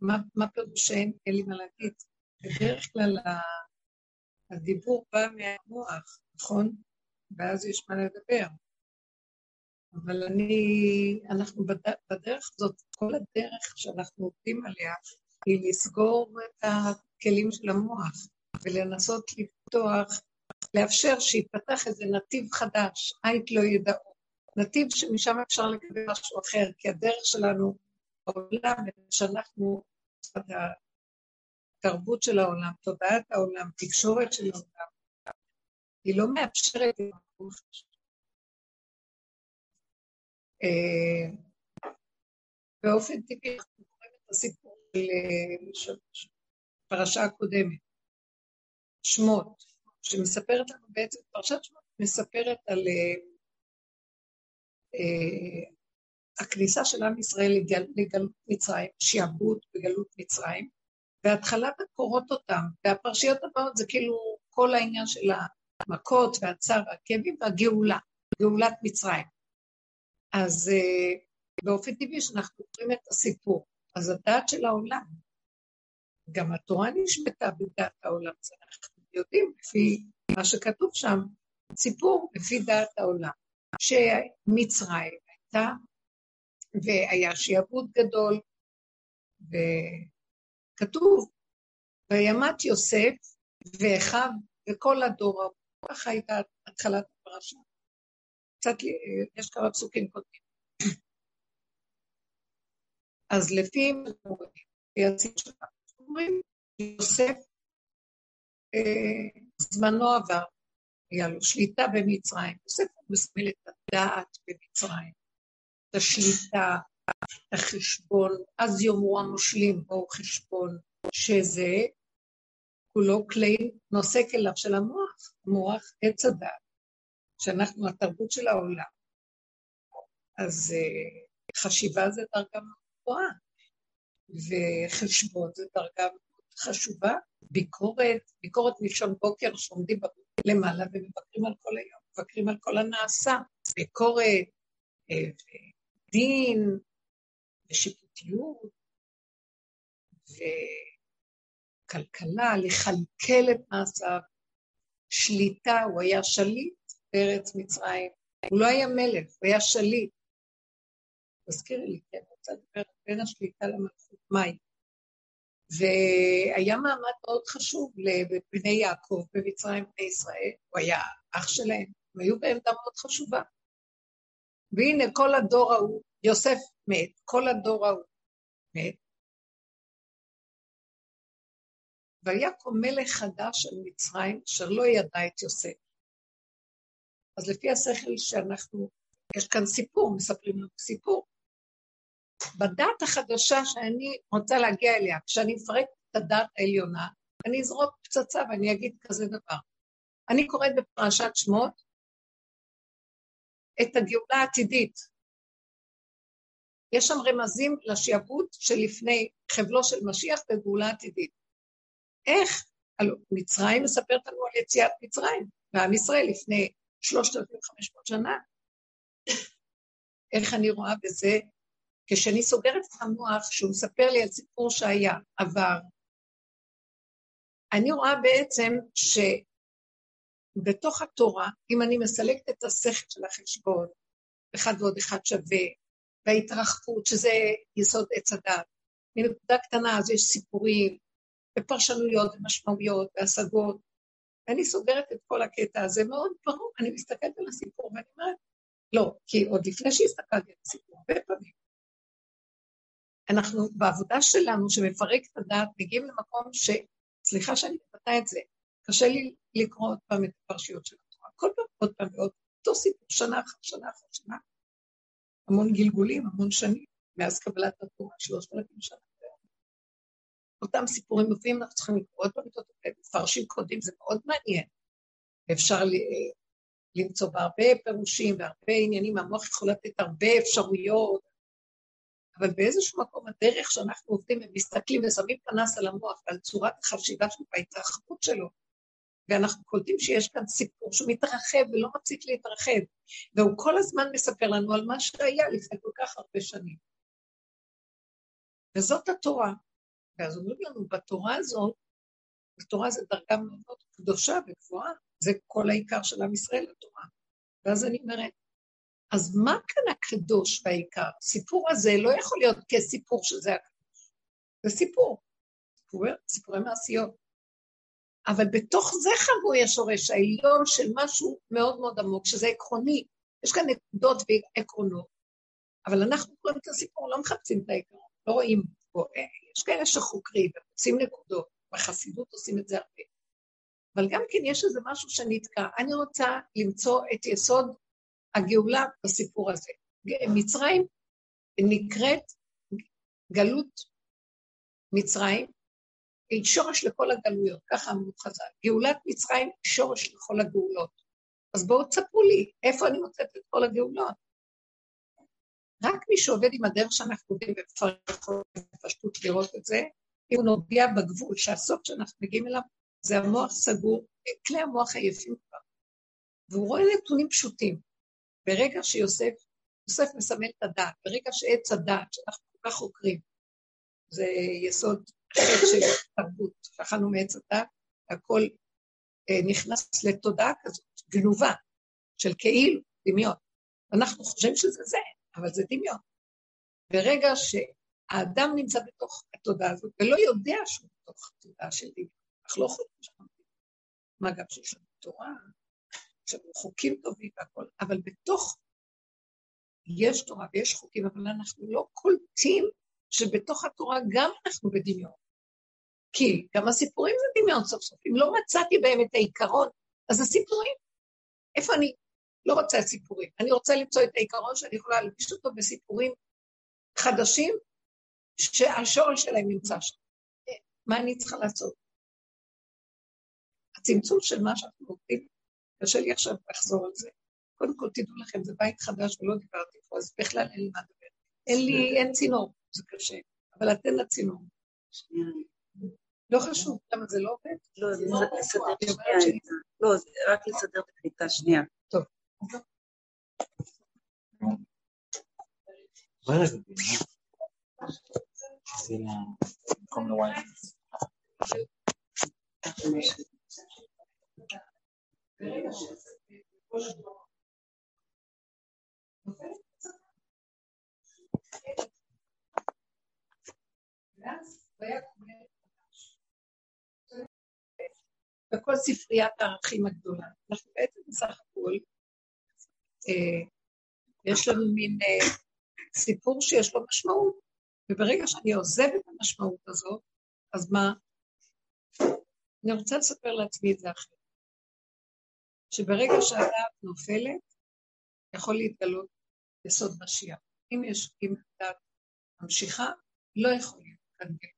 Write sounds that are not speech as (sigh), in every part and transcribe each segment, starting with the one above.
מה, מה פירוש שאין לי מה להגיד? בדרך כלל הדיבור בא מהמוח, נכון? ואז יש מה לדבר. אבל אני, אנחנו בדרך הזאת, כל הדרך שאנחנו עובדים עליה, היא לסגור את הכלים של המוח ולנסות לפתוח, לאפשר שיפתח איזה נתיב חדש, עית לא ידעו. נתיב שמשם אפשר לקבל משהו אחר, כי הדרך שלנו בעולם, שאנחנו, התרבות של העולם, תודעת העולם, תקשורת של העולם, היא לא מאפשרת את אה, באופן טבעי אנחנו קוראים את הסיפור של הפרשה הקודמת, שמות, שמספרת לנו בעצם, פרשת שמות מספרת על uh, הכניסה של עם ישראל לגל, לגלות מצרים, שיעבוד בגלות מצרים, והתחלת הקורות אותם, והפרשיות הבאות זה כאילו כל העניין של המכות והצער והכאבים והגאולה, גאולת מצרים. אז uh, באופן טבעי שאנחנו קוראים את הסיפור, אז הדעת של העולם, גם התורה נשמטה בדעת העולם, זה אנחנו יודעים לפי מה שכתוב שם, סיפור לפי דעת העולם, שמצרים הייתה והיה שיעבוד גדול, וכתוב, וימת יוסף ואחיו וכל הדור, ככה הייתה התחלת הפרשה. קצת, יש כמה פסוקים קודמים. אז לפי היציב שלנו, אומרים, יוסף, אה, זמנו עבר, היה לו שליטה במצרים. יוסף מסמל את הדעת במצרים. את השליטה, את החשבון, אז יאמרו המושלים בואו חשבון, שזה כולו כלי נושא כליו של המוח, המוח עץ הדעת, שאנחנו התרבות של העולם. אז uh, חשיבה זה דרגה מאוד גבוהה, וחשבון זה דרגה מאוד חשובה, ביקורת, ביקורת מלשון בוקר שעומדים למעלה ומבקרים על כל היום, מבקרים על כל הנעשה, ביקורת, אה, דין ושיפוטיות וכלכלה, לכלכל את מעשיו, שליטה, הוא היה שליט בארץ מצרים, הוא לא היה מלך, הוא היה שליט. תזכירי לי, כן, רוצה לדבר בין השליטה למלכות, מהי? והיה מעמד מאוד חשוב לבני יעקב במצרים בני ישראל, הוא היה אח שלהם, הם היו בעמדה מאוד חשובה. והנה כל הדור ההוא, יוסף מת, כל הדור ההוא מת. והיה פה מלך חדש של מצרים, אשר לא ידע את יוסף. אז לפי השכל שאנחנו, יש כאן סיפור, מספרים לנו סיפור. בדת החדשה שאני רוצה להגיע אליה, כשאני אפרק את הדת העליונה, אני אזרוק פצצה ואני אגיד כזה דבר. אני קוראת בפרשת שמות, את הגאולה העתידית. יש שם רמזים לשעבוד שלפני חבלו של משיח וגאולה עתידית. איך? הלוא מצרים מספרת לנו על יציאת מצרים, ועם ישראל לפני 3,500 שנה. איך אני רואה בזה? כשאני סוגרת את המוח, שהוא מספר לי על סיפור שהיה, עבר, אני רואה בעצם ש... בתוך התורה, אם אני מסלקת את השכל של החשבון, אחד ועוד אחד שווה, וההתרחקות, שזה יסוד עץ הדת, מנקודה קטנה אז יש סיפורים, ופרשנויות, ומשמעויות, והשגות, ואני סוגרת את כל הקטע הזה, מאוד ברור, אני מסתכלת על הסיפור ואני אומרת, לא, כי עוד לפני שהסתכלתי על הסיפור, הרבה פעמים, אנחנו בעבודה שלנו, שמפרק את הדעת, מגיעים למקום ש... סליחה שאני מבטא את זה, קשה לי לקרוא עוד פעם את הפרשיות של התורה. כל פעם עוד פעם ועוד אותו סיפור, שנה אחר שנה אחר שנה. המון גלגולים, המון שנים, מאז קבלת התורה, שלושת אלפים שנה. אותם סיפורים מופיעים, אנחנו צריכים לקרוא עוד פעם את אותו, מפרשים קודים, זה מאוד מעניין. אפשר למצוא בהרבה פירושים והרבה עניינים, המוח יכול לתת הרבה אפשרויות, אבל באיזשהו מקום הדרך שאנחנו עובדים ומסתכלים ושמים פנס על המוח ועל צורת החשיבה שלו וההתרחבות שלו, ואנחנו קולטים שיש כאן סיפור שמתרחב ולא מפסיק להתרחב, והוא כל הזמן מספר לנו על מה שהיה לפני כל כך הרבה שנים. וזאת התורה. ואז אומרים לנו, בתורה הזאת, בתורה זו דרגה מאוד קדושה וגבוהה, זה כל העיקר של עם ישראל, התורה. ואז אני אומרת, אז מה כאן הקדוש והעיקר? הסיפור הזה לא יכול להיות כסיפור שזה הקדוש. זה סיפור, סיפורי, סיפורי מעשיות. אבל בתוך זה חבוי השורש העליון של משהו מאוד מאוד עמוק, שזה עקרוני. יש כאן נקודות ועקרונות, אבל אנחנו קוראים את הסיפור, לא מחפשים את העקרונות, לא רואים פה. יש כאלה שחוקרים ומוצאים נקודות, בחסידות עושים את זה הרבה. אבל גם כן יש איזה משהו שנתקע. אני רוצה למצוא את יסוד הגאולה בסיפור הזה. מצרים נקראת גלות מצרים, היא שורש לכל הגלויות, ככה אמרו חז"ל. גאולת מצרים היא שורש לכל הגאולות. אז בואו תספרו לי, איפה אני מוצאת את כל הגאולות? רק מי שעובד עם הדרך שאנחנו עובדים בפשטות לראות את זה, אם הוא נוגע בגבול שהסוף שאנחנו מגיעים אליו זה המוח סגור, כלי המוח עייפים כבר. והוא רואה נתונים פשוטים. ברגע שיוסף, יוסף מסמל את הדעת, ברגע שעץ הדעת, שאנחנו כל כך חוקרים, זה יסוד של תרבות, שאכלנו מעץ הדעת, הכל אה, נכנס לתודעה כזאת, גנובה, של כאילו, דמיון. אנחנו חושבים שזה זה, אבל זה דמיון. ברגע שהאדם נמצא בתוך התודעה הזאת, ולא יודע שהוא בתוך התודעה של דמיון, אנחנו לא יכולים לשנות מה גם שיש לנו תורה, יש לנו חוקים טובים והכול, אבל בתוך, יש תורה ויש חוקים, אבל אנחנו לא קולטים שבתוך התורה גם אנחנו בדמיון. כי גם הסיפורים זה דמיון סוף סוף. אם לא מצאתי בהם את העיקרון, אז הסיפורים, איפה אני לא רוצה סיפורים? אני רוצה למצוא את העיקרון שאני יכולה להלביש אותו בסיפורים חדשים, שהשורש שלהם נמצא שם. מה אני צריכה לעשות? הצמצום של מה שאנחנו עובדים, קשה לי עכשיו לחזור על זה. קודם כל תדעו לכם, זה בית חדש ולא דיברתי פה, אז בכלל אין לי מה לדבר. אין לי, אין צינור, זה קשה, אבל אתן לצינור. לא חשוב, למה זה לא עובד? לא, זה רק לסדר שנייה. לא, רק לסדר את הקליטה שנייה. טוב. זה בכל ספריית הערכים הגדולה. אנחנו בעצם בסך הכל, אה, יש לנו מין אה, סיפור שיש לו משמעות, וברגע שאני עוזב את המשמעות הזאת, אז מה? אני רוצה לספר לעצמי את זה אחרת. שברגע שהדעת נופלת, יכול להתגלות יסוד משיח. אם יש, אם הדעת ממשיכה, לא יכול להיות כאן גאולה.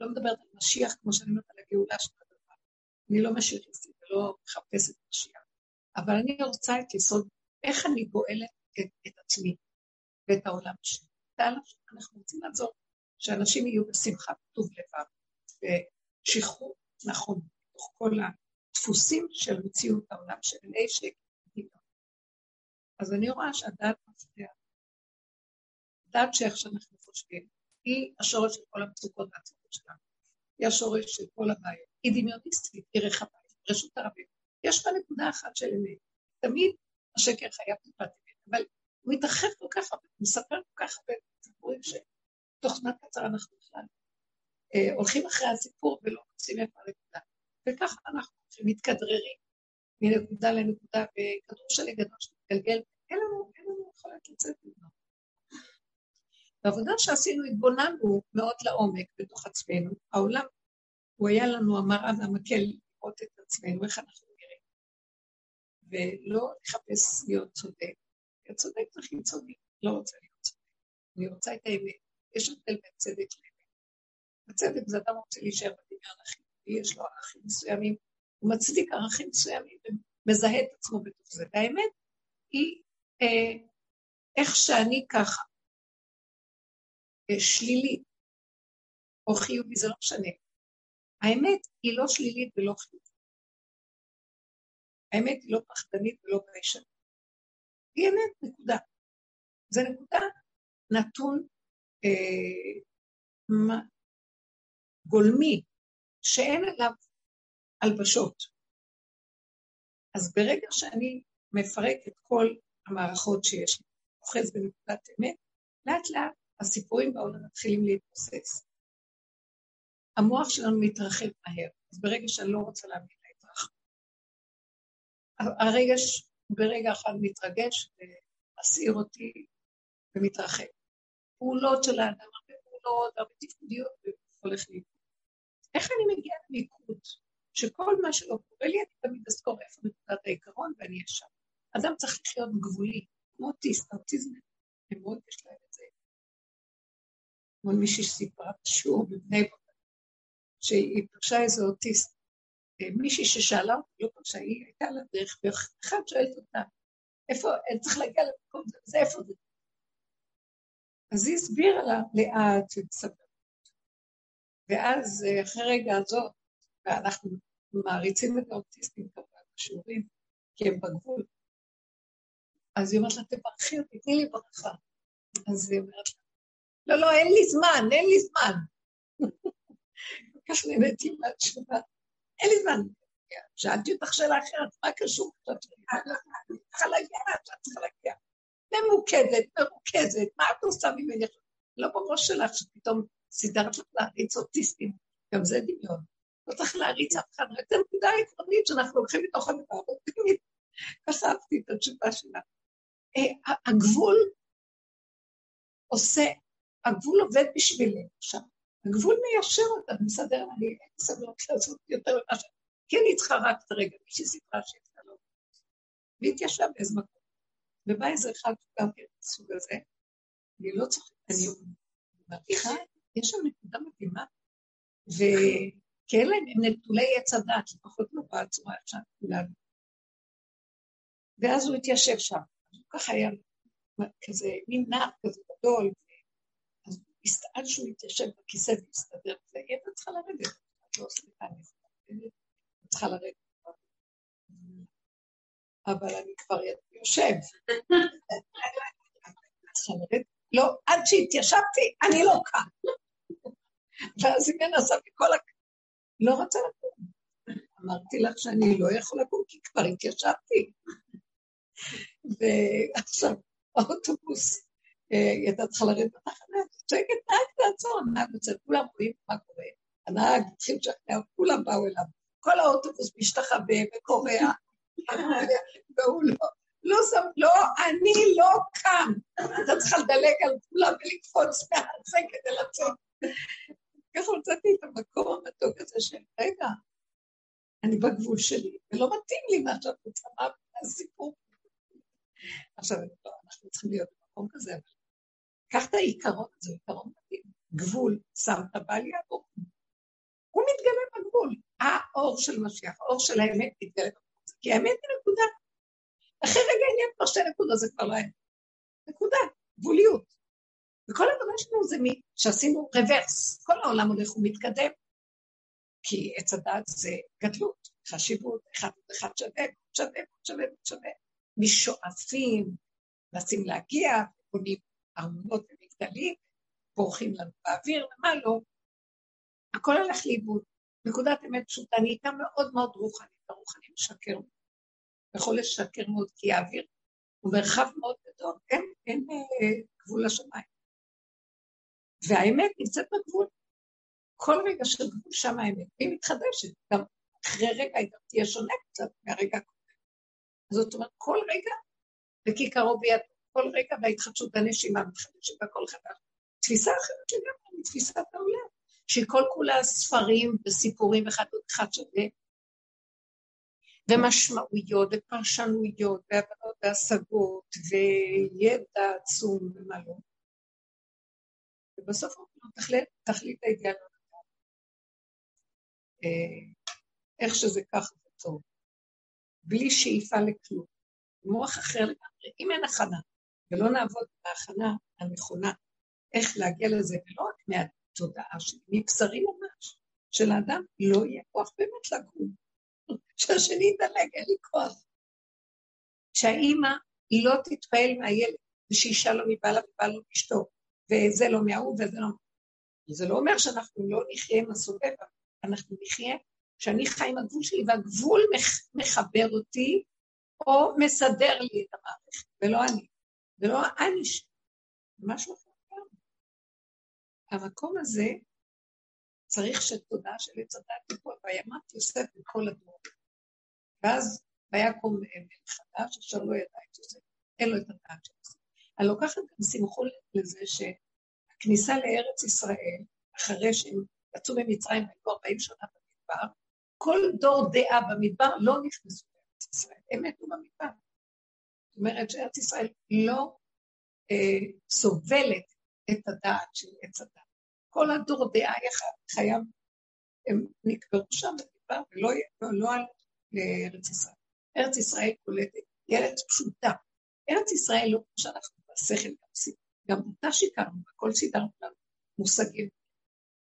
לא מדברת על משיח כמו שאני אומרת על הגאולה של. אני לא משיחיסטית ולא מחפשת משיח. אבל אני רוצה את יסוד, איך אני גואלת את, את עצמי ואת העולם שלי. אנחנו רוצים לעזור שאנשים יהיו בשמחה, טוב לבב, ושחרור נכון, בתוך כל הדפוסים של מציאות העולם של נשק. אז אני רואה שהדעת מפריעה. דעת שאיך שאנחנו חושבים, היא השורש של כל המצוקות והצורות שלנו. היא השורש של כל הבעיות. היא דמיוניסטית, היא רחבה, רשות הרבים. יש בה נקודה אחת של אמת. תמיד השקר חייב טיפת אמת, אבל הוא מתרחב כל כך הרבה, הוא מספר כל כך הרבה סיפורים שתוך זמן קצר אנחנו בכלל אה, הולכים אחרי הסיפור ולא מוצאים איפה הנקודה. וככה אנחנו מתכדררים מנקודה לנקודה, וכדור שלי גדול שמתגלגל, אין לנו, אין לנו יכולת לצאת ממנו. בעבודה שעשינו התבוננו מאוד לעומק בתוך עצמנו. העולם, הוא היה לנו המראה והמקל לראות את עצמנו, איך אנחנו נראים. ולא לחפש להיות צודק. להיות צודק זה חיצוני, לא רוצה להיות צודק. אני רוצה את האמת. יש הבדל בין צדק לאמת. הצדק זה אדם רוצה להישאר בדמיון החיובי, יש לו ערכים מסוימים, הוא מצדיק ערכים מסוימים ומזהה את עצמו בתוך זה. והאמת היא אה, איך שאני ככה. שלילית או חיובי, זה לא משנה. האמת היא לא שלילית ולא חיובית. האמת היא לא פחדנית ולא ביישנית. היא אמת, נקודה. זה נקודה נתון, אה, מה, גולמי, שאין עליו הלבשות. אז ברגע שאני מפרק את כל המערכות שיש לי, אוחז בנקודת אמת, לאט לאט הסיפורים בעולם מתחילים להתבסס. המוח שלנו מתרחב מהר, אז ברגע שאני לא רוצה להבין להתרחב. הרגש ברגע אחד מתרגש ומסעיר אותי ומתרחב. פעולות של האדם, הרבה פעולות, הרבה תפקודיות, והולך לי. איך אני מגיעה למיקוד? שכל מה שלא קורה לי, אני תמיד אזכור איפה נקודת העיקרון ואני ישר. אדם צריך לחיות גבולי, כמו אוטיסט, אוטיזם, הם מאוד יש להם את זה. כמו מישהי שסיפרה בשיעור בבני ברק, שהיא פגשה איזה אוטיסט. אה, מישהי ששאלה אותי, לא פגשה, היא הייתה לה דרך, ואחד שואלת אותה, איפה, צריך להגיע למקום הזה, זה איפה זה? אז היא הסבירה לה לאט ובסבלנות. ואז אה, אחרי רגע הזאת, ואנחנו מעריצים את האוטיסטים כמובן בשיעורים, כי הם בגבול. אז היא אומרת לה, תברכי אותי, תני לי ברכה. אז היא אומרת לה, לא, לא, אין לי זמן, אין לי זמן. כך נהניתי מהתשובה, אין לי זמן. שאלתי אותך שאלה אחרת, מה קשור? את צריכה להגיע לאן צריכה להגיע. ממוקדת, מרוכזת, מה את עושה ממני? לא בראש שלך שפתאום סידרת לך להריץ אוטיסטים, גם זה דמיון. לא צריך להריץ אף אחד, רק את הנקודה העקרונית שאנחנו לוקחים מתוך הדבר האופטימית. ככה אהבתי את התשובה שלה. אה, הגבול עושה, הגבול עובד בשבילנו עכשיו. הגבול מיישר אותה, מסדר, אני אין סבלות לעשות יותר ממה ש... כי אני צריכה רק את הרגע, מישהי סיפרה שיצאה לו. והתיישבה באיזה מקום. ובא איזה אחד גם כן בסוג הזה, אני לא צוחקת, אני מרגיחה, יש שם נקודה מדהימה, וכאלה הם נטולי עץ הדת, לפחות לא בצורה אפשר כולנו. ואז הוא התיישב שם, הוא ככה היה כזה, מין נער כזה גדול, עד שהוא התיישב בכיסא והסתדר, הייתה צריכה לרדת, את לא סליחה, אני צריכה לרדת. אבל אני כבר יושב. לא, עד שהתיישבתי, אני לא קם. ואז היא מנסה מכל ה... לא רוצה לקום. אמרתי לך שאני לא יכול לקום, כי כבר התיישבתי. ועכשיו, האוטובוס, אה, היא הייתה צריכה לרדת בתחנה, צועקת, נהג תעצור, הנהג יוצא, כולם רואים מה קורה. הנהג התחיל לשכנע, כולם באו אליו. כל האוטובוס משתחווה וקורע. (laughs) והוא לא, לא שם, לא, אני לא קם. אתה צריכה לדלג על כולם ולקפוץ מהזה כדי לצאת. ככה מצאתי את המקום המתוק הזה של, רגע, אני בגבול שלי, ולא מתאים לי מה שאת רוצה, מה הסיפור. עכשיו, לא, אנחנו צריכים להיות במקום כזה, אבל קח את העיקרון הזה, עיקרון מתאים. גבול, שמת בל יעבור. הוא מתגלה בגבול. האור של משיח, האור של האמת מתגלה בגבול. כי האמת היא נקודה. אחרי רגע עניין כבר שתי נקודות, זה כבר לא האמת. נקודה, גבוליות. וכל העבודה שלנו זה מ... שעשינו רוורס, כל העולם הולך ומתקדם. כי עץ הדת זה גדלות, חשיבות, אחד אחד שווה, שווה, שווה, שווה. משואפים, מנסים להגיע, בונים ארמונות ומגדלים, בורחים לנו באוויר, ומה לא. הכל הלך לאיבוד. נקודת אמת פשוטה, נהייתה מאוד מאוד רוחנית. הרוחני משקר. יכול לשקר מאוד, כי האוויר הוא מרחב מאוד גדול, אין, אין אה, גבול לשמיים. והאמת נמצאת בגבול. כל רגע של גבול שם האמת, היא מתחדשת, גם אחרי רגע היא תהיה שונה קצת מהרגע הקודם. זאת אומרת, כל רגע בכיכרו ביד, כל רגע בהתחדשות הנשימה מתחדשת והכל חדש. תפיסה אחרת לגמרי מתפיסת העולם, שהיא כל כולה ספרים וסיפורים אחד אחד שווה, ומשמעויות ופרשנויות והבנות והשגות וידע עצום ומה לא. ובסוף תחליט, תכלית האידיאל. אה, איך שזה ככה זה. בלי שאיפה לכלום. מוח אחר לגמרי. אם אין הכנה, ולא נעבוד בהכנה הנכונה, איך להגיע לזה, ולא רק מהתודעה שלי, מבשרי ממש, של האדם, לא יהיה כוח באמת לקום. שהשני ידלג, אין לי כוח. שהאימא לא תתפעל מהילד, ושאישה לא מבעלה ובעל לא וזה לא מההוא וזה לא... זה לא אומר שאנחנו לא נחיה עם הסובב, אנחנו נחיה שאני חי עם הגבול שלי, והגבול מחבר אותי, או מסדר לי את המערכת, ולא אני. ולא אני ש... משהו אחר. המקום הזה צריך שתודעה של עץ הדת תיפול, וימת יוסף בכל הדור. ואז ויקום מלך חדש, אשר לא ידע את יוסף, אין לו את הדעת של יוסף. אני לוקחת גם שמחו לזה שהכניסה לארץ ישראל, אחרי שהם יצאו ממצרים, היו 40 שנה במדבר, כל דור דעה במדבר לא נכנסו לארץ ישראל, הם מתו במדבר. זאת אומרת שארץ ישראל לא אה, סובלת את הדעת של עץ הדת. כל הדור דעה חייב, הם נקברו שם במדבר ולא, לא עלו לארץ ישראל. ארץ ישראל קולטת, היא ארץ פשוטה. ארץ ישראל לא כמו שאנחנו בשכל גם עושים, גם אותה שיקרנו, הכל סידרנו לנו מושגים.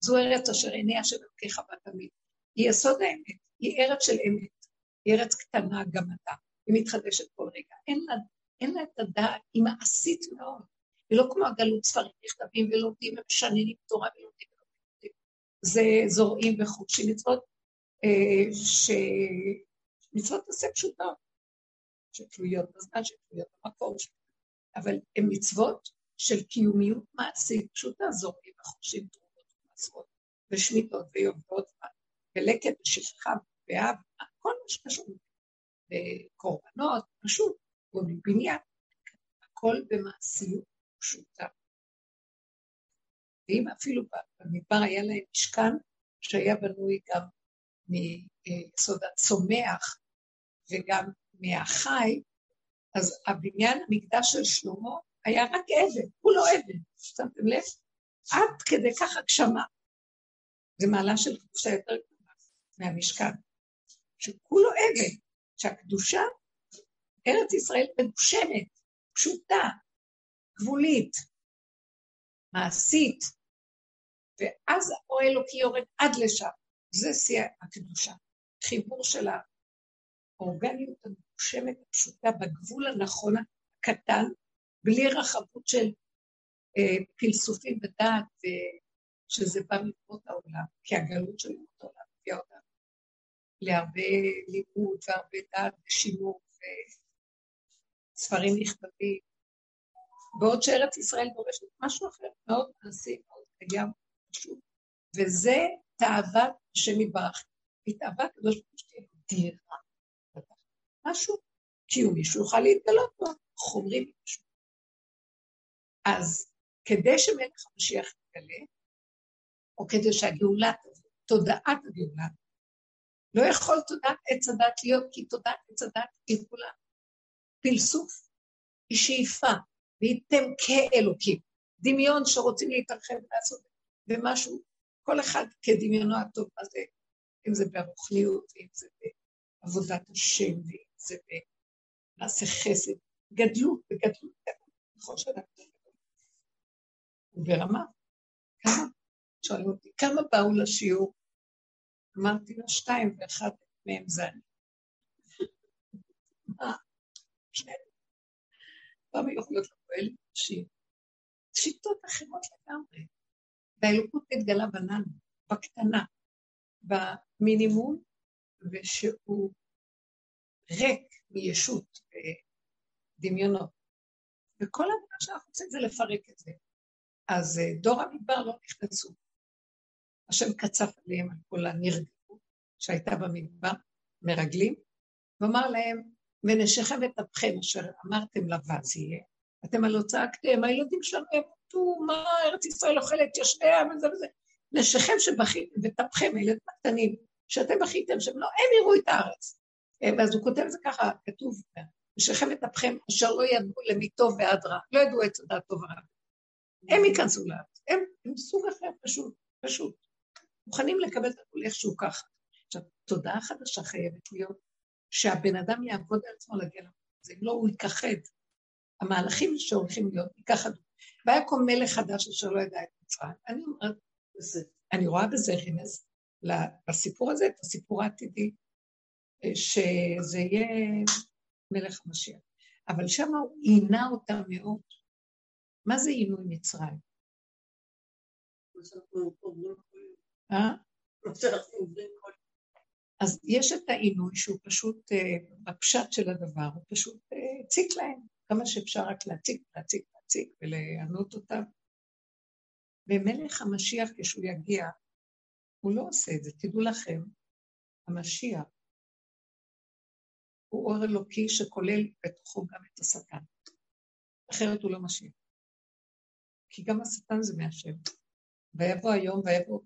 זו ארץ אשר עיני השם אלוקיך בה תמיד. היא יסוד האמת, היא ארץ של אמת, היא ארץ קטנה גם אתה, היא מתחדשת כל רגע. אין לה, אין לה את הדעת, היא מעשית מאוד. היא לא כמו הגלות ספרים נכתבים ולומדים ומשננים תורה ולומדים ולומדים. זה זורעים וחודשים מצוות, אה, שמצוות עושה פשוטות, שתלויות בזמן, שתלויות במקום, אבל הן מצוות של קיומיות מעשית פשוטה, זורעים וחודשים תרומות ומעשרות ושמיטות ויובדות ולקט ושפחה ואב, כל מה שקשור בקורבנות, פשוט, בבניין, הכל במעשיות פשוטה. ואם אפילו במדבר היה להם משכן שהיה בנוי גם מיסוד הצומח וגם מהחי, אז הבניין המקדש של שלמה היה רק אבן, הוא לא אבן, שמתם לב? עד כדי כך הגשמה. זה מעלה של קדושה יותר גדולה מהמשכן, שכולו אבן, שהקדושה, ארץ ישראל מדושנת, פשוטה, גבולית, מעשית, ואז האור האלוקי יורד עד לשם. זה שיא הקדושה. חיבור של האורגניות המגושמת הפשוטה בגבול הנכון הקטן, בלי רחבות של אה, פלסופים ודעת, אה, שזה בא מבואות העולם, כי הגלות של מבואות העולם הביאה אותנו להרבה לימוד והרבה דעת ושימור וספרים נכתבים בעוד שארץ ישראל דורשת משהו אחר, מאוד מעשי, מאוד קיים, פשוט. וזה תאוות השם יתברך. התאווה הקדוש ברוך הוא שתהיה דירה. משהו קיומי שיוכל להתגלות בו, חומרים משהו. אז כדי שמלך המשיח יתגלה, או כדי שהגאולה תבוא, תודעת הגאולה, לא יכול תודעת עץ הדת להיות, כי תודעת עץ הדת היא כולה פלסוף, היא שאיפה, וייתם כאלוקים. דמיון שרוצים להתרחב ולעשות במשהו, כל אחד כדמיונו הטוב, מה זה, אם זה ברוכניות, אם זה בעבודת השם, ואם זה במעשה חסד, גדלות וגדלות, נכון שאנחנו ברמה. כמה? שואלים אותי, כמה באו לשיעור? אמרתי לו שתיים, ואחד מהם זה אני. מה? שנינו. פעם היו יכולות לבוא אלה נשים. שיטות אחרות לגמרי. והאלוקות התגלה בננו, בקטנה, במינימום, ושהוא ריק מישות ודמיונות. וכל הדבר שאנחנו עושים זה לפרק את זה. אז אה, דור המדבר לא נכנסו. השם קצף עליהם על כל הנרגעות שהייתה במדבר, מרגלים, ואמר להם, ונשיכם את אפכם אשר אמרתם לבז יהיה. אתם הלא צעקתם, הילדים שלנו ימותו, מה ארץ ישראל אוכלת ישביה וזה וזה. נשיכם שבכיתם וטפכם, הילדים הקטנים, שאתם בכיתם, שהם לא, הם יראו את הארץ. ואז הוא כותב את זה ככה, כתוב, נשיכם את אפכם אשר לא ידעו למי טוב ועד רע, לא ידעו את הדעת טוב ורע. הם ייכנסו לארץ, הם, הם סוג אחר פשוט, פשוט. מוכנים לקבל את הכול איכשהו ככה. עכשיו, תודעה חדשה חייבת להיות שהבן אדם יעבוד על עצמו להגיע למקום אם לא הוא ייכחד. המהלכים שהולכים להיות, ייכחדו. ויקום מלך חדש אשר לא ידע את מצרים. אני אומרת, אני רואה בזה רמז בסיפור הזה, את הסיפור העתידי, שזה יהיה מלך המשיח. אבל שם הוא עינה אותה מאוד. מה זה עינוי מצרים? אה? אז יש את העינוי שהוא פשוט, אה, בפשט של הדבר, הוא פשוט אה, הציק להם, כמה שאפשר רק להציק, להציק, להציק ולענות אותם. ומלך המשיח, כשהוא יגיע, הוא לא עושה את זה, תדעו לכם, המשיח הוא אור אלוקי שכולל בתוכו גם את השטן. אחרת הוא לא משיח. כי גם השטן זה מהשם. ויבוא היום, ויבוא,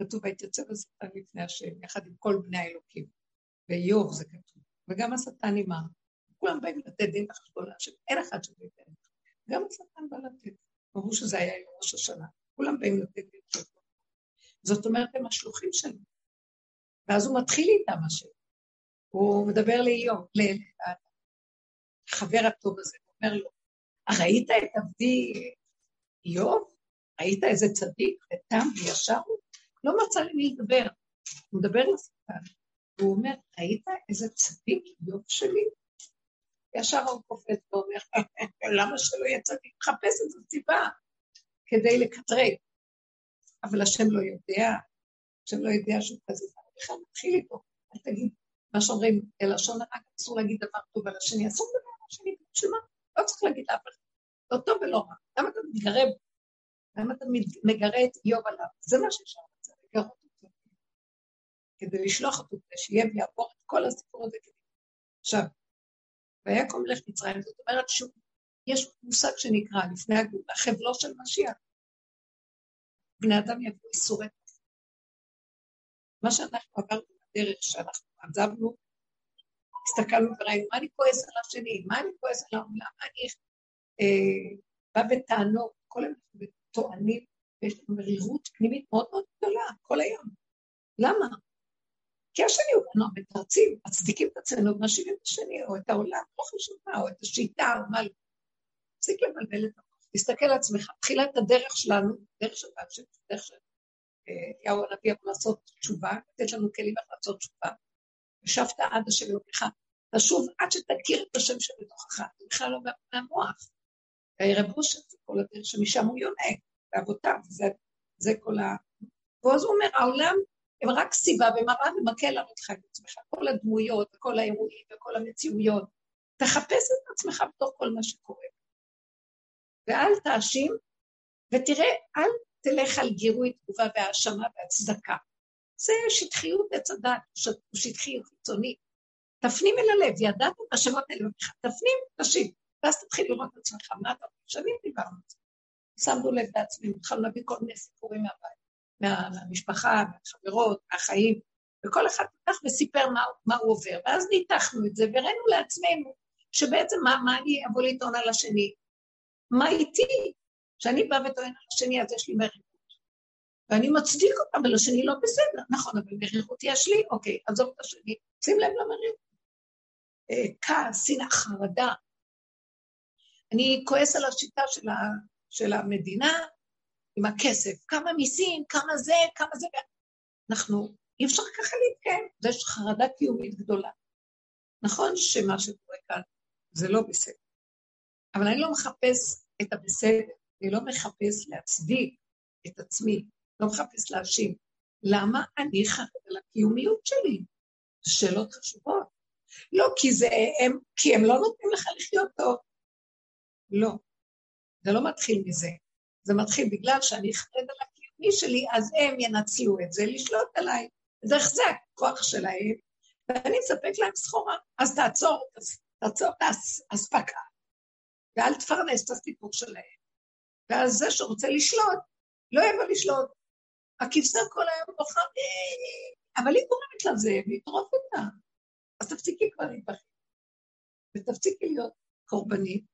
כתוב, ויתייצב השטן לפני השם, יחד עם כל בני האלוקים. ואיוב זה כתוב. וגם השטן עימה. כולם באים לתת דין וחשבון להשם, אין אחד שלא ייתן. גם השטן בא לתת. אמרו שזה היה יום ראש השנה. כולם באים לתת דין וחשבון. זאת אומרת, הם השלוחים שלו. ואז הוא מתחיל איתם השם. הוא מדבר לאיוב, לחבר הטוב הזה, הוא אומר לו, ראית את עבדי איוב? ראית איזה צדיק ותם וישר הוא? לא מצא לי מי לדבר. הוא מדבר לשטן, והוא אומר, ראית איזה צדיק איוב שלי? ישר הוא קופץ ואומר, (laughs) למה שלא יהיה צדיק? מחפש איזו סיבה כדי לקטרג. אבל השם לא יודע, השם לא יודע שהוא כזה, בכלל מתחיל איתו, אל תגיד, מה שאומרים, לשון הרע, אסור להגיד דבר טוב על השני, אסור לדבר על השני, בשביל מה? לא צריך להגיד לאף אחד, לא טוב ולא רע. למה אתה מתגרה למה אתה מגרה את איוב עליו? זה מה שאפשר לעשות, לגרות אותו. כדי לשלוח אותו, כדי שיהיה ויעבור את כל הסיפור הזה. עכשיו, ויקום מלך מצרים, זאת אומרת שיש מושג שנקרא לפני הגאולה, חבלו של משיח. בני אדם יבואו איסורי מה שאנחנו עברנו בדרך שאנחנו עזבנו, הסתכלנו וראינו, מה אני כועס על השני, מה אני כועס על העולם, מה אני אה, בא בטענות, כל הזמן טוענים, ויש לנו מרירות פנימית מאוד מאוד גדולה, כל היום. למה? כי השני הוא לנו מתרצים, מצדיקים את עצמנו ומאשימים את השני, או את העולם, לא חשוב מה, או את השיטה, או מה, תפסיק לבלבל את המוח, תסתכל על עצמך, תחילת הדרך שלנו, דרך של דרך של אליהו הנביא אמור לעשות תשובה, לתת לנו כלים איך לעשות תשובה. ישבת עד השם אלוקיך, תשוב עד שתכיר את השם שבתוכך, זה בכלל לא מהמוח. וירבוש את זה כל הדרך שמשם הוא יונק, באבותיו, זה, זה כל ה... ואז הוא אומר, העולם הם רק סיבה ומראה ומקל על אותך את עצמך, כל הדמויות וכל האירועים וכל המציאויות. תחפש את עצמך בתוך כל מה שקורה. ואל תאשים, ותראה, אל תלך על גירוי תגובה והאשמה והצדקה. זה שטחיות עץ הדת, הוא שטחי חיצוני. תפנים אל הלב, ידעת את השמות האלה תפנים, תשיב, ואז תתחיל לראות את עצמך, מה אתה אומר? שנים דיברנו על זה. שמנו לב בעצמנו, התחלנו להביא כל מיני סיפורים מהבית, מהמשפחה, מהחברות, מהחיים, וכל אחד פתח וסיפר מה, מה הוא עובר, ואז ניתחנו את זה, והראינו לעצמנו שבעצם מה, מה אני אבוא לטעון על השני? מה איתי? כשאני באה וטוען על השני, אז יש לי מרירות. ואני מצדיק אותה, אבל השני לא בסדר. נכון, אבל מרירות יש לי, אוקיי, עזוב את השני, שים לב למרירות. אה, כעס, שנאה, חרדה. אני כועס על השיטה של, של המדינה עם הכסף. כמה מיסים, כמה זה, כמה זה. אנחנו, אי אפשר ככה להתקיים. יש חרדה קיומית גדולה. נכון שמה שקורה כאן זה לא בסדר, אבל אני לא מחפש את הבסדר. אני לא מחפש להצדיק את עצמי, לא מחפש להאשים. למה אני חרד על הקיומיות שלי? שאלות חשובות. לא כי זה הם, כי הם לא נותנים לך לחיות טוב. לא. זה לא מתחיל מזה. זה מתחיל בגלל שאני חרד על הקיומי שלי, אז הם ינצלו את זה לשלוט עליי. דרך זה הכוח שלהם, ואני אספק להם סחורה. אז תעצור, תעצור את האספקה, ואל תפרנס את הסיפור שלהם. ואז זה שרוצה לשלוט, לא יבוא לשלוט. הכבשה כל היום בוכה, אבל היא גורמת לזה, לטרוף אותה. אז תפסיקי כבר להתבחר. ותפסיקי להיות קורבנית,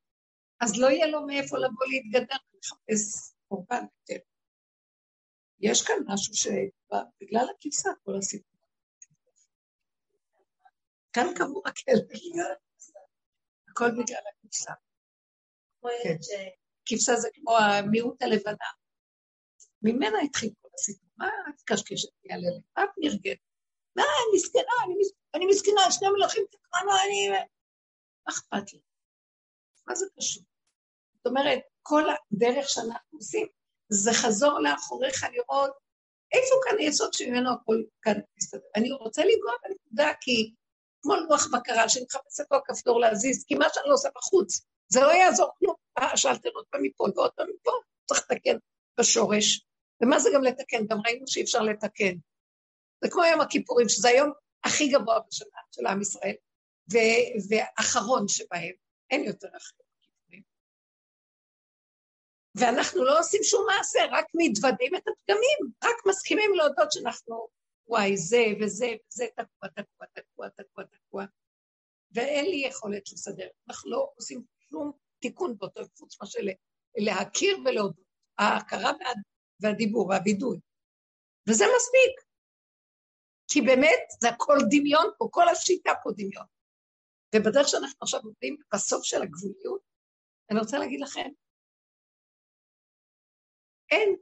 אז לא יהיה לו מאיפה לבוא להתגדר ולחפש קורבן יותר. יש כאן משהו שבגלל הכבשה כל הסיפור. כאן קבור הכלב. הכל בגלל הכבשה. כן. כבשה זה כמו המיעוט הלבנה. ממנה התחיל כל הסיפור. מה את קשקשת לי על? מה את נרגעת? מה, אני מסכנה, אני מסכנה, שני מלכים תקרנו, אני... מה אכפת לי? מה זה קשור? זאת אומרת, כל הדרך שאנחנו עושים, זה חזור לאחוריך לראות איפה כאן היסוד שממנו הכל כאן מסתדר. אני רוצה לנגוע בנקודה כי כמו לוח בקרה שאני מחפשת לו כפתור להזיז, כי מה שאני לא עושה בחוץ, זה לא יעזור כלום. אה, שאלתם עוד פעם מפה ועוד פעם מפה, צריך לתקן בשורש. ומה זה גם לתקן? גם ראינו שאי אפשר לתקן. זה כמו יום הכיפורים, שזה היום הכי גבוה בשנה של עם ישראל, ואחרון שבהם, אין יותר אחרי הכיפורים. ואנחנו לא עושים שום מעשה, רק מתוודים את הפגמים, רק מסכימים להודות שאנחנו, וואי, זה וזה וזה תקוע, תקוע, תקוע, תקוע, תקוע, ואין לי יכולת לסדר. אנחנו לא עושים שום תיקון באותו חוץ מאשר להכיר ולהודות. ההכרה והדיבור והווידוי. וזה מספיק. כי באמת זה הכל דמיון פה, כל השיטה פה דמיון. ובדרך שאנחנו עכשיו עובדים בסוף של הגבוליות, אני רוצה להגיד לכם, אין,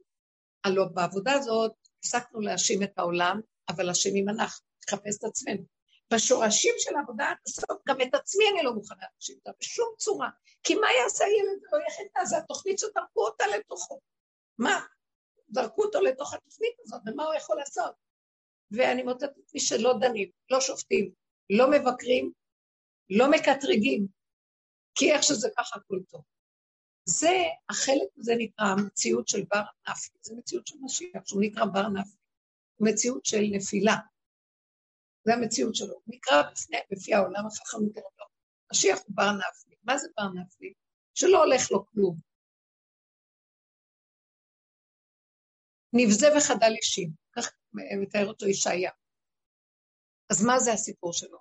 הלוא בעבודה הזאת הפסקנו להאשים את העולם, אבל אשמים אנחנו, לחפש את עצמנו. בשורשים של העבודה עד הסוף, גם את עצמי אני לא מוכנה להאשים אותה בשום צורה. כי מה יעשה הילד ולא יחדה? זה התוכנית שתרקו אותה לתוכו. מה? זרקו אותו לתוך התוכנית הזאת, ומה הוא יכול לעשות? ואני מוצאת את מי שלא דנים, לא שופטים, לא מבקרים, לא מקטרגים, כי איך שזה ככה הכל טוב. זה, החלק הזה נקרא המציאות של בר נפי, זה מציאות של משיח, שהוא נקרא בר נפי, מציאות של נפילה. זה המציאות שלו. הוא נקרא בפני, בפי העולם החכם יותר לא. משיח הוא בר נפי. מה זה בר נפי? שלא הולך לו כלום. נבזה וחדל אישים, כך מתאר אותו ישעיה. אז מה זה הסיפור שלו?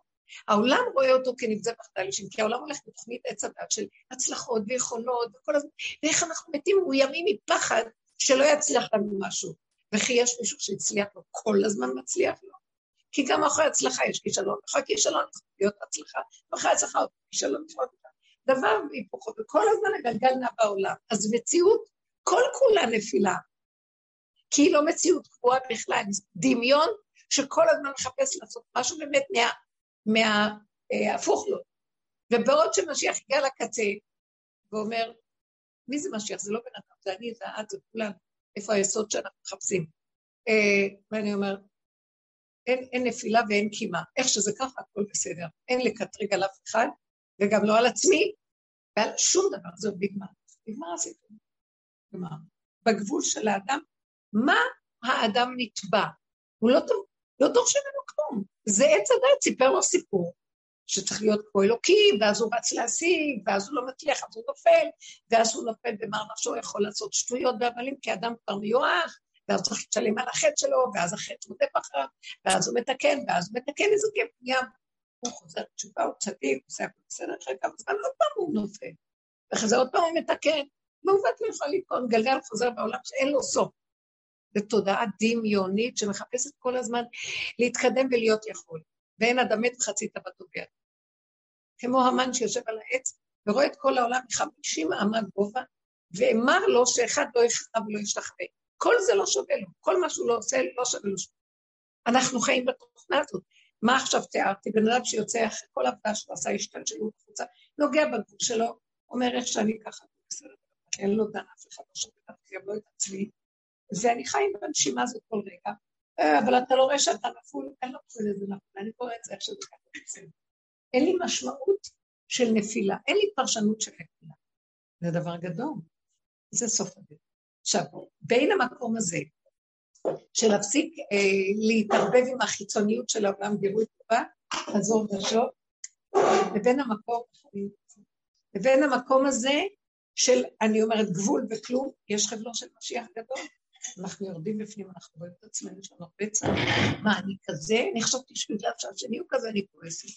העולם רואה אותו כנבזה וחדל אישים, כי העולם הולך בתוכנית עץ הדת של הצלחות ויכולות וכל הזמן, ואיך אנחנו מתים מאוימים מפחד שלא יצליח לנו משהו. וכי יש מישהו שהצליח לו, כל הזמן מצליח לו. כי גם אחרי הצלחה יש כישלון, אחרי כישלון יכול להיות הצלחה, ואחרי הצלחה עוד כישלון יכול דבר והיפוכו, וכל הזמן הגלגל נע בעולם. אז מציאות כל כולה נפילה, כי היא לא מציאות קבועה בכלל, דמיון שכל הזמן מחפש לעשות משהו באמת מה, מה, אה, לו. ובעוד שמשיח הגיע לקצה ואומר, מי זה משיח? זה לא בן אדם, זה אני, זה את, זה כולנו. איפה היסוד שאנחנו מחפשים? אה, ואני אומר, אין, אין נפילה ואין קימה. איך שזה ככה, הכל בסדר. אין לקטרג על אף אחד, וגם לא על עצמי, ועל שום דבר, זהו נגמר. נגמר הסיפור. נגמר. בגבול של האדם, מה האדם נתבע? הוא לא, לא דורש ממנו כלום. זה עץ הדת, סיפר לו סיפור, שצריך להיות כמו אלוקים, ואז הוא רץ להשיג, ואז הוא לא מצליח, אז הוא נופל, ואז הוא נופל במר נפשו, יכול לעשות שטויות והבלים, כי אדם כבר מיואש, ואז צריך לשלם על החטא שלו, ואז החטא רודף אחריו, ואז הוא מתקן, ואז הוא מתקן איזה פנייה. הוא חוזר בתשובה, הוא צדיק, הוא עושה הכל בסדר, אחרי כמה זמן עוד פעם הוא נופל. ואחרי זה עוד פעם הוא מתקן, מעוות לא יכול לקרוא, גלגל חוזר בעולם שאין לו סוף. זו תודעה דמיונית שמחפשת כל הזמן להתקדם ולהיות יכול. ואין אדם מת וחצי תאוותו ביד. כמו המן שיושב על העץ ורואה את כל העולם מחמישים אמה גובה, ואמר לו שאחד לא יכתב ולא ישתחווה. כל זה לא שווה לו, כל מה שהוא לא עושה לא שווה לו. אנחנו חיים בתוכנה הזאת. מה עכשיו תיארתי? בן אדם שיוצא אחרי כל עבודה שהוא עשה השתלשלות החוצה, נוגע בגבול שלו, אומר איך שאני ככה, בסדר, אין לו דן אף אחד לא שווה גם לא את עצמי, ואני חי בנשימה הזאת כל רגע, אה, אבל אתה לא רואה שאתה נפול, אני לא קורא לזה נפול, אני קורא את זה איך שזה ככה. אין לי משמעות של נפילה, אין לי פרשנות של נפילה. זה דבר גדול, זה סוף הדרך. עכשיו, בין המקום הזה, של להפסיק אה, להתערבב עם החיצוניות של העולם גירוי טובה, חזור ושוב, לבין המקום, לבין המקום הזה של, אני אומרת, גבול וכלום, יש חבלו של משיח גדול. אנחנו יורדים בפנים, אנחנו רואים את עצמנו, לנו הרבה צער. מה, אני כזה? אני חשבתי שבגלל שהשני הוא כזה, אני כועסת.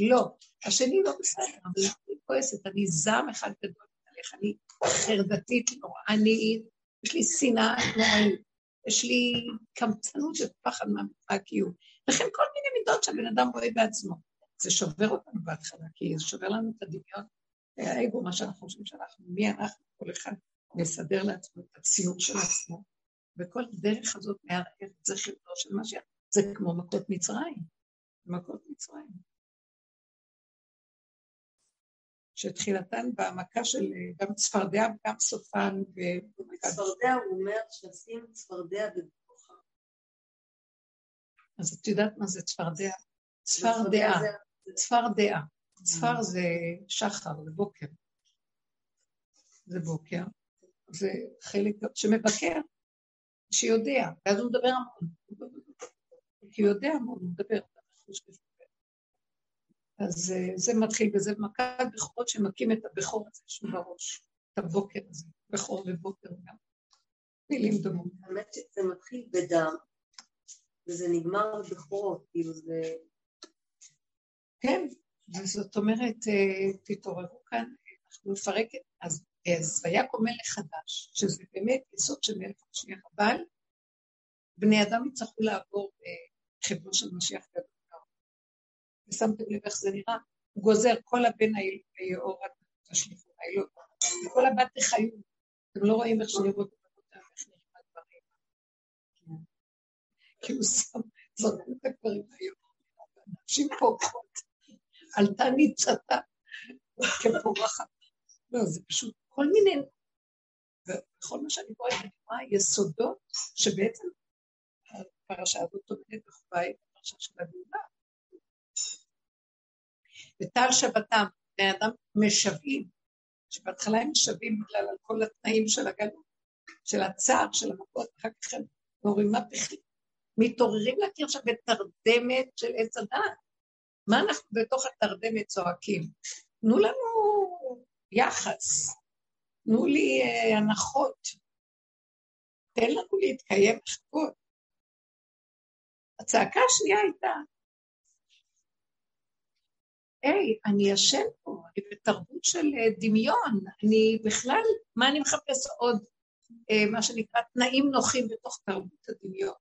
לא, השני לא בסדר, אבל אני כועסת, אני זעם אחד גדול עליך, אני חרדתית נורא, אני יש לי שנאה נוראית, יש לי קמצנות של פחד מהקיום. לכן כל מיני מידות שהבן אדם רואה בעצמו. זה שובר אותנו בהתחלה, כי זה שובר לנו את הדמיון, האגו, מה שאנחנו חושבים שאנחנו, מי אנחנו, כל אחד מסדר לעצמו את הציור של עצמו, וכל דרך הזאת מערער את זכירתו של משיח, זה כמו מכות מצרים, מכות מצרים. שתחילתן בהעמקה של גם צפרדע וגם סופן. ו... צפרדע, הוא אומר שעושים צפרדע בברוכה. אז את יודעת מה זה צפרדע? צפרדע, צפרדע. צפר זה שחר, זה בוקר. זה בוקר. זה חלק שמבקר, שיודע, ואז הוא מדבר המון. כי הוא יודע המון, הוא מדבר. אז אה, זה מתחיל בזה, מכת בכורות שמכים את הבכור הזה שהוא בראש, את הבוקר הזה, בכור ובוקר גם. מילים דומות. האמת שזה מתחיל בדם, וזה נגמר בבכורות, כאילו זה... כן, וזאת אומרת, אה, תתעוררו כאן, אנחנו נפרק את... אז אז ויקום מלך חדש, שזה באמת יסוד של מלך משיח, אבל בני אדם יצטרכו לעבור בחברו של משיח גדול. ושמתם לב איך זה נראה? הוא גוזר כל הבן היאור עד תשליכו, העילות, וכל הבת תחיו. אתם לא רואים איך שנראו את איך נראים הדברים. כי הוא שם, זרקו את הגברים היום, אנשים פורחות, עלתה ניצתה כפורחת. לא, זה פשוט כל מיני, וכל מה שאני קוראת, אני רואה יסודות שבעצם הפרשה הזאת טומנת בחובה את הפרשה של הגאולה. וטל שבתם, בני אדם משוועים, שבהתחלה הם משוועים בגלל על כל התנאים של הגלות, של הצער, של המכות, אחר כך הם אומרים מה בכלל, מתעוררים להכיר שם בתרדמת של עץ הדעת. מה אנחנו בתוך התרדמת צועקים? תנו לנו יחס, תנו לי אה, הנחות, תן לנו להתקיים בכבוד. הצעקה השנייה הייתה, היי, אני ישן פה, אני בתרבות של אה, דמיון, אני בכלל, מה אני מחפש עוד, אה, מה שנקרא, תנאים נוחים בתוך תרבות הדמיון.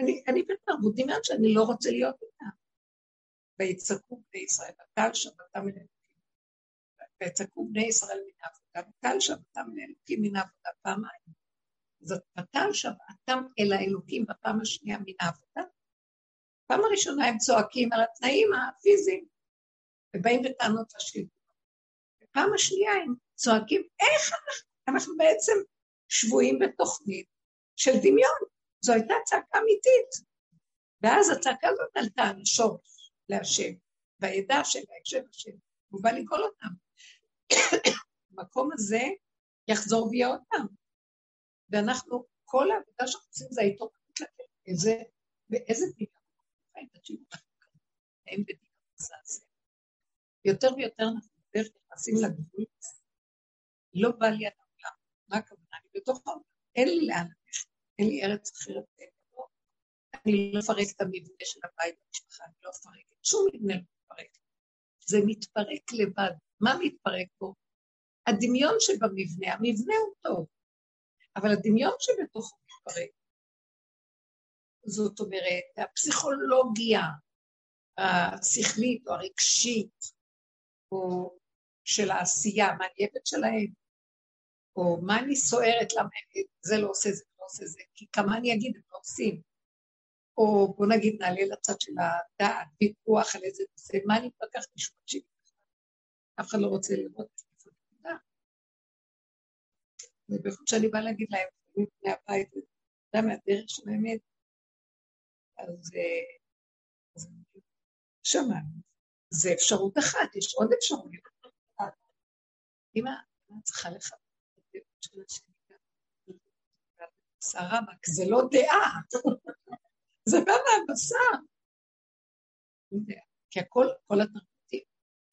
אני, אני בתרבות דמיון שאני לא רוצה להיות איתה. ויצעקו בני ישראל, אתה שבתם אל ויצעקו בני ישראל מן העבודה, ותל שבתם אל אלוקים מן העבודה פעמיים. זאת ותל שבתם אל האלוקים בפעם השנייה מן העבודה. פעם הראשונה הם צועקים על התנאים הפיזיים, ובאים בטענות לשלטון. בפעם השנייה הם צועקים, איך אנחנו, אנחנו בעצם שבויים בתוכנית של דמיון. זו הייתה צעקה אמיתית. ואז הצעקה הזאת עלתה על השורש להשם, והידע של ההקשר השם, הוא בא לגאול אותם. המקום הזה יחזור ויהיה אותם. ואנחנו, כל העבודה שאנחנו עושים זה ההתעוררות לכם. ואיזה דמיון. הם בדמיון מזעזע. יותר ויותר אנחנו בדרך נכנסים לגבול, לא בא לי על העולם, מה הכוונה? אני בתוך העולם, אין לי לאן ללכת, אין לי ארץ אחרת, אני לא אפרק את המבנה של הבית במשפחה, אני לא אפרק את שום מבנה. זה מתפרק לבד. מה מתפרק פה? הדמיון שבמבנה, המבנה הוא טוב, אבל הדמיון שבתוכו מתפרק. זאת אומרת, הפסיכולוגיה השכלית או הרגשית, או של העשייה, מה אני עבד שלהם, או מה אני סוערת, למה זה לא עושה, זה לא עושה זה, כי כמה אני אגיד, הם לא עושים. או בוא נגיד, נעלה לצד של הדעת, ויכוח על איזה נושא, מה אני מתווכחת משפט שלי אף אחד לא רוצה לראות איפה נקודה. ובכל שאני באה להגיד להם, מפני הבית, אתה מהדרך של האמת, אז אה, שמענו. זה אפשרות אחת, יש עוד אפשרויות. אמא, אמא צריכה לך סרבק, זה לא דעה, זה בא מהבשר. כי הכל, כל התרבותים,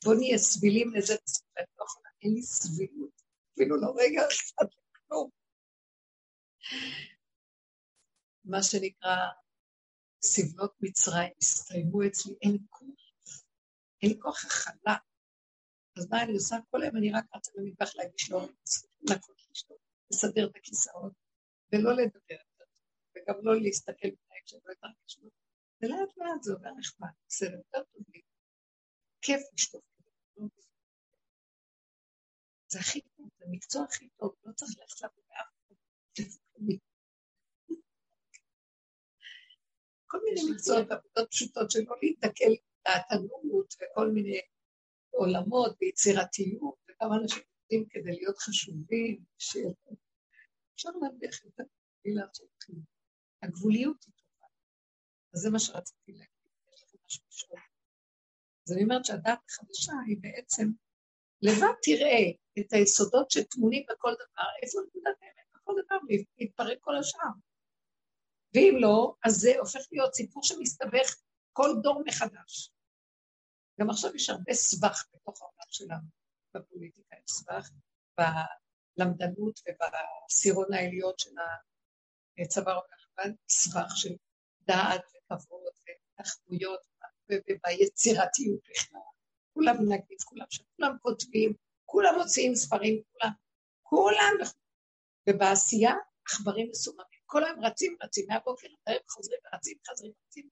בוא נהיה סבילים לזה, לא אין לי סבילות, אפילו לא רגע אחד לכלום. מה שנקרא, סבלות מצרים הסתיימו אצלי, אין כלום. אין לי כוח הכלה. אז מה אני עושה? כל היום אני רק רצה במטבח להגיש לו לסדר את הכיסאות, ולא לדבר וגם לא להסתכל בנהג שלא יתרגש לו. ולאט לאט זה עובר נחמד, בסדר, יותר טוב לי. כיף לשתות. זה הכי טוב, זה המקצוע הכי טוב, לא צריך ללכת לעבוד באף אחד. כל מיני מקצועות, עבודות פשוטות שלא להיתקל דעתנות וכל מיני עולמות ויצירתיות, וכמה אנשים עובדים כדי להיות חשובים, אפשר להרוויח יותר בלי לעשות כלום. הגבוליות היא טובה. אז זה מה שרציתי להגיד, יש לכם משהו לשאול. אז אני אומרת שהדת החדשה היא בעצם, לבד תראה את היסודות שטמונים בכל דבר, איפה נקודת האמת בכל דבר, להתפרק כל השאר. ואם לא, אז זה הופך להיות סיפור שמסתבך כל דור מחדש. גם עכשיו יש הרבה סבך בתוך העולם שלנו, בפוליטיקה יש סבך, בלמדנות ובעשירון העליון של הצבא הלבן, סבך של דעת וכבוד ותחבויות וביצירתיות בכלל. כולם נגיד, כולם שם, כולם כותבים, כולם מוציאים ספרים, כולם, כולם, ובעשייה עכברים מסוממים. כל היום רצים, רצים, מהבוקר עד חוזרים ורצים, חוזרים, רצים.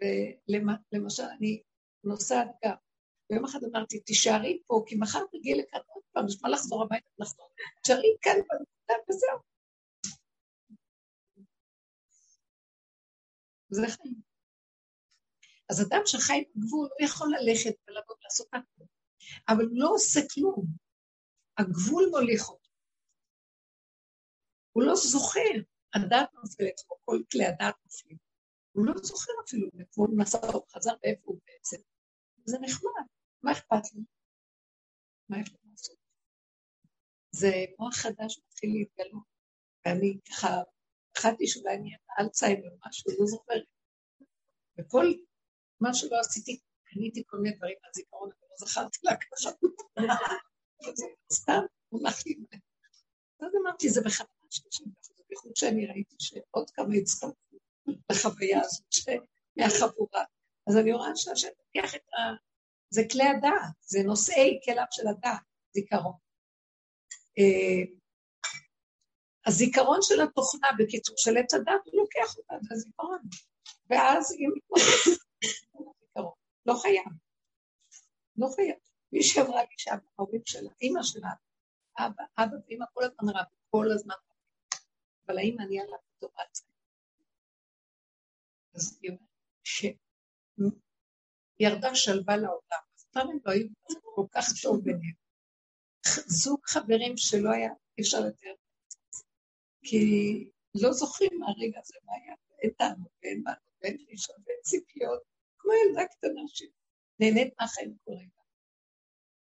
ולמשל, אני נוסעת גם, ויום אחד אמרתי, תישארי פה, כי מחר תגיעי לכאן עוד פעם, מה לחזור הביתה, לחזור. תישארי כאן בנקודה וזהו. זה חיים. אז אדם שחי בגבול, הוא יכול ללכת ולבוא ולעשות הכול, אבל הוא לא עושה כלום. הגבול מוליך אותו. הוא לא זוכר. הדעת נופלת, כמו כל כלי הדעת נופלים. הוא לא זוכר אפילו, אתמול נסע, הוא חזר ואיפה הוא בעצם. זה נחמד, מה אכפת לי? מה יש לעשות? זה מוח חדש מתחיל להתגלות, ואני ככה, פחדתי שאולי אני אלצהיימר או משהו, לא זוכרת. וכל מה שלא עשיתי, קניתי כל מיני דברים מהזיכרון, אבל לא זכרתי לקחת. סתם, הולך לי. אז אמרתי, זה בכוונה שלי. בייחוד שאני ראיתי שעוד כמה הצטרפו לחוויה הזאת מהחבורה. אז אני רואה שהשם לוקח את ה... זה כלי הדעת, זה נושאי כליו של הדעת, זיכרון. הזיכרון של התוכנה, בקיצור, של עץ הדת, הוא לוקח אותה, זה הזיכרון. ואז היא מתמודדת זיכרון. לא חייב. לא חייב. מי שאמרה לי שההורים שלה, אימא שלה, אבא, אבא ואימא כל הזמן רבו, כל הזמן אבל האם אני עליו בתורת אז היא אומרת שירדה שלווה לעולם, אז פעם הם לא היו כל כך טוב ביניהם. זוג חברים שלא היה, אי אפשר לתאר כי לא זוכרים מהרגע הזה מה היה, אין טענות ואין בעלות ואין דרישות ואין ציפיות, כמו ילדה קטנה שנהנית מהחיים כל רגע.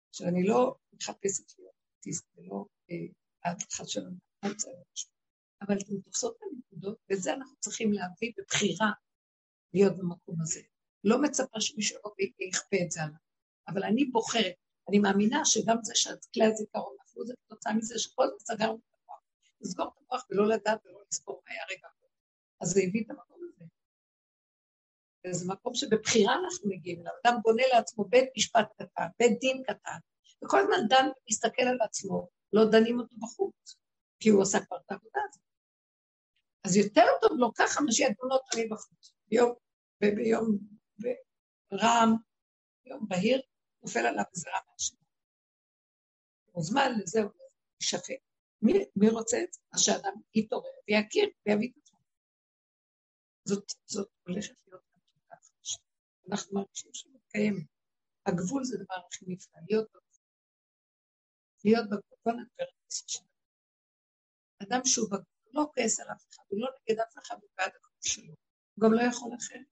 עכשיו, אני לא מחפשת להיות אוטיסט ולא ההדרכה של המוצא. אבל אתן תופסות את הנקודות, ואת זה אנחנו צריכים להביא בבחירה להיות במקום הזה. לא מצפה שמישהו ויכפה את זה עליו, אבל אני בוחרת, אני מאמינה שגם זה שכלי הזיכרון נפלו זה כתוצאה מזה שכל הזמן סגרנו. לסגור את המוח ולא לדעת ולא לזכור מה היה רגע. אז זה הביא את המקום הזה. וזה מקום שבבחירה אנחנו מגיעים אליו. אדם בונה לעצמו בית משפט קטן, בית דין קטן, וכל הזמן דן ומסתכל על עצמו, לא דנים אותו בחוץ, כי הוא עושה כבר את העבודה הזאת. אז יותר טוב לו ככה מה שידונו אותי בחוץ. ביום, וביום רעם, יום בהיר, נופל עליו רעם מהשני. מוזמן לזה הוא יישפט. מי, מי רוצה את זה? אז שאדם יתעורר ויכיר ויביא את עצמו. זאת, זאת הולכת להיות מתוקה חדשה. אנחנו מרגישים שמתקיים. הגבול זה דבר הכי נפלא, להיות בגבול. להיות בגבול, בוא נדבר על זה. אדם שהוא בגבול. לא כועס על אף אחד, הוא לא נגד אף אחד, הוא בעד הכל שלו. הוא גם לא יכול אחרת.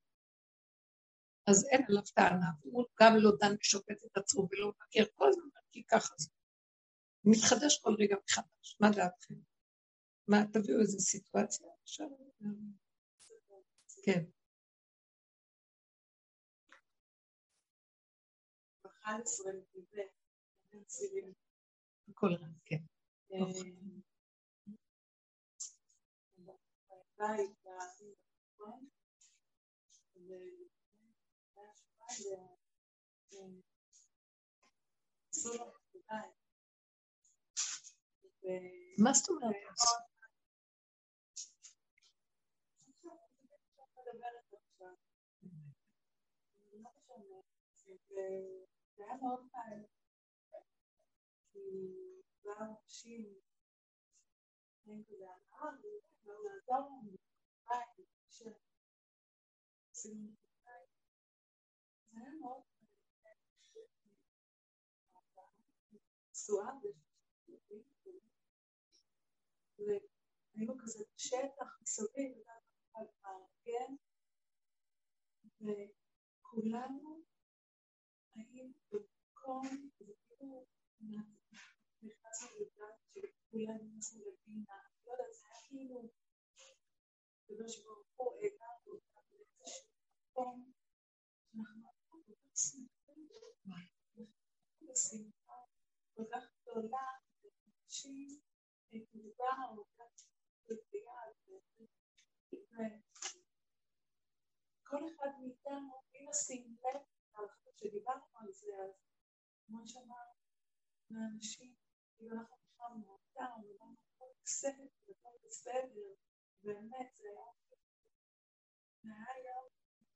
אז אין עליו טענה, הוא גם לא דן ושופט את עצמו ולא מכיר כל הזמן, כי ככה זה. הוא מתחדש כל רגע מחדש, מה דעתכם? מה, תביאו איזו סיטואציה עכשיו? כן. הכל רע, כן. אה, בית מה זאת אומרת? זה היה מאוד קל, כי כבר אנשים נמצאים כזה הנאה, נשואה, והיינו כזה בשטח מסביב, מארגן, וכולנו היינו במקום, וכאילו נכנסנו לדעת שכולנו נכנסנו לבינה, לא יודעת, זה היה כאילו, הקדוש ברוך הוא העלה אותנו לאיזשהו מקום, שאנחנו כל כך שמחים, כל כך גדולה, אנשים, כל אחד מאיתנו, אם נשים לב, כשדיברנו על זה, אז כמו שאמרנו, לאנשים, אם אנחנו בכלל מאותם, ואנחנו הכל בסדר, והכל בסדר, באמת, זה היה... זה היה יום,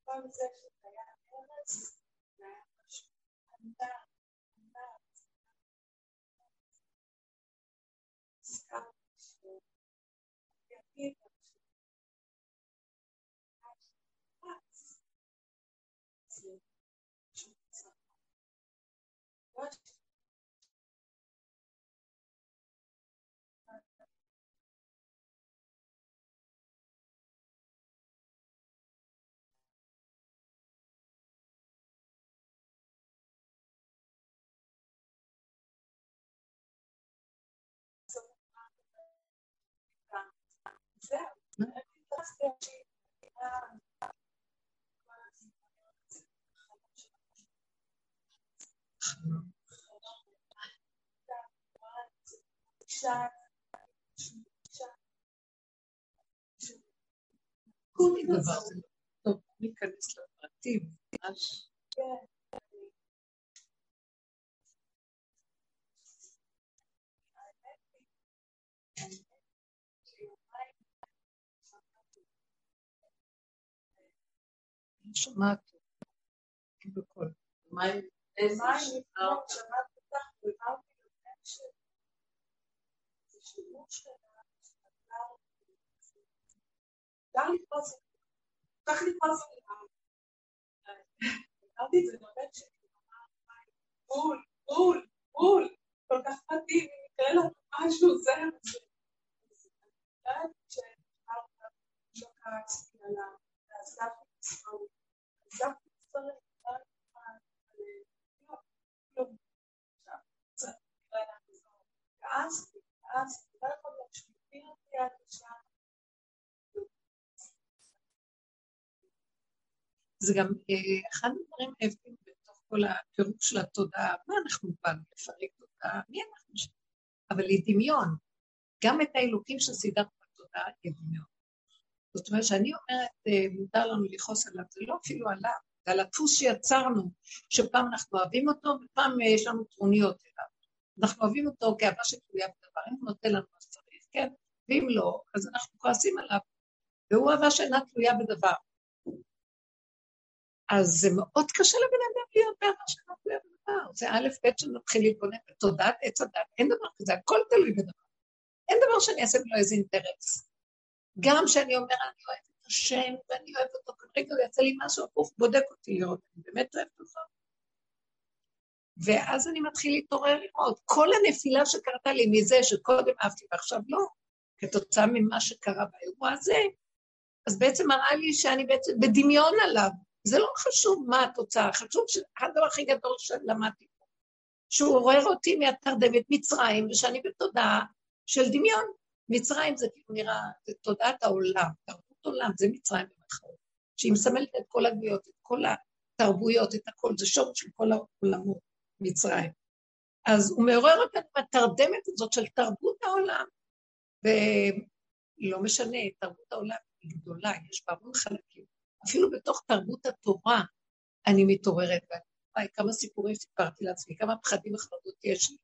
כל זה שזה היה ארץ, זה היה משהו ענק. טוב, ניכנס לפרטים. כן. אני שומעת בקול. מים לפנות, שמעתי אותך, ואמרתי לכם שזה שימוש שלה, אפשר לתפוס את זה. לתפוס את זה. אמרתי את זה לבן שלי, בול, בול, בול, כל כך מתאים, אם יקרה לנו משהו, זה. אני יודעת שאמרת, שוקצתי עליו, ועזבתי ישראל, עזבתי זה גם אה, אחד הדברים היפים בתוך כל הפירוק של התודעה, מה אנחנו באנו לפרק אותה, מי אנחנו שם? אבל היא דמיון. גם את האלוקים שסידרת בתודעה היא דמיון. זאת אומרת שאני אומרת, אה, מותר לנו לכעוס עליו, זה לא אפילו עליו, זה על הדפוס שיצרנו, שפעם אנחנו אוהבים אותו ופעם אה, יש לנו טרוניות אליו. אנחנו אוהבים אותו כאהבה שתלויה בדבר, אם הוא נותן לנו מה שצריך, כן? ואם לא, אז אנחנו כועסים עליו. והוא אהבה שאינה תלויה בדבר. אז זה מאוד קשה לבן אדם להיות באהבה שאינה תלויה בדבר. זה א', ב', שנתחיל להתבונן בתודעת עץ הדת, אין דבר כזה, הכל תלוי בדבר. אין דבר שאני אעשה בלו איזה אינטרס. גם שאני אומר, אני אוהבת את השם, ואני אוהבת אותו, כרגע הוא יצא לי משהו הפוך, בודק אותי לראות, אני באמת אוהבת אותו. ואז אני מתחיל להתעורר לראות. כל הנפילה שקרתה לי מזה שקודם אהבתי ועכשיו לא, כתוצאה ממה שקרה באירוע הזה, אז בעצם מראה לי שאני בעצם בדמיון עליו. זה לא חשוב מה התוצאה, חשוב שהדבר הכי גדול שלמדתי פה, שהוא עורר אותי מהתרדמת מצרים, ושאני בתודעה של דמיון. מצרים זה כאילו נראה, זה תודעת העולם, תרבות עולם, זה מצרים במחאות, שהיא מסמלת את כל הגביות, את כל התרבויות, את הכל, זה שורש של כל העולמות, מצרים. אז הוא מעורר אותנו בתרדמת הזאת של תרבות העולם, ולא משנה, תרבות העולם היא גדולה, יש בה המון חלקים. אפילו בתוך תרבות התורה אני מתעוררת, וואי, כמה סיפורים סיפרתי לעצמי, כמה פחדים וחרדות יש לי,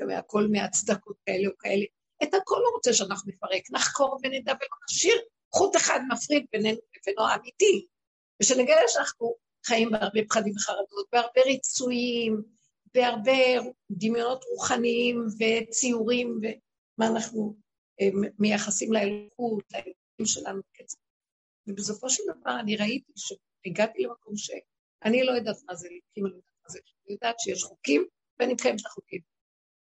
גם הכל מהצדקות כאלה או כאלה. את הכל הוא רוצה שאנחנו נפרק, נחקור ונדע ולא נשאיר חוט אחד מפריד בינינו לבינו האמיתי, ושנגלה שאנחנו חיים בהרבה פחדים וחרדות, בהרבה ריצויים, בהרבה דמיונות רוחניים וציורים, ומה אנחנו אה, מייחסים לאלוקות, לאלוקים שלנו בקצב. ובסופו של דבר אני ראיתי שהגעתי למקום שאני לא יודעת מה זה אלוקים, אני לא יודעת מה זה, אני יודעת שיש חוקים ואני מקיימת את החוקים.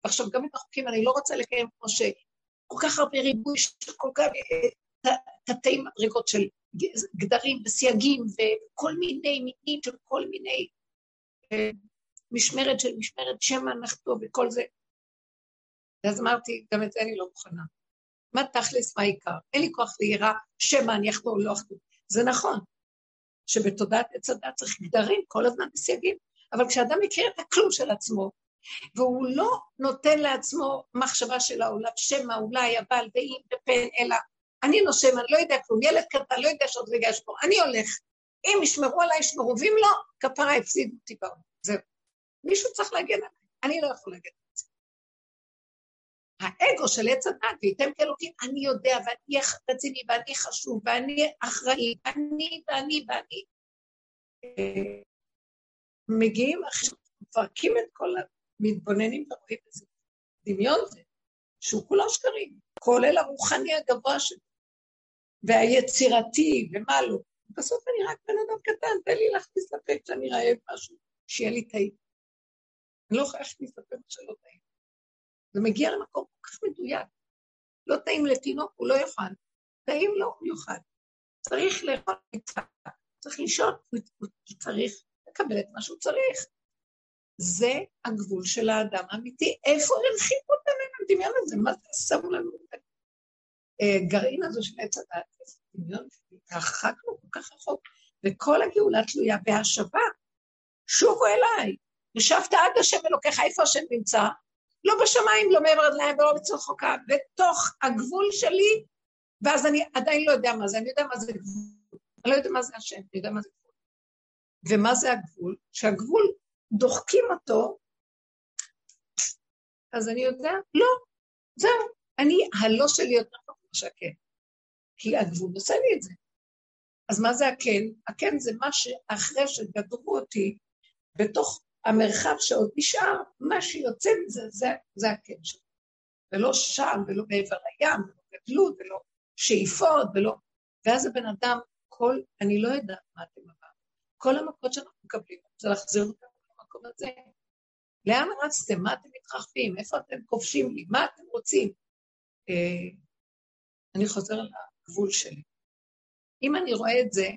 עכשיו, גם את החוקים אני לא רוצה לקיים כמו ש... כל כך הרבה ריבוי של כל כך אה, תתי מדרגות של גדרים וסייגים וכל מיני מינים של כל מיני אה, משמרת של משמרת, שמא נחתו וכל זה. ואז אמרתי, גם את זה אני לא מוכנה. מה תכלס, מה העיקר? אין לי כוח ליראה, שמא אני אחתור לא אחתור. זה נכון, שבתודעת עץ הדת צריך גדרים כל הזמן בסייגים, אבל כשאדם מכיר את הכלום של עצמו, והוא לא נותן לעצמו מחשבה של העולם, שמא אולי אבל ואם ופן, אלא אני נושם, אני לא יודע כלום, ילד קטן לא יודע שעוד רגע ישמור, אני הולך. אם ישמרו עליי, ישמרו, ואם לא, כפרה הפסידו אותי בעולם. זהו. מישהו צריך להגן עליי, אני לא יכול להגן על זה. האגו של עץ הדת, וייתם כאלוקים, אני יודע, ואני רציני, ואני חשוב, ואני אחראי, ואני, ואני, ואני. אה, מגיעים, מפרקים את כל המתבוננים ורואים איזה דמיון זה, שהוא כולו שקרים, כולל הרוחני הגבוה שלו, והיצירתי, ומה לא. בסוף אני רק בן אדם קטן, תן לי להכניס לפה כשאני רעב משהו, שיהיה לי טעים. אני לא יכולה להכניס לפה מה שלא טעים. זה מגיע למקום כל כך מדויק. לא טעים לתינוק, הוא לא יאכל. טעים לו, הוא יאכל. צריך לאכול מצווה, צריך לישון, הוא צריך לקבל את מה שהוא צריך. זה הגבול של האדם האמיתי. איפה הרחיקו אותנו עם הדמיון הזה? מה זה שמו לנו את הגרעין הזה של עץ הדת? דמיון שהתרחקנו כל כך רחוק, וכל הגאולה תלויה בהשבה. שובו אליי, ישבת עד השם אלוקיך, איפה השם נמצא? לא בשמיים, לא מעבר להם ולא בצור חוקה, בתוך הגבול שלי, ואז אני עדיין לא יודע מה זה, אני יודע מה זה גבול, אני לא יודע מה זה השם, אני יודע מה זה גבול. ומה זה הגבול? שהגבול, דוחקים אותו, אז אני יודע, לא, זהו, אני, הלא שלי יותר טוב ממה שהכן, כי הגבול עושה לי את זה. אז מה זה הכן? הכן זה מה שאחרי שגדרו אותי בתוך המרחב שעוד נשאר, מה שיוצא מזה, זה, זה הכן שלו. ולא שם, ולא מעבר לים, ולא גדלות, ולא שאיפות, ולא... ואז הבן אדם, כל, אני לא יודעת מה אתם אמרתם, כל המכות שאנחנו מקבלים, זה להחזיר אותנו למקום הזה. לאן רצתם? מה אתם מתרחבים? איפה אתם כובשים לי? מה אתם רוצים? אה, אני חוזר לגבול שלי. אם אני רואה את זה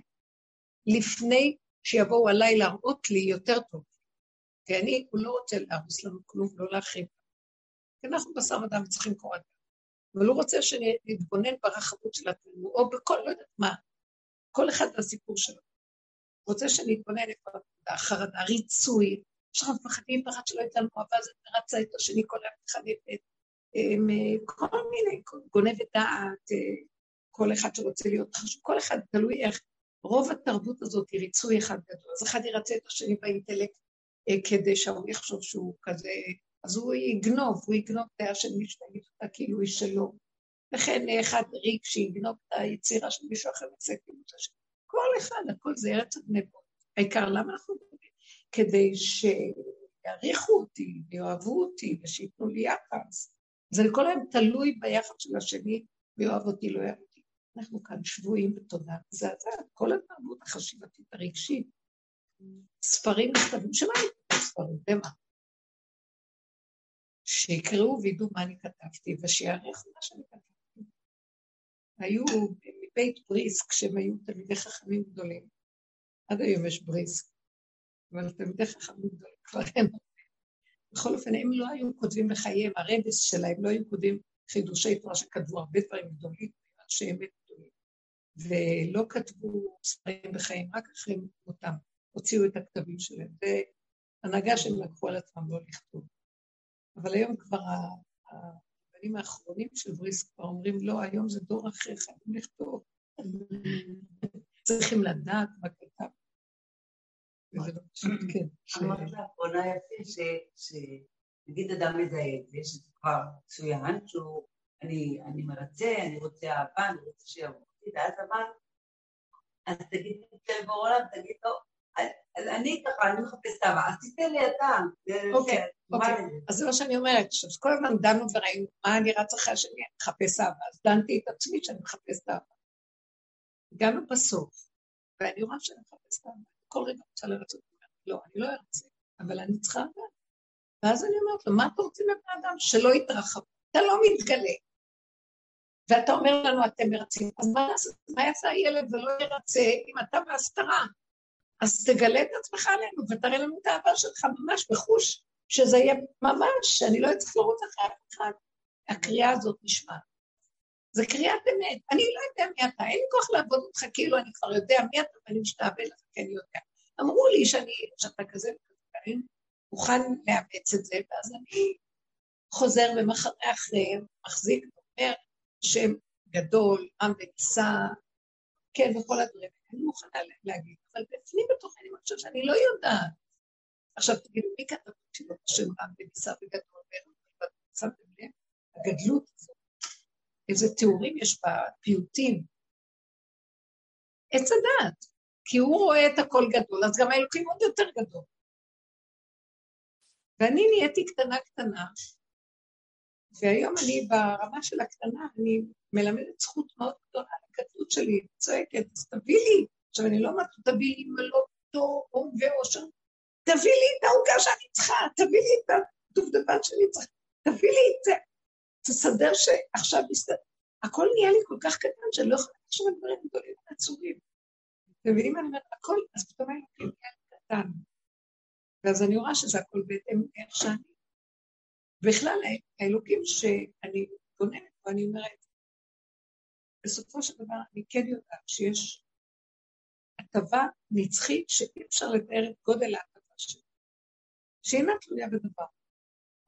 לפני שיבואו עליי להראות לי יותר טוב, כי אני, הוא לא רוצה להרוס לנו כלום, לא להרחיב. כי אנחנו בשר ודם צריכים קורת אבל הוא רוצה שנתבונן ברחבות של עצמנו, או בכל, לא יודעת מה, כל אחד והסיפור שלו. הוא רוצה שנתבונן איפה החרדה, ריצוי, יש לך מפחדים פחד שלא יצא לנו אהבה, זה רצה את השני כל היום מתחנפת, כל מיני, גונבת דעת, אה, כל אחד שרוצה להיות חשוב, כל אחד תלוי איך. רוב התרבות הזאת היא ריצוי אחד גדול, אז אחד ירצה את השני באינטלקט אה, כדי שההוא יחשוב שהוא כזה, אז הוא יגנוב, הוא יגנוב דעה של מישהו, יגיד אותה כאילו היא שלו. לכן אחד ריק שיגנוב את היצירה של מישהו אחר כאילו. כל אחד, הכל זה ארץ הגנבות. העיקר, למה אנחנו מדברים? כדי שיעריכו אותי, ויאהבו אותי, ושייתנו לי יחס. זה כל היום תלוי ביחס של השני, ויאהב אותי, לא יאהב אותי. אנחנו כאן שבויים בתודעה מזעזעת, כל התרבות החשיבתית הרגשית. ספרים נכתבים, שמה אני ספרים? במה? שיקראו וידעו מה אני כתבתי, ושיערכו מה שאני כתבתי. היו מבית בריסק, כשהם היו תלמידי חכמים גדולים, עד היום יש בריסק, אבל תלמידי חכמים גדולים כבר אין. בכל אופן, הם לא היו כותבים בחייהם, הרבס שלהם לא היו כותבים חידושי תורה שכתבו הרבה דברים גדולים, אנשי אמת גדולים, ולא כתבו ספרים בחיים, רק אחרי מותם. הוציאו את הכתבים שלהם. והנהגה שהם לקחו על עצמם לא לכתוב. אבל היום כבר הבנים האחרונים של בריסק כבר אומרים, לא, היום זה דור אחר, חייבים לכתוב. (laughs) צריכים לדעת מה כתב. וזה לא פשוט, כן. אמרת לאחרונה יפה שנגיד אדם מזהה את זה, שזה כבר מצוין, שהוא, אני מרצה, אני רוצה אהבה, אני רוצה שיעבור אותי, ואז אמרת, אז תגיד בעולם, תגיד לו, אז אני ככה, אני מחפשת אהבה, אז תיתן לי אתה. אוקיי, אוקיי. אז זה מה שאני אומרת, שכל הזמן דנו וראינו מה אני רצה אחרי שאני מחפש אהבה, אז דנתי את עצמי שאני מחפשת אהבה. הגענו בסוף, ואני רואה שאני מחפשת אהבה, כל רגע רוצה לרצות. לא, אני לא ארצה, אבל אני צריכה לדעת. ואז אני אומרת לו, מה אתה רוצה מבן אדם? שלא יתרחב. אתה לא מתגלה. ואתה אומר לנו, אתם מרצים, אז מה, מה יעשה הילד ולא ירצה אם אתה בהסתרה? אז תגלה את עצמך עלינו ותראה לנו את האהבה שלך ממש בחוש, שזה יהיה ממש, שאני לא אצטרך לרוץ אחרי אף אחד. הקריאה הזאת נשמעת. זה קריאת אמת. אני לא יודע מי אתה, אין לי כוח לעבוד אותך כאילו אני כבר יודע מי אתה ואני משתעבד לך כי אני יודע. אמרו לי שאני, שאתה כזה וכזה, מוכן לאמץ את זה, ואז אני חוזר ומחרה אחריהם, מחזיק, אומר שם גדול, עם ונישא, כן, וכל הדברים. אני מוכנה להגיד, אבל בפנים בתוכי אני חושבת שאני לא יודעת. עכשיו תגידו, מי כתב את השם רם ונישא וגדול, שמתם לב? הגדלות הזאת. איזה תיאורים יש בפיוטים. עץ הדעת, כי הוא רואה את הכל גדול, אז גם האלוקים עוד יותר גדול. ואני נהייתי קטנה קטנה, והיום אני ברמה של הקטנה, אני מלמדת זכות מאוד גדולה לקטנות שלי, צועקת, אז תביא לי, עכשיו אני לא אומרת, תביא לי מלוא טוב ואושר, תביא לי את העוגה שאני צריכה, תביא לי את הדובדבן שאני צריכה, תביא לי את זה. תסדר שעכשיו מסתדר. הכל נהיה לי כל כך קטן שאני לא יכולה לחשוב על דברים גדולים ועצובים. אתם מבינים מה אני אומרת? הכל, אז פתאום האלוקים נהיה לי קטן. ואז אני רואה שזה הכל בהתאם לאיך שאני. בכלל, האלוקים שאני גוננת ואני אומרת, בסופו של דבר אני כן יודעת שיש הטבה נצחית שאי אפשר לתאר את גודל ההטבה שלי, שאינה תלויה בדבר.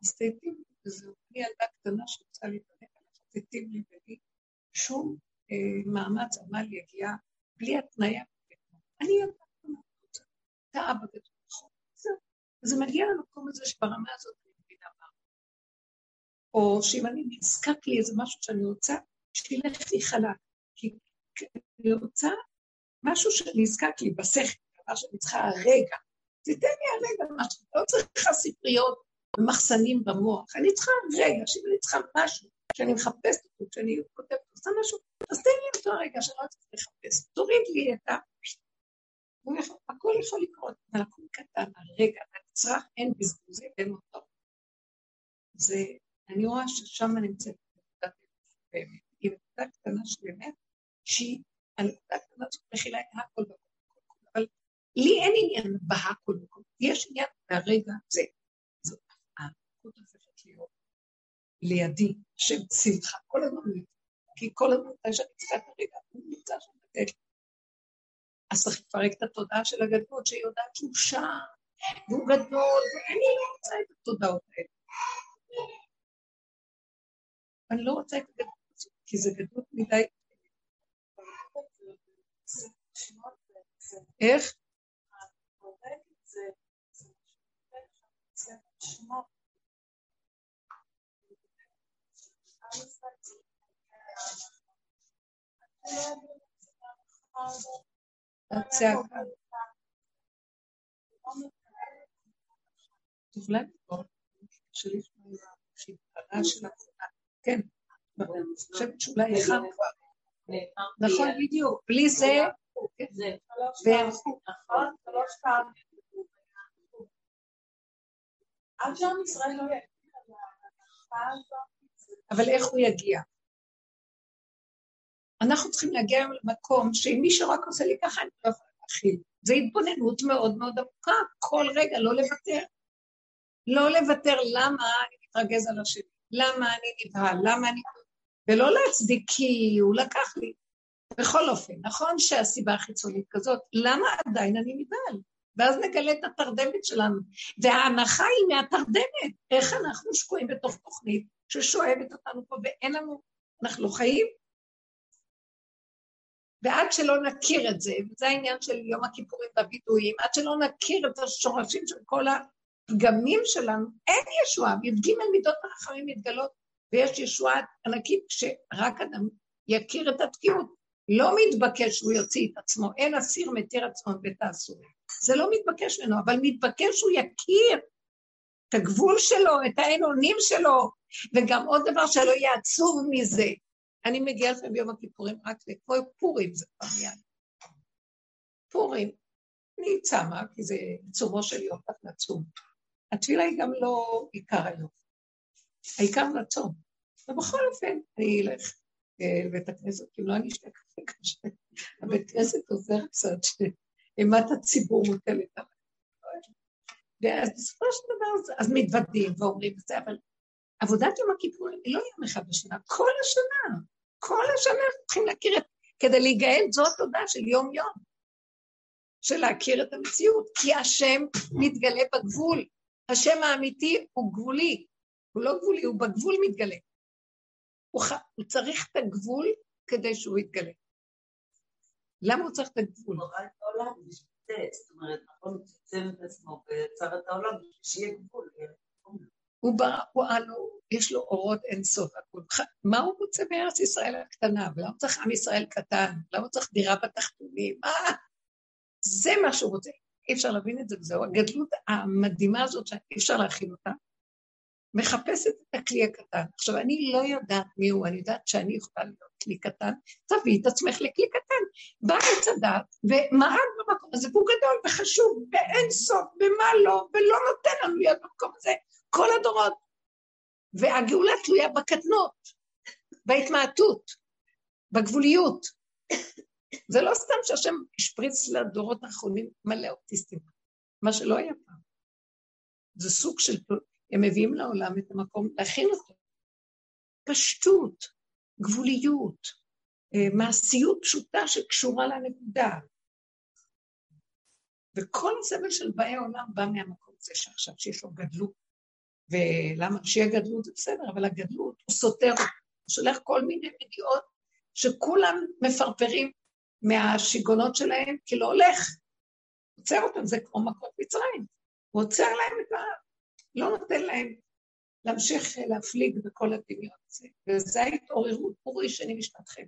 אז תהייתי וזהו. אני ילדה קטנה שרוצה להתענק על לי בלי שום אה, מאמץ עמל יגיע, בלי התניה. אני ילדה קטנה, אתה אבא גדול, נכון? זהו. וזה מגיע למקום הזה שברמה הזאת אני מבינה מה. או שאם אני נזקק לי איזה משהו שאני רוצה, שילך לי חלק. כי אני רוצה משהו שנזקק לי בשכל, דבר שאני צריכה הרגע. תיתן לי הרגע משהו, לא צריכה ספריות ומחסנים במוח. אני צריכה רגע, שאם אני צריכה משהו, שאני מחפשת אותו, שאני כותבת, עושה משהו, אז תן לי אותו רגע שאני לא צריכה לחפש. תוריד לי את ה... הכל יכול לקרות, אבל הכל קטן, הרגע, הנצרך, אין בזבוזים, אין אותו. זה, אני רואה ששם נמצאת נקודת באמת. היא נקודה קטנה של אמת, שהיא, הנקודה הקטנה הזאת מכילה את הכל בכל אבל לי אין עניין בהכל בכל יש עניין מהרגע הזה. הדקות הופכת להיות לידי, השם שמחה, כל הזמן, כי כל הזמן מתי שאני צריכה את הרגע, הוא נמצא שם לתת אז צריך לפרק את התודעה של הגדלות, שהיא יודעת שהוא שם, והוא גדול, ואני לא רוצה את התודעות האלה. אני לא רוצה את הגדלות הזאת, כי זה גדלות מדי. איך? הצעקה. של הקונה. כן, אני חושבת שאולי הכנו כבר. נכון, בדיוק. בלי זה. נכון, שלוש פעמים. עד שעם ישראל לא יגיע אבל איך הוא יגיע? אנחנו צריכים להגיע למקום שאם מישהו רק עושה לי ככה, אני לא יכולה להכיל. זו התבוננות מאוד מאוד עמוקה, כל רגע לא לוותר. לא לוותר, למה אני מתרגז על השני? למה אני נבהל? למה אני... ולא להצדיק כי הוא לקח לי. בכל אופן, נכון שהסיבה החיצונית כזאת, למה עדיין אני נבהל? ואז נגלה את התרדמת שלנו. וההנחה היא מהתרדמת, איך אנחנו שקועים בתוך תוכנית ששואבת אותנו פה ואין לנו, אנחנו לא חיים. ועד שלא נכיר את זה, וזה העניין של יום הכיפורים והווידויים, עד שלא נכיר את השורשים של כל הפגמים שלנו, אין ישועה, י"ג מידות הרחמים מתגלות, ויש ישועה ענקית כשרק אדם יכיר את התקיעות. לא מתבקש שהוא יוציא את עצמו, אין אסיר מתיר עצמו בבית האסורים. זה לא מתבקש ממנו, אבל מתבקש שהוא יכיר את הגבול שלו, את האין אונים שלו, וגם עוד דבר שלא יהיה עצוב מזה. אני מגיעה לכם ביום הכיפורים רק לכמו פורים, זה כבר מיד. פורים. אני צמה, כי זה עיצומו של יום כך נצום. התפילה היא גם לא עיקר היום. העיקר לצום. ובכל אופן, אני אלך אה, לבית הכנסת, אם לא אני אשתה קשה. (laughs) הבית כנסת עוזר קצת שאימת הציבור מוטלת עליי. ואז בסופו של דבר, אז מתוודים ואומרים את זה, אבל עבודת יום הכיפור היא לא יום אחד בשנה, כל השנה. כל השנה אנחנו צריכים להכיר את, כדי להיגאל, זו התודה של יום-יום. של להכיר את המציאות, כי השם מתגלה בגבול. השם האמיתי הוא גבולי, הוא לא גבולי, הוא בגבול מתגלה. הוא, ח... הוא צריך את הגבול כדי שהוא יתגלה. למה הוא צריך את הגבול? העולם בשביל זה, זאת אומרת, נכון, הוא צמצם את עצמו ויצר את העולם בשביל שיהיה גבול. הוא ברא, הוא אנו, יש לו אורות אינסוף. מה הוא רוצה בארץ ישראל הקטנה? ולמה צריך עם ישראל קטן? למה צריך דירה בתחתונים? מה? זה מה שהוא רוצה. אי אפשר להבין את זה, וזהו. הגדלות המדהימה הזאת, שאי אפשר להכין אותה, מחפשת את הכלי הקטן. עכשיו, אני לא יודעת מי הוא, אני יודעת שאני יכולה להיות כלי קטן, תביאי את עצמך לכלי קטן. בא עץ הדת ומעד במקום הזה, והוא גדול וחשוב, ואין סוף, ומה לא, ולא נותן לנו להיות במקום הזה כל הדורות. והגאולה תלויה בקטנות, בהתמעטות, בגבוליות. זה לא סתם שהשם השפריץ לדורות האחרונים מלא אוטיסטים, מה שלא היה פעם. זה סוג של, הם מביאים לעולם את המקום להכין אותו. פשטות, גבוליות, אה, מעשיות פשוטה שקשורה לנקודה. וכל הסבל של באי העולם בא מהמקום הזה שעכשיו שיש לו גדלות. ולמה שיהיה גדלות זה בסדר, אבל הגדלות הוא סותר, הוא שולח כל מיני מגיעות שכולם מפרפרים מהשיגונות שלהם, כי לא הולך. עוצר אותם, זה כמו מכות מצרים. הוא עוצר להם את ה... לא נותן להם להמשיך להפליג בכל הדמיון הזה. וזה ההתעוררות, פורי שני משנתכם.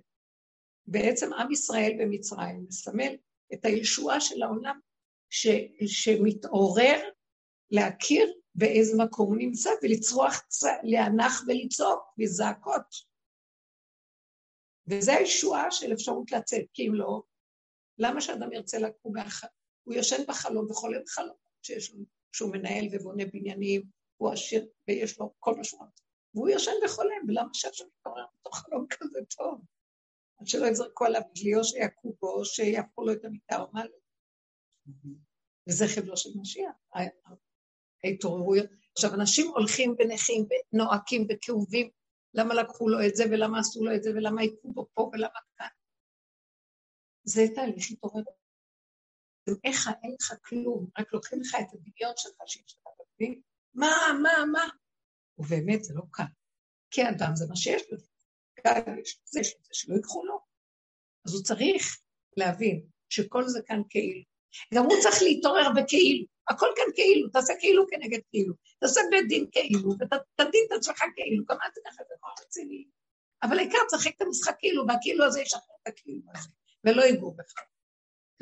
בעצם עם ישראל במצרים מסמל את הישועה של העולם ש... שמתעורר להכיר באיזה מקום הוא נמצא ולצרוח, להנח ולצעוק בזעקות. וזה הישועה של אפשרות לצאת, כי אם לא, למה שאדם ירצה לקום מהחלום? הוא יושן בחלום וחולם חלום שיש לו, שהוא מנהל ובונה בניינים, הוא עשיר ויש לו כל מה שהוא רוצה. והוא יושן וחולם, ולמה שעכשיו יתעורר בתוך חלום כזה טוב? עד שלא יזרקו עליו דלי או שיעקו בו, או לו את המיטה או מה לא. וזה חבלו של משיח, ההתעוררויות. עכשיו, אנשים הולכים ונכים ונועקים וכאובים למה לקחו לו את זה, ולמה עשו לו את זה, ולמה יקחו בו פה, ולמה כאן. זה תהליך התעוררות. איך אין לך כלום, רק לוקחים לך את הדמיון שלך שיש לך בפנים, מה, מה, מה? ובאמת זה לא קל. כי אדם זה מה שיש לו. קל יש יש זה, שלא ייקחו לו. אז הוא צריך להבין שכל זה כאן כאילו. גם הוא צריך להתעורר בכאילו. הכל כאן כאילו, תעשה כאילו כנגד כאילו, תעשה בית דין כאילו, ותדין את עצמך כאילו, גם אל תיקח את זה כמו רציני. אבל העיקר תשחק את המשחק כאילו, והכאילו הזה ישחרר את הכאילו הזה, ולא ייגעו בך.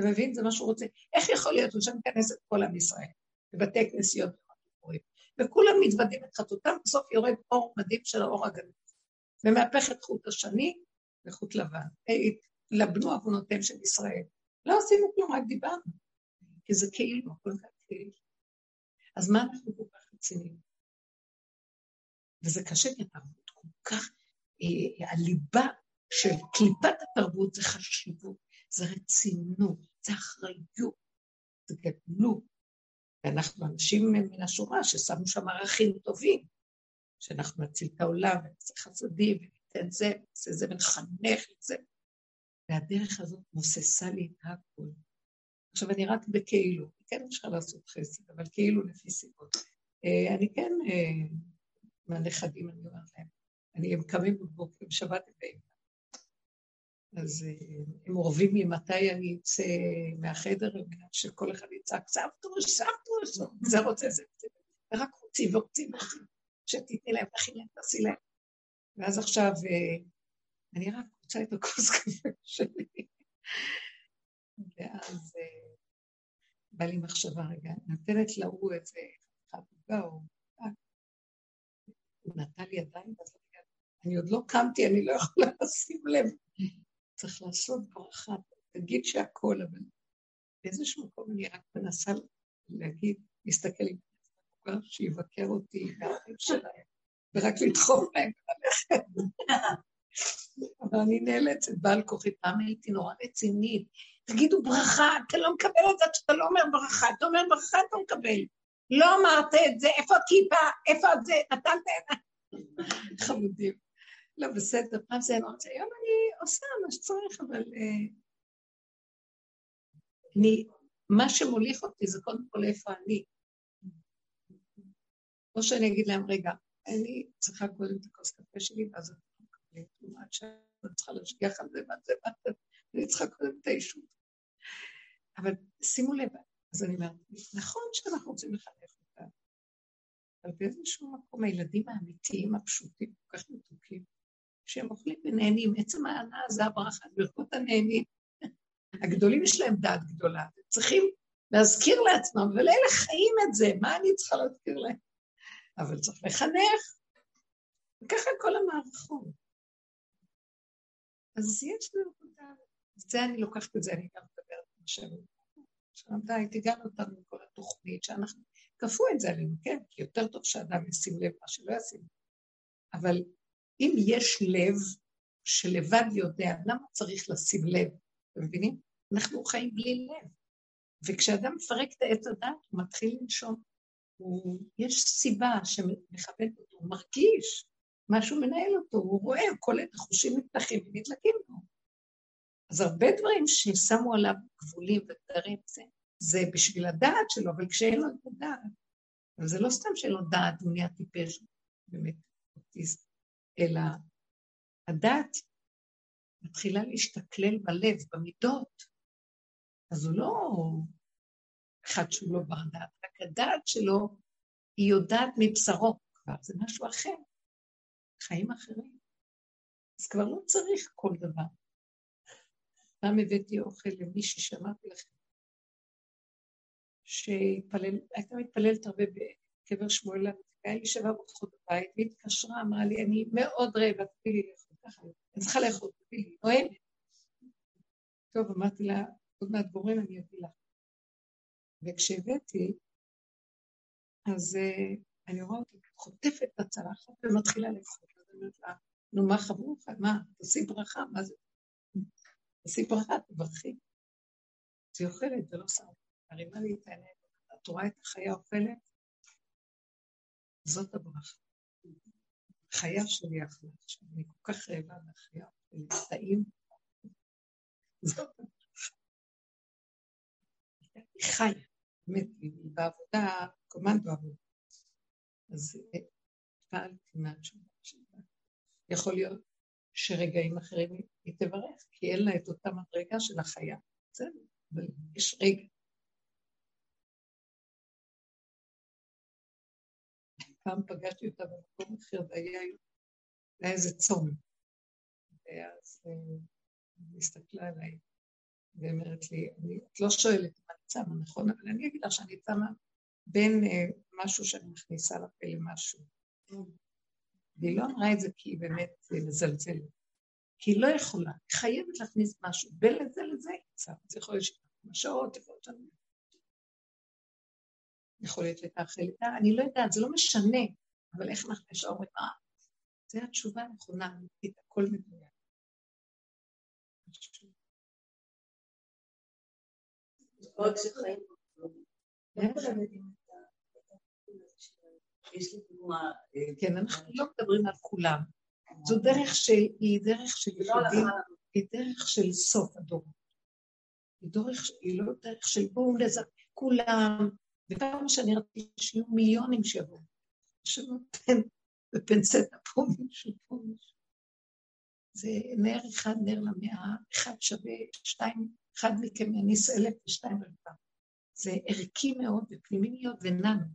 אתה מבין? זה מה שהוא רוצה. איך יכול להיות שהוא מכנס את כל עם ישראל, בבתי כנסיות וכולם מתוודים את חטאותם, בסוף יורד אור מדהים של האור הגדול, ומהפך את חוט השני וחוט לבן. לבנו עוונותיהם של ישראל. לא עשינו כלום, רק דיברנו. כי זה כאילו, הכל כך אז מה אנחנו כל כך רציניים? וזה קשה כי התרבות כל כך, אה, הליבה של קליפת התרבות זה חשיבות, זה רצינות, זה אחריות, זה גדלות. ואנחנו אנשים מן השורה ששמו שם ערכים טובים, שאנחנו נציל את העולם ונעשה חסדים וניתן זה ונעשה זה ונחנך את זה. והדרך הזאת מוססה לי את הכול. עכשיו, אני רק בכאילו, כן אפשר לעשות חסד, אבל כאילו לפי סיבות. אה, אני כן, אה, מהנכדים, אני אומרת להם, אני, הם קמים בבוקר, בשבת הם באים. אז אה, הם אורבים לי מתי אני אצא מהחדר, על מנת שכל אחד יצעק, סבתוש, סבתוש, זה רוצה, זה רוצה. ורק רוצים ורוצים ורוצים, שתתני להם, תכין להם, תעשי להם. ואז עכשיו, אני רק רוצה את הכוס קפה שלי. ואז בא לי מחשבה רגע, נותנת להוא איזה חתוכה או... הוא לי ידיים, אני עוד לא קמתי, אני לא יכולה לשים לב. צריך לעשות ברכה, תגיד שהכל, אבל באיזשהו מקום אני רק מנסה להגיד, להסתכל עם כבר שיבקר אותי ורק לדחוף להם ללכת. אבל אני נאלצת, בעל כוחי, פעם הייתי נורא רצינית. תגידו ברכה, אתה לא מקבל את זה שאתה לא אומר ברכה, אתה אומר ברכה, אתה מקבל. לא אמרת את זה, איפה הכיפה, איפה זה, נתנת את זה. חמודים. לא, בסדר, פעם זה רוצה, היום אני עושה מה שצריך, אבל... אה, אני, מה שמוליך אותי זה קודם כל איפה אני. או שאני אגיד להם, רגע, אני צריכה קודם את הכוס קפה שלי, ואז אני מקבלת תרומה שאני צריכה להשגיח על זה ועל זה ועל זה, אני צריכה קודם את האישות. אבל שימו לב, אז אני אומרת, נכון שאנחנו רוצים לחנך אותם, אבל באיזשהו מקום הילדים האמיתיים, הפשוטים, כל כך מתוקים, שהם אוכלים ונהנים, עצם ההנאה זה הברכה, ברכות הנהנים. (laughs) הגדולים יש להם דעת גדולה, צריכים להזכיר לעצמם, ולאלה חיים את זה, מה אני צריכה להזכיר להם? אבל צריך לחנך. וככה כל המערכות. אז יש לי עבודה, זה אני לוקחת את זה, אני גם מדברת עם השם. עכשיו די, תיגען אותנו עם כל התוכנית, שאנחנו, כפו את זה עלינו, כן? כי יותר טוב שאדם ישים לב מה שלא ישים. אבל אם יש לב שלבד יודע, למה צריך לשים לב? אתם מבינים? אנחנו חיים בלי לב. וכשאדם מפרק את העץ הדת, הוא מתחיל לנשום. הוא, יש סיבה שמכבדת אותו, הוא מרגיש, משהו מנהל אותו, הוא רואה, כל את החושים נפתחים ונדלקים לו. אז הרבה דברים ששמו עליו גבולים ודברים, זה, זה בשביל הדעת שלו, אבל כשאין לו את הדעת, אבל זה לא סתם שאין לו דעת, הוא נהיה טיפש, באמת אוטיסט, אלא הדעת מתחילה להשתכלל בלב, במידות, אז הוא לא אחד שהוא לא בר דעת, רק הדעת שלו, היא יודעת מבשרו כבר, זה משהו אחר, חיים אחרים. אז כבר לא צריך כל דבר. פעם הבאתי אוכל למישהי שאמרתי לכם, שהתפלל, הייתה מתפללת הרבה בקבר שמואל, היה לי שבע ברכות בבית, והיא התקשרה, אמרה לי, אני מאוד רעבה, תביא לי לאכול, ככה, אני צריכה לאכול, תביא לי, נואמת. טוב, אמרתי לה, עוד מעט גורם אני אביא לך. וכשהבאתי, אז uh, אני רואה אותי חוטפת את הצלחת ומתחילה לאכול. אז אני אומרת לה, נו, מה חברוך? מה, תעשי ברכה, מה זה? תעשי ברכה, תברכי. אז היא אוכלת ולא שמה. מרימה לי את העיניים, את רואה את החיה אוכלת? זאת הברכה. חיה שלי אכלה עכשיו, אני כל כך רעבה מהחיה, טעים. זאת הברכה. היא חיה. באמת, היא בעבודה, קומנדו עבודה. אז פעלתי מהתשובה שלה. יכול להיות שרגעים אחרים היא תברך, כי אין לה את אותה מדרגה של החיה. בסדר, אבל יש רגע. פעם פגשתי אותה במקום אחר, והיה איזה צום. ואז אה, היא הסתכלה עליי, ואומרת לי, את לא שואלת מה אני צמה, נכון? אבל אני אגיד לך שאני צמה בין אה, משהו שאני מכניסה לפה למשהו. והיא לא אמרה את זה כי היא באמת מזלזלת. כי היא לא יכולה, היא חייבת להכניס משהו, בין לזה לזה צמה. זה יכול להיות שעות, יכול להיות שאני... יכול להיות שהייתה אחרי לידה, אני לא יודעת, זה לא משנה, אבל איך אנחנו ישר אומרים, אה, זו התשובה הנכונה, אמיתית, הכל מדויק. דוגמה... אה, כן, אנחנו לא מדברים על כולם. זו דרך שהיא דרך של לא יחידים, היא דרך של סוף הדור. היא לא דרך של בואו נזק כולם, וכמה שאני רציתי שיהיו מיליונים שיבואו. בפנצטה פה מישהו, פה מישהו. זה נר אחד, נר למאה, אחד שווה שתיים, אחד מכם יניס אלף ושתיים אלפם. זה ערכי מאוד ופנימי להיות וננו.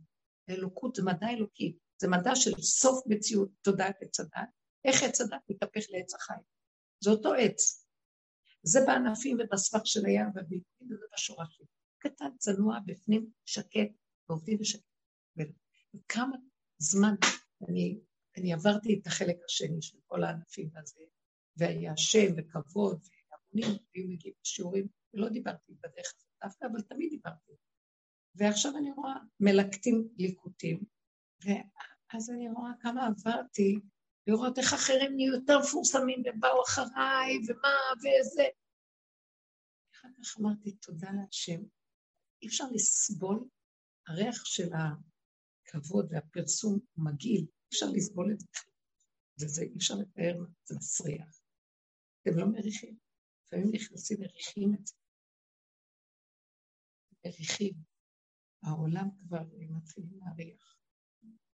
אלוקות זה מדע אלוקי, זה מדע של סוף מציאות תודעת עץ הדת. איך עץ הדת מתהפך לעץ החיים? זה אותו עץ. זה בענפים ובסבך של הים ובעקבים וזה בשורשים. קטן, צנוע, בפנים, שקט, ועובדים בשקט. וכמה זמן אני, אני עברתי את החלק השני של כל הענפים הזה, והיה שם וכבוד והמונים, היו מגיעים לשיעורים, ולא דיברתי בדרך הזאת דווקא, אבל תמיד דיברתי. ועכשיו אני רואה מלקטים ליקוטים, ואז אני רואה כמה עברתי לראות איך אחרים נהיו יותר מפורסמים ובאו אחריי, ומה, ואיזה... אחר כך אמרתי, תודה להשם. אי אפשר לסבול, הריח של הכבוד והפרסום מגעיל, אי אפשר לסבול את זה. וזה אי אפשר לתאר, זה מסריח. אתם לא מריחים. לפעמים נכנסים מריחים את זה. מריחים. העולם כבר מתחיל להריח.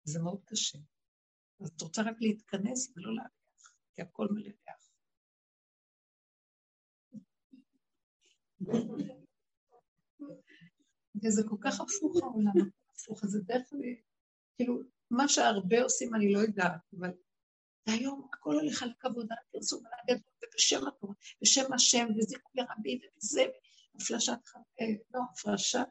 זה מאוד קשה. אז את רוצה רק להתכנס ולא להריח, כי הכל מלא ריח. וזה כל כך הפוך העולם, הפוך, זה דרך, כאילו, מה שהרבה עושים אני לא יודעת, אבל והיום הכל הולך על הכבוד, על הפרסום, על הגדול, ובשם התורה, בשם השם, וזיכוי הרבים, וזה, הפלשת, אה, לא, הפרשת.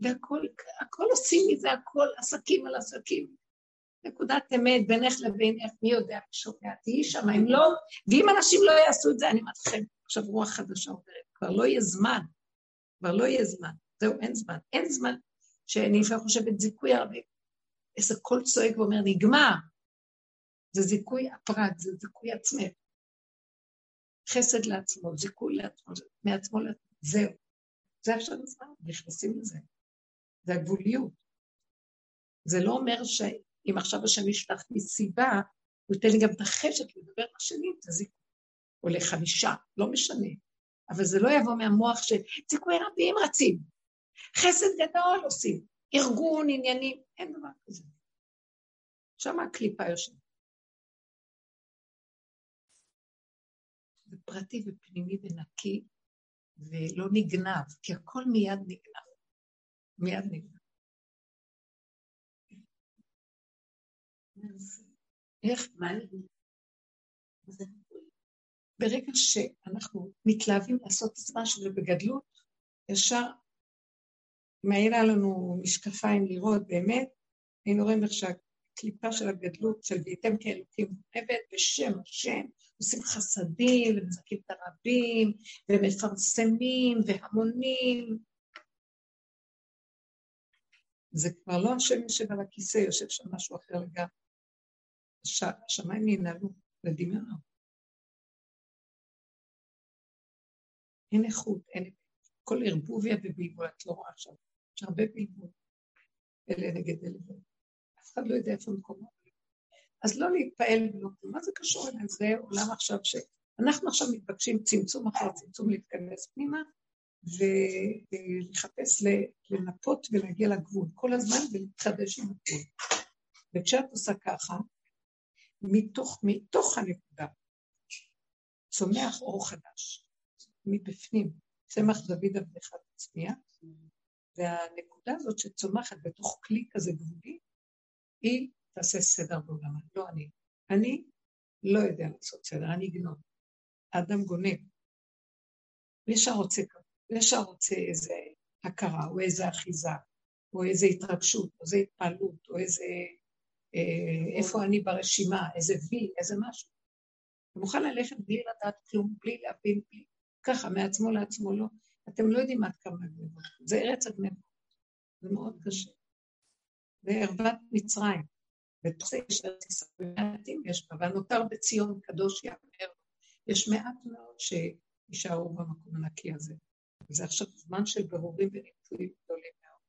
והכל הכל עושים מזה, הכל עסקים על עסקים. נקודת אמת בינך לבינך, מי יודע שומע, תהיי שם, אם לא, ואם אנשים לא יעשו את זה, אני אומרת לכם, עכשיו רוח חדשה עוברת, כבר לא יהיה זמן, כבר לא יהיה זמן, זהו, אין זמן, אין זמן שאני לפעמים חושבת זיכוי הרבה, איזה קול צועק ואומר, נגמר, זה זיכוי הפרט, זה זיכוי עצמך. חסד לעצמו, זיכוי לעצמו, מעצמו לעצמו, זהו. זה עכשיו הזמן, נכנסים לזה. זה הגבוליות. זה לא אומר שאם עכשיו השם ישלח לי סיבה, הוא ייתן לי גם את החשק לדבר לשני, תזיק, או לחמישה, לא משנה. אבל זה לא יבוא מהמוח שזיכוי רבים רצים, חסד גדול עושים, ארגון, עניינים, אין דבר כזה. שם הקליפה יושבת. זה פרטי ופנימי ונקי, ולא נגנב, כי הכל מיד נגנב. מיד נגנב. איך? מה ברגע שאנחנו מתלהבים לעשות את משהו ובגדלות, ישר היה לנו משקפיים לראות באמת, היינו רואים איך שהקליפה של הגדלות של וייתם כאלוקים מורעבת בשם השם, עושים חסדים ומזכים את הרבים ומפרסמים והמונים. זה כבר לא השם יושב על הכיסא, יושב שם משהו אחר לגמרי. השמיים ינהלו לדמיונו. אין איכות, אין כל ערבוביה ובלבול, את לא רואה עכשיו. יש הרבה בלבול. אלה נגד אלה. אף אחד לא יודע איפה מקומו. אז לא להתפעל ולא כלום. מה זה קשור אליהם? זה עולם עכשיו ש... אנחנו עכשיו מתבקשים צמצום אחר צמצום להתכנס פנימה, ולחפש לנפות ולהגיע לגבול כל הזמן ולהתחדש עם הגבול. וכשאת עושה ככה, מתוך, מתוך הנקודה צומח אור חדש, מבפנים, צמח דוד עבדך תצמיח, והנקודה הזאת שצומחת בתוך כלי כזה גבולי, היא תעשה סדר בעולמה, לא אני. אני לא יודע לעשות סדר, אני אגנוב. האדם גונב. וישר רוצה וישר רוצה איזה הכרה, או איזה אחיזה, או איזה התרגשות, או איזה התפעלות, או איזה... אה, איפה אני ברשימה, איזה וי, איזה משהו. הוא מוכן ללכת בלי לדעת כלום, בלי להבין, בלי... ככה, מעצמו לעצמו לא. אתם לא יודעים עד כמה גנבות. זה ארץ הגנבות. זה מאוד קשה. זה ערוות מצרים. בתוך זה יש ארץ ישראל, מעטים יש בה, והנותר בציון קדוש יאמר. יש מעט מאוד שישארו במקום הנקי הזה. זה עכשיו זמן של ברורים וניתויים גדולים מאוד.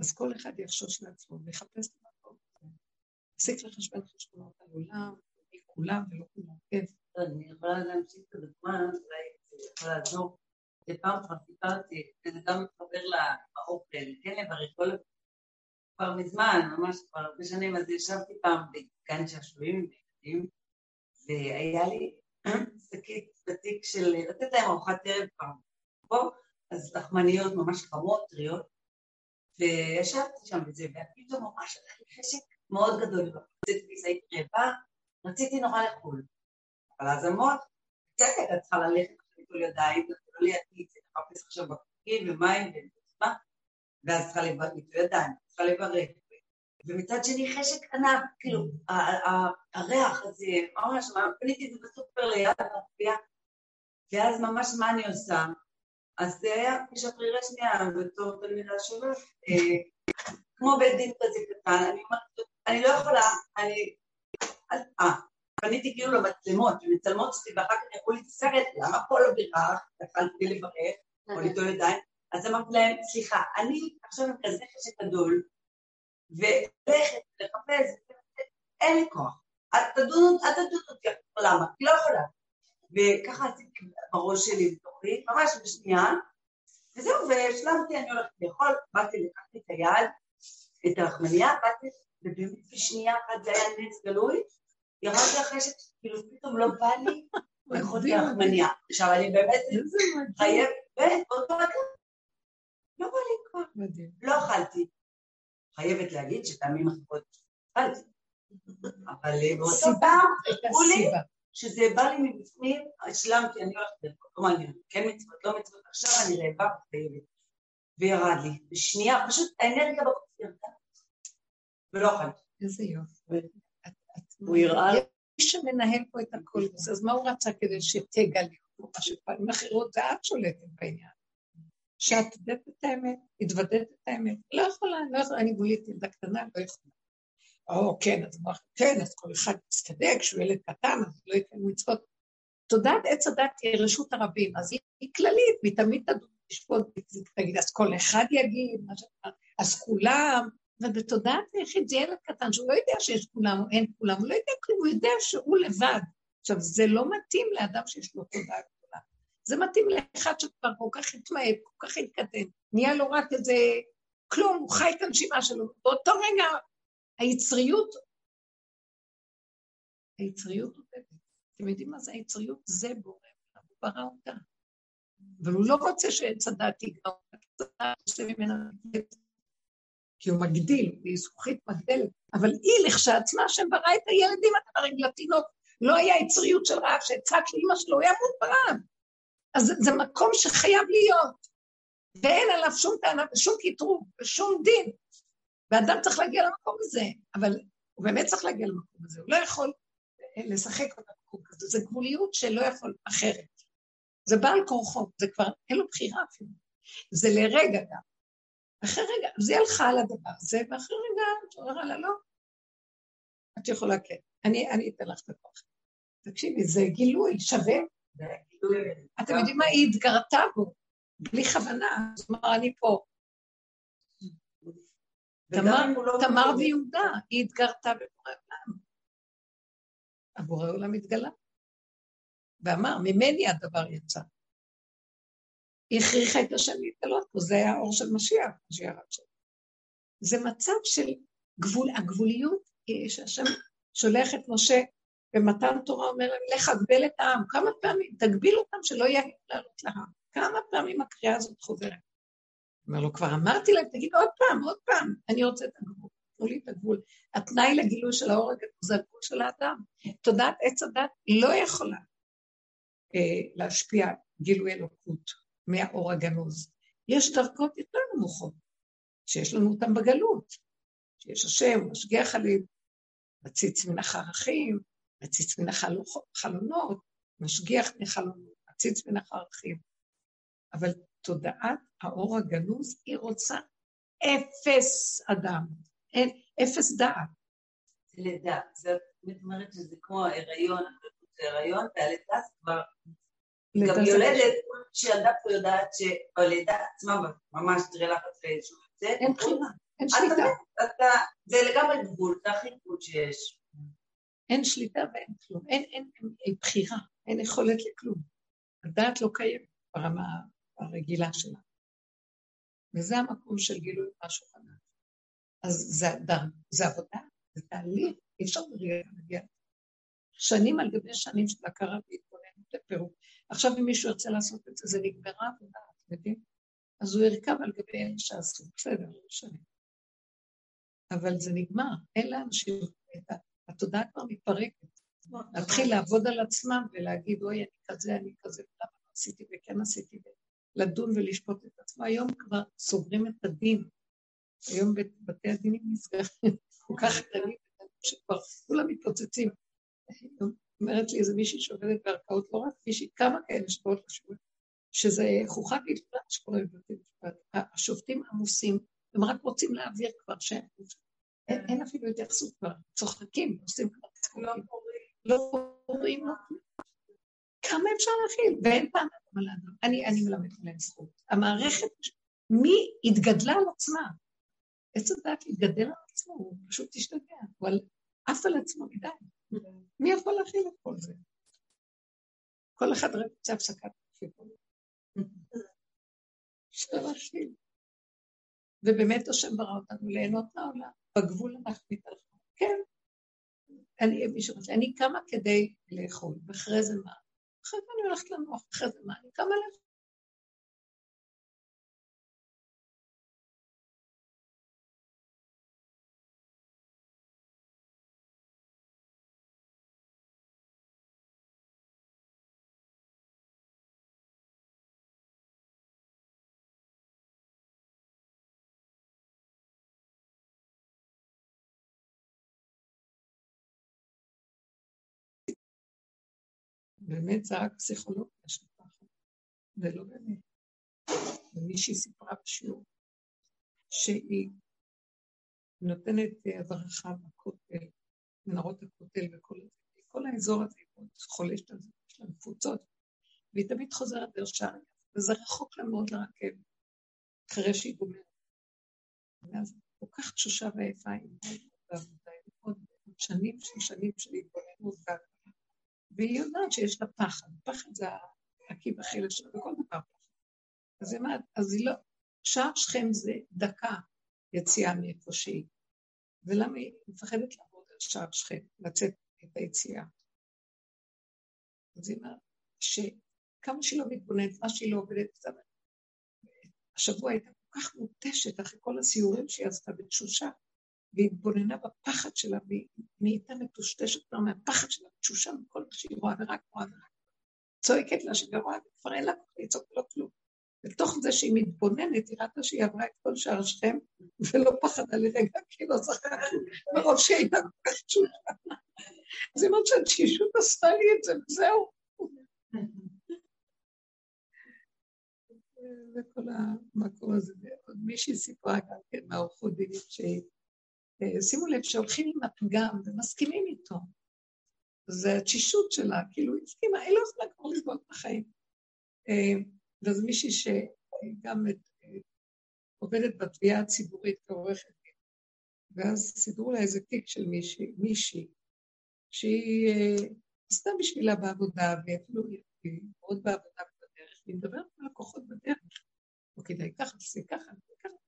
אז כל אחד יחשוש לעצמו ויחפש את המקום הזה. תפסיק לחשבן חשבונות על עולם, מכולם ולא כולם. כן. אני יכולה להמשיך את הדוגמה, אולי יכול לעזור. פעם כבר סיפרתי, וזה גם מתחבר לאוכל, כן לברך כל כבר מזמן, ממש כבר הרבה שנים, אז ישבתי פעם בגן שעשועים עם ילדים, והיה לי (clears throat) שקית בתיק של לתת להם ארוחת ערב פעם. פה, אז לחמניות ממש חמות, טריות, וישבתי שם וזה, ופתאום ממש היה לי חשק מאוד גדול, רציתי והייתי רעבה, רציתי נורא לאכול. אבל אז המוח, בסדר, את צריכה ללכת ליטול ידיים, ולא לידי, זה לחפש עכשיו בקבוקים ומים ומה, ואז צריכה ליטול ידיים, צריכה לברך. ומצד שני חשק ענק, כאילו, הריח הזה, ממש, קניתי את זה בסופר ליד המופיע, ואז ממש מה אני עושה? אז זה היה כשפרירה שנייה בתור תלמידה שלך, אה, כמו בית דין כזה קטן, אני אומרת, אני לא יכולה, אני... אה, פניתי כאילו למצלמות, שמצלמות אותי ואחר כך יראו לי את הסרט, למה פה לא בירך, התחלתי לברך, או ליטול ידיים, אז אמרתי להם, סליחה, אני עכשיו עם כזה חשק גדול, ולכת, לחפש, אין לי כוח. אל תדון אותי, למה? היא לא יכולה. וככה עשיתי בראש שלי בתוכי, ממש בשנייה, וזהו, והשלמתי, אני הולכת לאכול, באתי, לקחתי את היד, את הרחמניה, באתי, ובאמת בשנייה אחת זה היה נץ גלוי, ירדתי אחרי שכאילו פתאום לא בא לי (laughs) לאכול את הרחמניה. עכשיו אני באמת חייבת, באותו רגע, לא בא לי כבר. לא אכלתי. חייבת להגיד שפעמים אחרות אכלתי. אבל באותו פעם, אמרו לי, שזה בא לי מבפנים, השלמתי, אני הולכת לאכול, לא מעניין, כן מצוות, לא מצוות, עכשיו אני רעבה וחייבת. וירד לי, בשנייה, פשוט האנרגיה בגוף ירדה, ולא אכלתי. איזה יופי. הוא יראה... מי שמנהל פה את הכל, אז מה הוא רצה כדי שתגלי אותו? מה שפעמים אחרות זה את שולטת בעניין. שאת יודעת את האמת, התוודעת את האמת. לא יכולה, לא יכולה, אני גולית ילדה קטנה, לא יכולה. או, כן, אז אמרתי, כן, אז כל אחד יצטדק, שהוא ילד קטן, אז לא יקיים מצוות. תודעת עץ הדת היא רשות הרבים, אז היא, היא כללית, והיא תמיד תדון, תשפוט, תגיד, אז כל אחד יגיד, אז כולם, ובתודעת היחיד זה ילד קטן שהוא לא יודע שיש כולם או אין כולם, הוא לא יודע כלום, הוא יודע שהוא לבד. עכשיו, זה לא מתאים לאדם שיש לו תודעה גדולה. זה מתאים לאחד שכבר כל כך התמעט, כל כך התקדם, נהיה לו רק איזה כלום, הוא חי את הנשימה שלו. באותו רגע היצריות, היצריות עובדת. אתם יודעים מה זה היצריות? זה בורא, הוא ברא אותה. אבל הוא לא רוצה שעץ הדת יגרע אותה, עושה ממנה כי הוא מגדיל, והיא זכוכית מגדלת, אבל היא לכשעצמה שברא את הילדים, הרי לתינוק, לא היה יצריות של רעב שהצעק לאמא שלו, הוא ימות ברעב. אז זה מקום שחייב להיות, ואין עליו שום טענה ושום קטרוג ושום דין. ואדם צריך להגיע למקום הזה, אבל הוא באמת צריך להגיע למקום הזה, הוא לא יכול לשחק במקום כזה, זו גבוליות שלא יכול אחרת. זה בעל כורחו, זה כבר, אין לו בחירה אפילו. זה לרגע גם. אחרי רגע, אז היא הלכה על הדבר הזה, ואחרי רגע את אומרת לה, לא, את יכולה כן. אני, אני אתן לך את הכוח. תקשיבי, זה גילוי שווה. אתם יודעים מה? היא התגרתה בו, בלי כוונה, זאת אומרת, אני פה. לא תמר ויהודה, היא התגרתה בבורא עולם. הבורא עולם התגלה. ואמר, ממני הדבר יצא. היא הכריחה את השם להתגלות פה, זה היה האור של משיח, שירד שם. זה מצב של גבול, הגבוליות היא שהשם שולח את משה במתן תורה, אומר להם, לך אגבל את העם, כמה פעמים, תגביל אותם שלא יהיה לעלות להר. כמה פעמים הקריאה הזאת חוזרת. אומר לו, כבר אמרתי להם, תגיד עוד פעם, עוד פעם, אני רוצה את הגבול, תנו לי את הגבול. התנאי לגילוי של הגדול זה הגבול של האדם. תודעת עץ הדת לא יכולה אה, להשפיע גילוי אלוקות. מהאור הגנוז. יש דרכות יותר נמוכות, שיש לנו אותן בגלות, שיש השם, משגיח עליהם, מציץ מן החרכים, מציץ מן החלונות, משגיח מחלונות, מציץ מן החרכים. אבל תודעת האור הגנוז, היא רוצה אפס אדם, אין, אפס דעת. לידה, זאת אומרת שזה כמו הריון, זה הריון, והלידה כבר גם יולדת, שילדה פה יודעת שהלידה עצמה ממש תראה שהוא יוצא. אין בחירה, אין שליטה. זה לגמרי גבול, זה הכי גבול שיש. אין שליטה ואין כלום, אין, אין, אין בחירה, אין יכולת לכלום. הדעת לא קיימת ברמה הרגילה שלה. וזה המקום של גילוי משהו חדש. אז זה, זה עבודה, זה תהליך, אי אפשר להגיע. שנים על גבי שנים של הכרה והתבוננות לפירוק. עכשיו אם מישהו ירצה לעשות את זה, זה נגמרה עבודה, אתם יודעים? אז הוא ירכב על גבי אלה שעשו, בסדר, לא משנה. אבל זה נגמר, אין לאנשים, התודעה כבר מתפרקת. להתחיל לעבוד על עצמם ולהגיד, אוי, אני כזה, אני כזה, למה לא עשיתי וכן עשיתי, לדון ולשפוט את עצמו. היום כבר סוגרים את הדין. היום בתי הדינים נסגרים (laughs) כל כך קטנים, שכבר כולם מתפוצצים. אומרת לי איזה מישהי שעובדת בערכאות, לא רק מישהי, כמה כאלה שבאות לשיעור, שזה חוכא ואטלולא שקורה בבתי משפט. השופטים עמוסים, הם רק רוצים להעביר כבר שאין אין אפילו התייחסות כבר, צוחקים, עושים כבר צחוקים. לא קוראים לו כמה אפשר להכיל? ואין פעם מה לאדם. אני, אני מלמדת עליהם זכות. המערכת, מי התגדלה על עצמה? עץ הדת התגדל על עצמו, הוא פשוט השתגע, הוא עף על עצמו מדי. מי יכול להכיל את כל זה? כל אחד רק רוצה הפסקת. אפשר להכיל. ובאמת השם ברא אותנו ליהנות מהעולם, בגבול אנחנו מתהלכים. כן, אני, מישהו רוצה, אני קמה כדי לאכול, ואחרי זה מה? אחרי זה אני הולכת לנוח, אחרי זה מה? אני קמה לאכול. באמת זה רק פסיכולוגיה של פחד, ולא באמת. ומישהי סיפרה בשיעור שהיא נותנת הדרכה בכותל, מנהרות הכותל וכל זה, כל האזור הזה, היא חולשת על זה, יש לה קבוצות, והיא תמיד חוזרת שער וזה רחוק לה מאוד לרכבת, אחרי שהיא גומרת. ואז כל כך תשושה ועייפה, היא מאוד שנים של שנים של התבוננות והכל. והיא יודעת שיש לה פחד, פחד זה העקיב החלק שלה, בכל דבר פחד. אז אומרת, אז היא לא, שער שכם זה דקה יציאה מאיפה שהיא. ולמה היא מפחדת לעבוד על שער שכם, לצאת את היציאה? אז היא אומרת, שכמה שהיא לא מתבוננת, מה שהיא לא עובדת, השבוע הייתה כל כך מותשת אחרי כל הסיורים שהיא עשתה בתשושה, והיא התבוננה בפחד שלה, והיא נהייתה מטושטשת כבר מהפחד שלה, תשושה מכל מה שהיא רואה ורק רואה ורק צועקת לה שהיא רואה, וכבר אין לה כוח לצעוק לו כלום. בתוך זה שהיא מתבוננת, היא ראתה שהיא עברה את כל שער שכם, ולא פחדה לרגע, כי לא זכרה, מרוב שהיא הייתה כל כך תשושה. אז היא אומרת שהתשישות עשתה לי את זה, וזהו. וכל המקום הזה, ועוד מישהי סיפרה גם כן מהעורכות דינית שהיא שימו לב שהולכים עם הפגם ומסכימים איתו. זה התשישות שלה, כאילו היא הסכימה, היא לא יכולה כבר לסבול את החיים. אה, ואז מישהי שגם עובדת בתביעה הציבורית כעורכת דין, ואז סידרו לה איזה תיק של מישהי, מישהי שהיא אה, עשתה בשבילה בעבודה, ואפילו היא מאוד בעבודה בדרך, והיא מדברת עם לקוחות בדרך. לא כדאי ככה, תעשי ככה, ככה.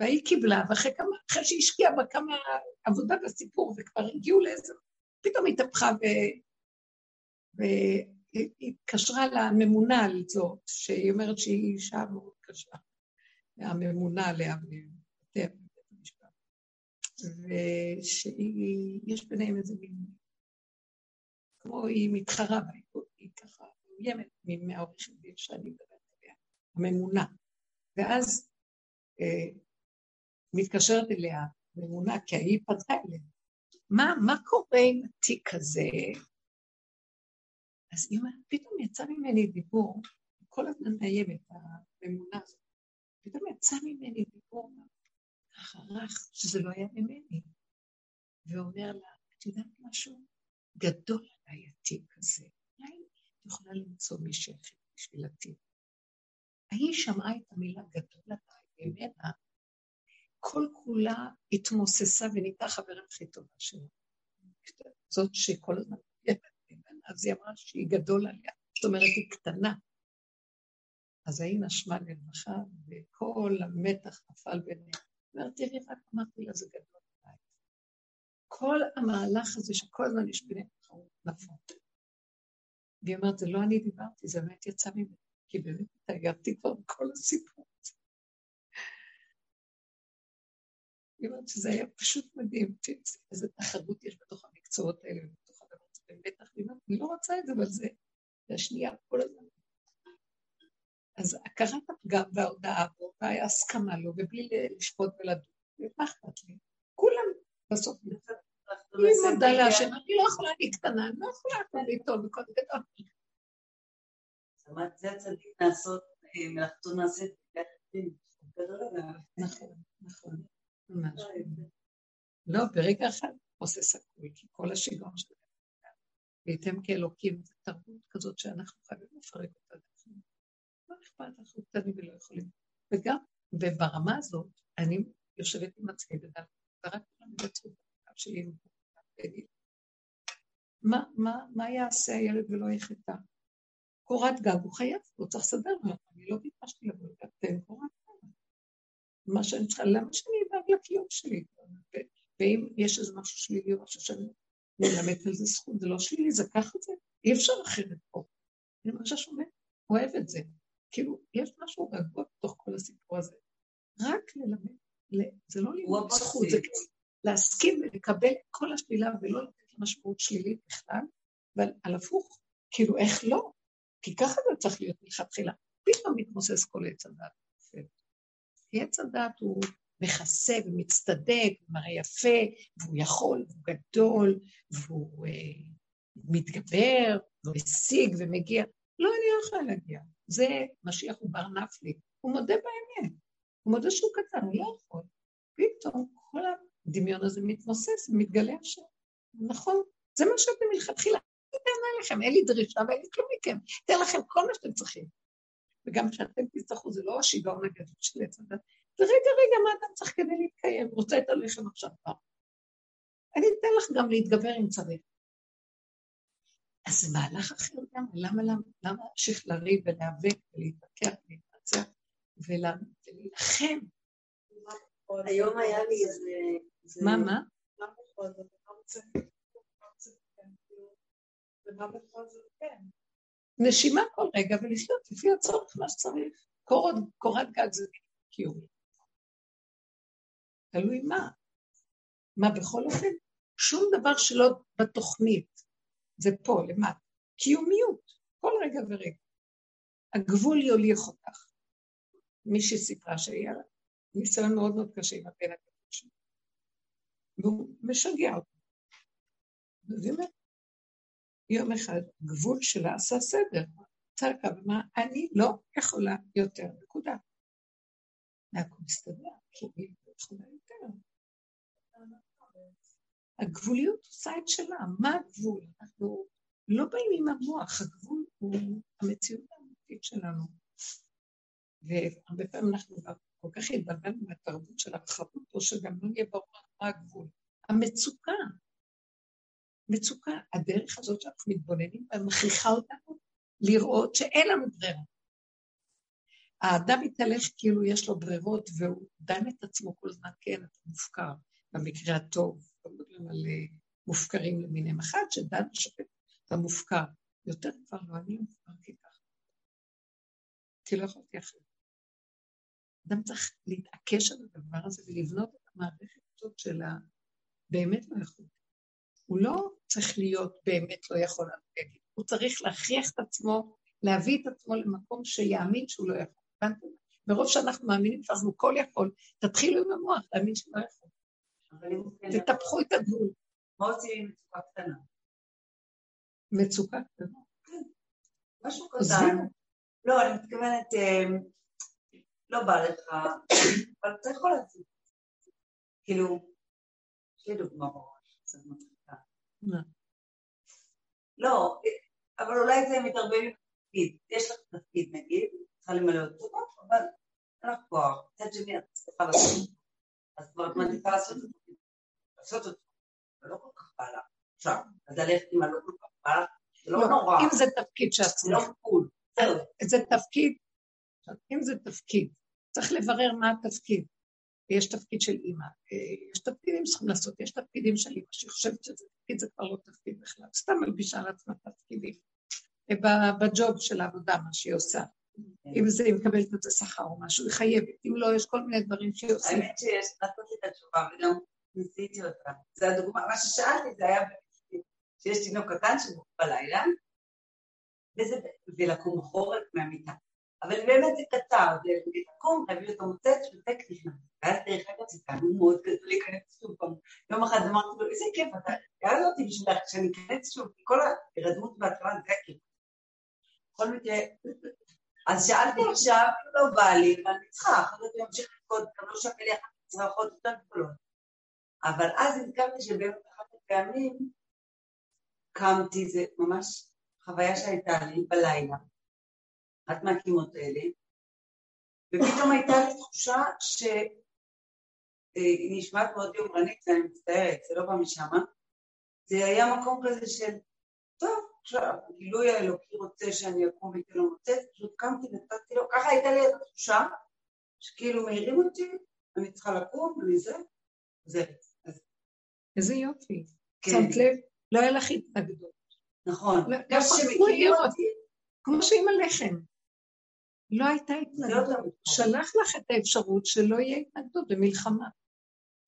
והיא קיבלה, ואחרי כמה, אחרי שהיא השקיעה בה כמה עבודה בסיפור, וכבר הגיעו לאיזה, פתאום התהפכה ו... והתקשרה לממונה על זאת, שהיא אומרת שהיא אישה מאוד קשה, הממונה עליה בבתי המשפט, ושיש ביניהם איזה מין, כמו היא מתחרה בה, היא ככה מאוימת מהעורכת דין שאני מדברת עליה, הממונה. ואז אה, מתקשרת אליה, ממונה, כי היא פנתה אליה. מה, מה קורה עם התיק הזה? אז היא אומרת, פתאום יצא ממני דיבור, כל הזמן מאיימת, הממונה הזאת, פתאום יצא ממני דיבור ככה רך, שזה לא היה ממני. ואומר לה, את יודעת משהו? גדול עליי התיק הזה. אולי את יכולה למצוא אחרת בשביל התיק. ההיא שמעה את המילה גדול עליי ממנה, כל כולה התמוססה ונהייתה חברה הכי טובה שלה. זאת שכל הזמן אז היא אמרה שהיא גדול עליה, זאת אומרת, היא קטנה. אז ההיא נשמה לרווחה, וכל המתח נפל ביניהם. אומרת, תראי, רק אמרתי לה, זה גדול עליי. כל המהלך הזה שכל הזמן יש ביניהם תחרות נפל. והיא אומרת, זה לא אני דיברתי, זה באמת יצא ממני, כי באמת התאגרתי כבר בכל הסיפור. אני אומרת שזה היה פשוט מדהים, איזה תחרות יש בתוך המקצועות האלה ובתוך הדבר הזה, ובטח, אני לא רוצה את זה, אבל זה, זה השנייה כל הזמן. אז הכרת הפגם וההודעה בו, וההסכמה לו, ובלי לשפוט ולדון, ומה אכפת לי? כולם בסוף. היא מודה להשם, אני לא יכולה, אני קטנה, אני לא יכולה לעשות איתו בכל גדול. זאת זה הצדיק לעשות, אה, מלאכתו נעשית, נכון, נכון. לא, ברגע אחד עושה סקוי, כי כל השיגעון שלנו. וייתם כאלוקים, זו תרבות כזאת שאנחנו חייבים לפרק אותה. מה אכפת אנחנו קטנים ולא יכולים. וגם, וברמה הזאת, אני יושבת עם עצמי ודעת, ורק כולם יצאו שלי מה, מה, מה יעשה הילד ולא יחטא? קורת גג הוא חייב, הוא צריך לסדר לו, אני לא ביקשתי לבוא, תן קורת גג. מה שאני צריכה, למה שאני אדאג לקיום שלי? ואם יש איזה משהו שלילי או משהו שאני מלמדת על זה זכות, זה לא שלילי, זה ככה זה, אי אפשר אחרת פה. אני מרגישה שהוא אוהב את זה. כאילו, יש משהו רגוע בתוך כל הסיפור הזה. רק ללמד, זה לא לימוד זכות, זה להסכים ולקבל כל השלילה ולא לתת משמעות שלילית בכלל, אבל על הפוך, כאילו איך לא? כי ככה זה צריך להיות מלכתחילה. פתאום מתמוסס כל עץ הדת. כי עץ הדת הוא מכסה ומצטדק, מראה יפה, והוא יכול, והוא גדול, והוא אה, מתגבר, והוא משיג ומגיע. לא, אני לא יכולה להגיע. זה משיח הוא בר נפלי. הוא מודה באמת. הוא מודה שהוא קטן, הוא לא יכול. פתאום כל הדמיון הזה מתמוסס ומתגלה השם. נכון, זה מה שאתם מלכתחילה. אני אענה לכם, אין לי דרישה ואין לי כלום מכם. אתן לכם כל מה שאתם צריכים. וגם כשאתם תצטרכו, זה לא השיגעון הגדול של עץ הדת. זה רגע, מה אתה צריך כדי להתקיים? רוצה את הלחם עכשיו כבר. אני אתן לך גם להתגבר אם צריך. אז זה מהלך אחר גם, למה להמשיך לריב ולהיאבק ולהתווכח ולהתנצח ולהילחם? היום היה לי איזה... מה, מה? נשימה כל רגע ולחיות לפי הצורך מה שצריך. קורת גג זה קיום. תלוי מה. מה בכל אופן? שום דבר שלא בתוכנית, זה פה, למטה. קיומיות, כל רגע ורגע. הגבול יוליך אותך. מישהי סיפרה שהיה לה ניסיון מאוד מאוד קשה עם הבן הגדול שלו. והוא משגע אותו. באמת, יום אחד גבול שלה עשה סדר, צעקה ומה, אני לא יכולה יותר, נקודה. והכל מסתדר, כי היא לא יכולה יותר. הגבוליות עושה את שלה, מה הגבול? אנחנו לא באים עם המוח, הגבול הוא המציאות האמיתית שלנו. והרבה פעמים אנחנו גם כל כך התבלבלנו מהתרבות של הרחבות, או שגם לא נהיה ברור מה הגבול. המצוקה, מצוקה, הדרך הזאת שאנחנו מתבוננים בה מכריחה אותנו לראות שאין לנו ברירה. האדם מתהלך כאילו יש לו ברירות והוא דן את עצמו כל הזמן, כן, אתה מופקר, במקרה הטוב, לא מדברים על אה, מופקרים למיניהם. אחד שדן ושופט, אתה מופקר. יותר כבר לא אני מופקר ככה. כי לא יכולתי אחרת. אדם צריך להתעקש על הדבר הזה ולבנות את המערכת הזאת של ה... באמת לא יכול. הוא לא צריך להיות באמת לא יכול להגיד, הוא צריך להכריח את עצמו, להביא את עצמו למקום שיאמין שהוא לא יכול. הבנתם? מרוב שאנחנו מאמינים שאנחנו כל יכול, תתחילו עם המוח להאמין שהוא לא יכול. תטפחו את הגבול. מה עושים עם מצוקה קטנה? מצוקה קטנה? כן. משהו קטן. לא, אני מתכוונת, אה, לא בא לך, אבל אתה יכול לעשות. כאילו, יש לי דוגמה בראש. לא, אבל אולי זה מתערבב עם תפקיד. יש לך תפקיד נגיד, צריכה למלא אותו, אבל אין לך כוח. מצד שני, את צריכה לעשות אז כבר את מעדיפה לעשות אותו. לעשות אותו. זה לא כל כך בא לך. עכשיו, אז ללכת עם הלא כל כך בא לך, זה לא נורא. אם זה תפקיד שאת צריכה. זה לא קול. זה תפקיד, אם זה תפקיד, צריך לברר מה התפקיד. יש תפקיד של אימא, יש תפקידים שצריכים לעשות, יש תפקידים של אימא, שהיא חושבת שזה תפקיד, זה כבר לא תפקיד בכלל, סתם מלבישה על עצמה תפקידים. בג'וב של העבודה, מה שהיא עושה. אם זה, היא מקבלת את זה שכר או משהו, היא חייבת, אם לא, יש כל מיני דברים שהיא עושה. האמת שיש, נתתי את התשובה וגם ניסיתי אותה. זה הדוגמה, מה ששאלתי זה היה שיש תינוק קטן שמוכר בלילה, ולקום בחורף מהמיטה. אבל באמת זה קצר, זה לקום, להביא אותו מוצץ, וטק נכנס. ואז דרך אגב זה תענוג מאוד גדול להיכנס שוב פעם. יום אחד אמרתי לו, איזה כיף, אתה יאללה אותי בשבילך שאני אכנס שוב, כל ההירדמות בהתחלה זה כיף. בכל מקרה, אז שאלתי עכשיו, לא בא לי, ואני צריכה, אחרת אני אמשיך לבכות, גם לא שווה לי אחת צרחות יותר גדולות. אבל אז הזכרתי שבאמת אחת הפעמים קמתי, זה ממש חוויה שהייתה לי בלילה, אחת מהקימות האלה, ופתאום הייתה לי תחושה שהיא אה, נשמעת מאוד יומרנית, ואני מצטערת, זה לא בא משם, זה היה מקום כזה של, טוב, עכשיו, הגילוי האלוקי רוצה שאני אקום ואתן לו מוצאת, פשוט קמתי ונתתי לו, ככה הייתה לי התחושה, שכאילו מעירים אותי, אני צריכה לקום, אני זה, זה. איזה יופי. כן. שמת לב, לא היה לך התנגדות. נכון. לא, אותי. כמו שעם הלחם. לא הייתה התנגדות. שלח לך את האפשרות שלא יהיה התנגדות במלחמה.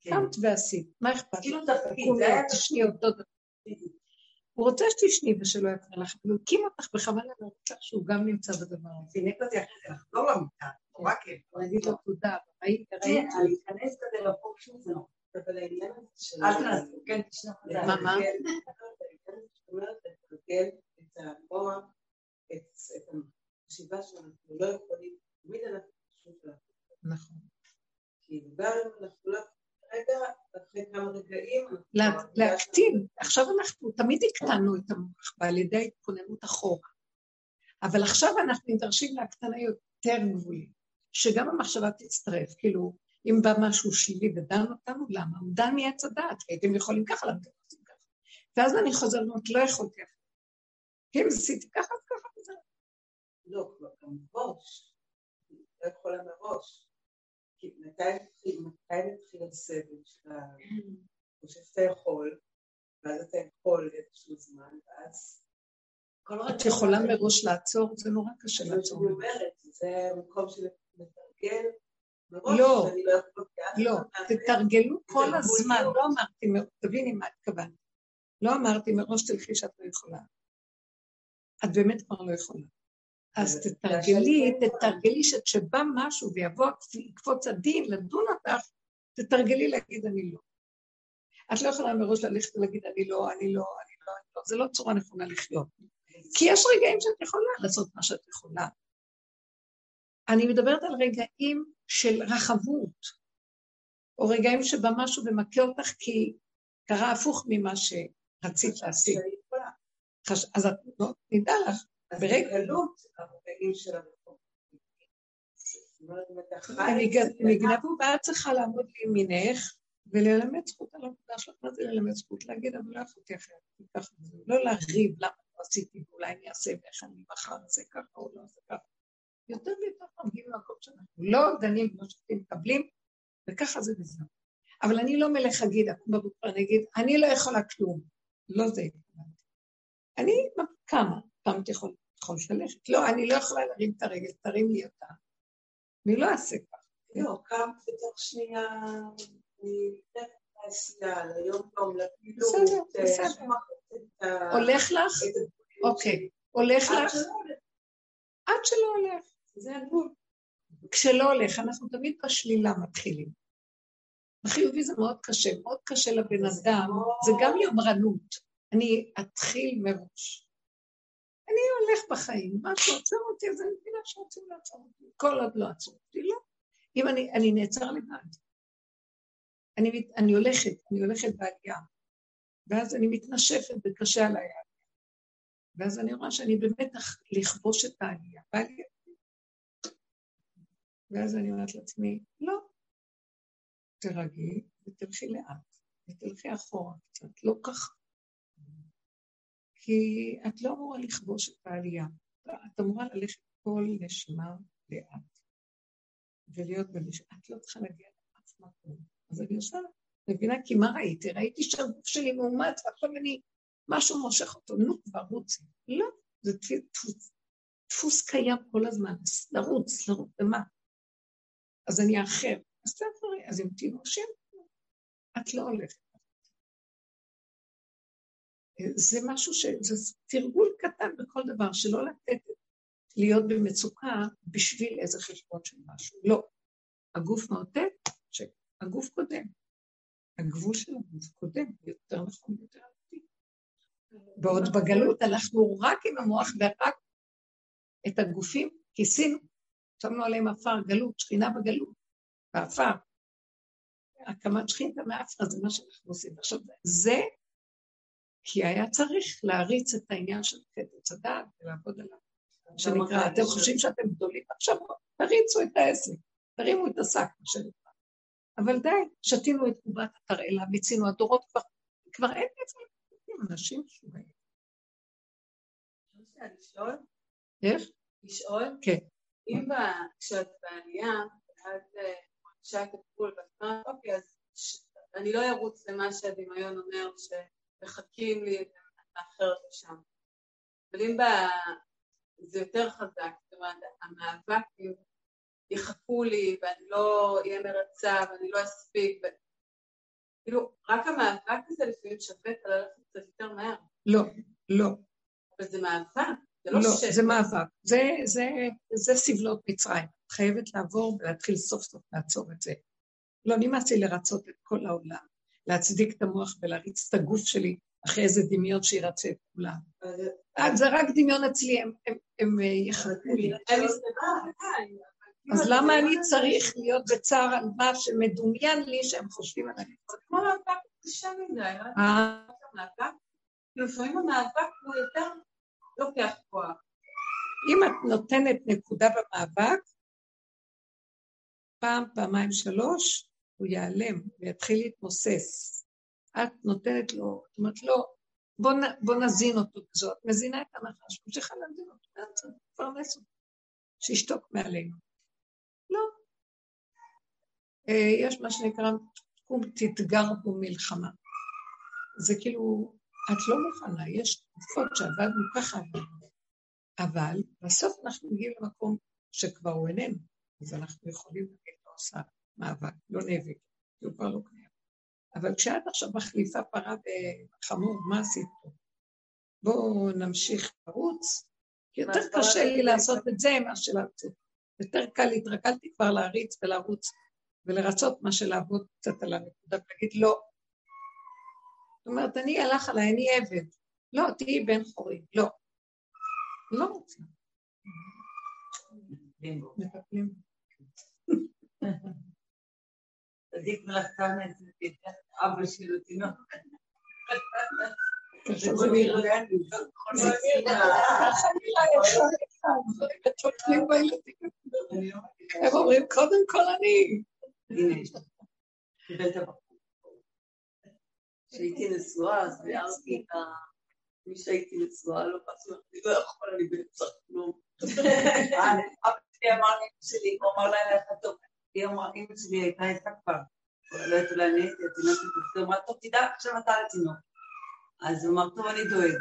כן. קמת ועשית, מה אכפת לך? כאילו היה תשני אותו דבר. הוא רוצה שתשני ושלא יקרה לך, אבל הוא הקים אותך בכוונה לך שהוא גם נמצא בדבר הזה. פינק אותי אחרי זה לחזור למיטה, נורא כיף. להגיד לו תודה, ראית, ראית. כן, להיכנס כזה לפוק של זה, אבל העניין הזה של... אל תנסו, כן, תשנח. מה, מה? אומרת, לתרגל את המוח, את החשיבה שאנחנו לא יכולים, תמיד אנחנו חושבים שאנחנו נכון. כי גם אם אנחנו לא רגע, אחרי כמה רגעים... להקטין. עכשיו אנחנו תמיד הקטנו את המוח ועל ידי התכוננות אחורה. אבל עכשיו אנחנו נדרשים להקטנה יותר גבולית, שגם המחשבה תצטרף, כאילו, אם בא משהו שלילי ודן אותנו, למה? הוא דן מעץ הדעת, הייתם יכולים ככה, למה אתם עושים ככה? ואז אני חוזרת לא יכולתי אחרת. אם עשיתי ככה, אז ככה. לא, כבר גם מראש. לא יכולה מראש. כי מתי מתחיל הסבל שאתה חושב שאתה יכול, ואז אתה יכול איזשהו זמן, ואז... את יכולה מראש לעצור, זה נורא קשה לעצור. אני אומרת, זה מקום של לתרגל מראש, לא, לא, תתרגלו כל הזמן, לא אמרתי, תביני מה התכוונת. לא אמרתי מראש תלכי שאת לא יכולה. את באמת כבר לא יכולה. אז תתרגלי, תתרגלי שכשבא משהו ויבוא, יקפוץ הדין, לדון אותך, תתרגלי להגיד אני לא. את לא יכולה מראש ללכת ולהגיד אני לא, אני לא, אני לא, אני לא, זה לא צורה נכונה לחיות. כי יש רגעים שאת יכולה לעשות מה שאת יכולה. אני מדברת על רגעים של רחבות, או רגעים שבא משהו ומכה אותך כי קרה הפוך ממה שרצית להשיג. אז את לא, נדע לך, ברגלות הרגעים של המקום. הם יגנבו ואת צריכה לעמוד לימינך וללמד זכות על העבודה שלך. מה זה ללמד זכות? להגיד, אבל לא יכולתי אחרת, לא לריב למה לא עשיתי, ואולי אני אעשה ואיך אני מחר אעשה ככה או לא אעשה ככה. יותר ויותר מגיעים למקום שאנחנו לא דנים כמו שאתם מקבלים, וככה זה וזהו. אבל אני לא מלך אגיד, אקום בבוקר, אני אגיד, אני לא יכולה כלום. לא זה התכוונתי. אני קמה, פעם אתה יכול, יכול ללכת. לא, אני לא יכולה להרים את הרגל, תרים לי אותה. אני לא אעשה ככה. לא, קמת בתוך שנייה, אני לעשייה, ליום-יום, לפעילות. בסדר, בסדר. הולך לך? אוקיי. הולך לך? עד שלא הולך. זה הגבול. כשלא הולך, אנחנו תמיד בשלילה מתחילים. בחיובי זה מאוד קשה, מאוד קשה לבן אדם, זה גם יומרנות. אני אתחיל מראש. הולך בחיים, מה שעוצר אותי, אז אני מבינה שרוצים לעצור אותי. כל עוד לא עצרו אותי, לא. אם אני, אני נעצר לבד. אני, אני הולכת, אני הולכת בעלייה, ואז אני מתנשפת וקשה עליי ואז אני רואה שאני במתח לכבוש את העלייה, בעלייה. ואז אני אומרת לעצמי, לא, תרגי ותלכי לאט, ותלכי אחורה קצת, לא ככה. כי את לא אמורה לכבוש את העלייה, את אמורה ללכת כל נשימה לאט, ולהיות בנשימה, את לא צריכה להגיע לאף מקום. אז אני עושה, מבינה? כי מה ראיתי? ראיתי שהגוף שלי מאומץ, ועכשיו אני, משהו מושך אותו, נו כבר רוצי. לא, זה דפוס, דפוס קיים כל הזמן, לרוץ, לרוץ, ומה? אז אני אחר. אז תעברי, אז אם תהיו השם, את לא הולכת. זה משהו ש... זה תרגול קטן בכל דבר, שלא לתת להיות במצוקה בשביל איזה חשבון של משהו. לא. הגוף מאותת שהגוף קודם. הגבול של הגוף קודם, יותר נכון, יותר אמיתי. בעוד בגלות הלכנו רק עם המוח ורק את הגופים, כיסינו, שמנו עליהם עפר, גלות, שכינה בגלות, בעפר. הקמת שכינתה מעפר זה מה שאנחנו עושים. עכשיו, זה כי היה צריך להריץ את העניין של חטא הדעת ולעבוד עליו. שנקרא, אתם חושבים שאתם גדולים, עכשיו תריצו את העסק, תרימו את השק, מה שנקרא. אבל די, שתינו את תגובת התרעלה, מיצינו, הדורות כבר, כבר אין איפה אנשים משוגעים. לשאול? איך? לשאול? כן. אם כשאת בעלייה, ואת מרגישה את הגבול, ואת אומרת, אוקיי, אז אני לא ארוץ למה שהדמיון אומר, שמחכים לי מאחרת לשם. אבל אם זה יותר חזק, זאת אומרת, המאבק יחכו לי, ואני לא אהיה מרצה, ואני לא אספיק, כאילו, רק המאבק הזה לפעמים שווה את ללכת קצת יותר מהר. לא, לא. אבל זה מאבק, זה לא, לא. זה מאבק. זה, זה, זה סבלות מצרים. את חייבת לעבור ולהתחיל סוף סוף לעצור את זה. לא נמאס לי לרצות את כל העולם, להצדיק את המוח ולהריץ את הגוף שלי אחרי איזה דמיון שירצה את כולם. אז זה רק דמיון אצלי, הם, הם יחלקו לי. אז למה אני צריך להיות בצער על מה שמדומיין לי שהם חושבים עליי? זה כמו מאבק קשה מדי, אה, לפעמים המאבק הוא יותר לוקח כוח. אם את נותנת נקודה במאבק, פעם, פעמיים, שלוש, הוא ייעלם ויתחיל להתמוסס. את נותנת לו, את אומרת לו, בוא, נ, בוא נזין אותו בזאת, מזינה את הנחש, ממשיכה להזין אותו, בעצם, פרנס אותו, שישתוק מעלינו. לא. אה, יש מה שנקרא, קום תתגר בו מלחמה. זה כאילו, את לא מוכנה, יש תקופות שעבדנו ככה, אבל בסוף אנחנו מגיעים למקום שכבר הוא איננו, אז אנחנו יכולים להגיד, לא עושה מאבק, לא נאבק, כי הוא כבר לא קיים. אבל כשאת עכשיו מחליפה פרה בחמור, מה עשית פה? בואו נמשיך לרוץ, כי יותר קשה לי לעשות את זה מאשר לרוץ. יותר קל, התרגלתי כבר להריץ ולרוץ ולרצות מה שלעבוד קצת על הנקודה ולהגיד לא. זאת אומרת, אני הלך עליי, אני עבד. לא, תהיי בן חורים, לא. לא רוצה. מטפלים. (laughs) צדיק מלאכתה נעשית, אבא של התינוק. הם אומרים, קודם כל אני. כשהייתי נשואה, אז הערתי את מי שהייתי נשואה, לא חשוב, אני לא יכול, אני באמצע כלום. (laughs) אבא שלי אמר שלי, הוא אמר לה, איך טוב. היא אמרה, אמא שלי הייתה איתה כבר. לא יודעת, אולי אני הייתי התינוקת, היא אמרה, טוב, תדע, עכשיו אתה לתינוק. אז הוא אמר, טוב, אני דואג.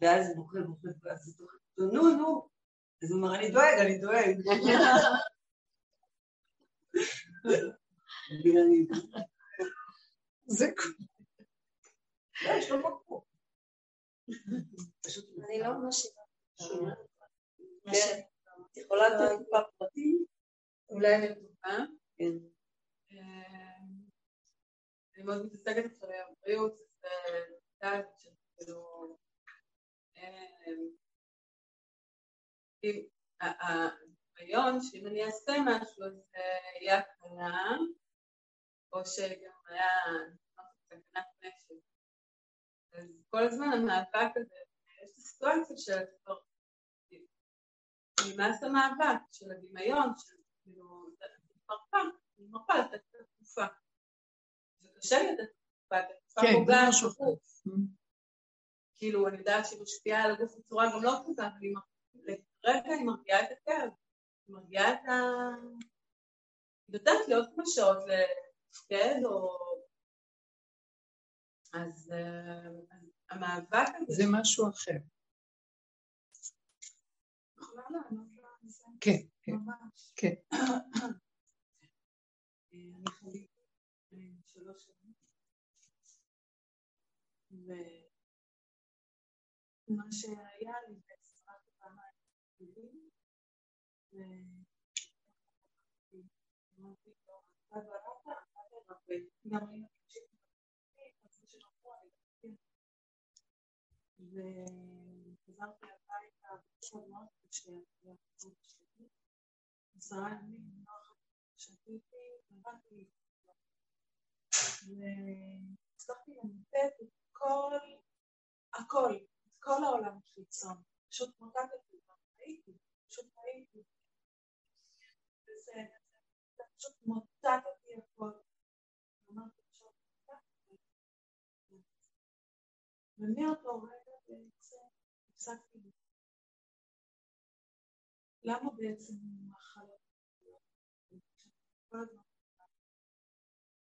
ואז בוכה, בוכה, ואז הוא דואג, נו, נו. אז הוא אמר, אני דואג, אני דואג. (laughs) זה לא. אני לא משיבה. כן. את יכולה לתת טיפה פרטים? אולי אני בטוחה. כן. אני מאוד מתעסקת אחרי הבריאות, דת שכאילו... הרעיון שאם אני אעשה משהו אז זה יהיה הקלה, או שגם היה סכנת נפש. אז כל הזמן המאבק הזה, יש את הסיטואציה של כבר נמאס המאבק של הדמיון, של כאילו, מרפא, זה מרפא את התקופה. זה קשה לי את התקופה, את התקופה פוגעת אחר. בחוץ. כאילו, אני יודעת שהיא משפיעה על הגוף בצורה גם לא טובה, אבל לרגע היא מרגיעה את הכאב, היא מרגיעה את ה... היא נותנת לי עוד כמה שעות לתפקד, או... אז אה, אז המאבק הזה... זה משהו אחר. כן, ממש. כן. (coughs) אני חליתי אה, שלוש שנים, ומה שהיה לי בעצם רק פעמיים ואמרתי לו, אתה בראת, אתה תרפא, גם אני אתקן. וחזרתי הביתה, עכשיו מאוד שלי, עשרה ימים, שתיתי, עבדתי, והצלחתי למוטט את כל, הכל, את כל העולם החיצון, פשוט מוטטתי, הייתי, פשוט הייתי, וזה, פשוט מוטטתי הכל, אמרתי, פשוט מוטטתי, ומאותו רגע בעצם הפסקתי למה בעצם?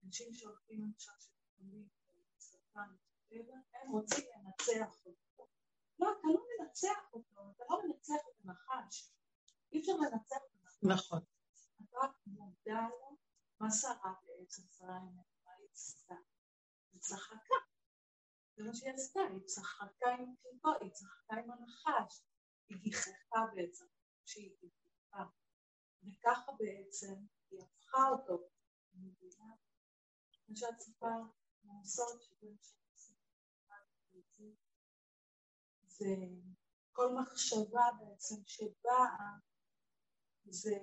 אנשים שהולכים למשל שחולים סרטן, הם רוצים לנצח אותו. לא, אתה לא מנצח אותו, אתה לא מנצח את הנחש. אי אפשר לנצח את הנחש. נכון. אתה רק מודע לו מה שרה בעצם שרה מה היא עשתה. היא צחקה. זה מה שהיא עשתה, היא צחקה עם קליפו, היא צחקה עם הנחש. היא גיחכה בעצם. שהיא תפתחה. וככה בעצם היא הפכה אותו, מבינה? מה שאת סיפרת, מהסוד זה כל מחשבה בעצם שבאה, זה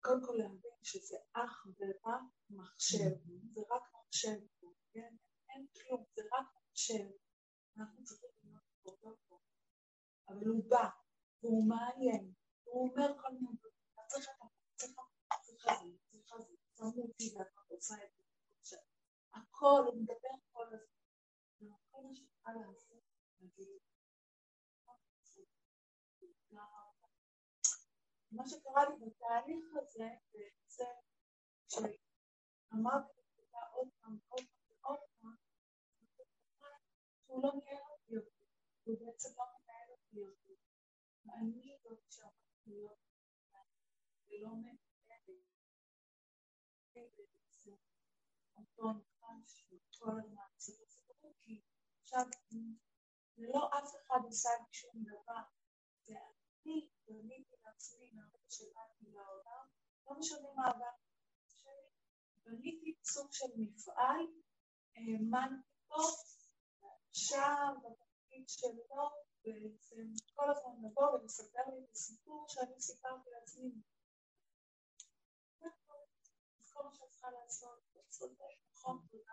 קודם כל להבין שזה אך ורק מחשב, זה רק מחשב כן? אין כלום, זה רק מחשב. אנחנו צריכים ללמוד פה, אבל הוא בא, והוא מעיין, הוא אומר כל מיני דברים, צריך את צריך את זה, צריך זה, שמו אותי ואת רוצה את זה. הכל, הוא מדבר כל הזמן. כל מה שצריכה לעשות, נגיד, מה שקרה לי בתהליך הזה, זה שאמרתי תודה עוד פעם, עוד פעם ועוד פעם, הוא לא נהיה אותי, הוא בעצם לא מנהל אותי יותר. ואני זאת זה עכשיו לא אף אחד עשה שום דבר. זה אני בניתי לעצמי מהרגע שבאתי לעולם, לא משנה מה עברתי שלי, בניתי סוג של מפעל, האמנתי בו, שם בתפקיד שלו, בעצם כל הזמן לבוא ולספר לי את הסיפור שאני סיפרתי לעצמי. אז כל מה שאת צריכה לעשות, צודק, נכון, תודה.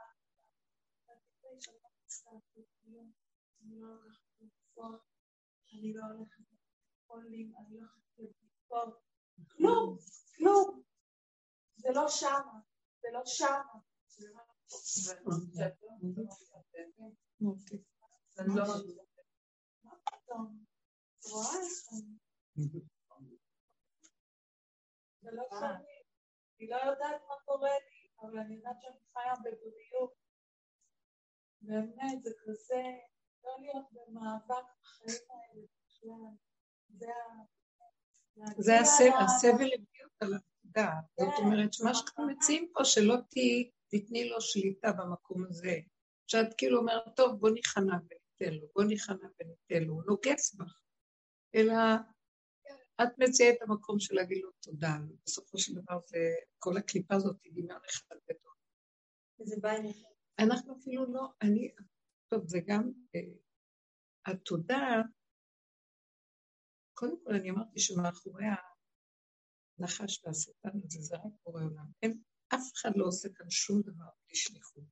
אני לא הולכת לתפות, אני לא הולכת לא לבדיקות, כלום, כלום. זה לא שמה, זה לא שמה. זה לא איך זה לא לא יודעת מה קורה לי, אבל אני יודעת שאני חיה בבריאות. באמת, זה כזה, לא להיות במאבק בחיים האלה בכלל. זה הסבל הביא על הדעת. זאת כן. אומרת, מה שאנחנו מציעים פה, שלא תתני לו שליטה במקום הזה. שאת כאילו אומרת, טוב, בוא ניכנע ניתן לו, בוא ניכנע וניתן לו, הוא נוגס בך. אלא את מציעה את המקום של להגיד לו תודה, בסופו של דבר זה, כל הקליפה הזאת היא דמיון אחד גדול. וזה בא אליך. אנחנו אפילו לא, אני, טוב, זה גם, אה, התודה, קודם כל אני אמרתי שמאחורי הנחש והשטן הזה זה רק בורא עולם. אין, אף אחד לא עושה כאן שום דבר בלי שליחות.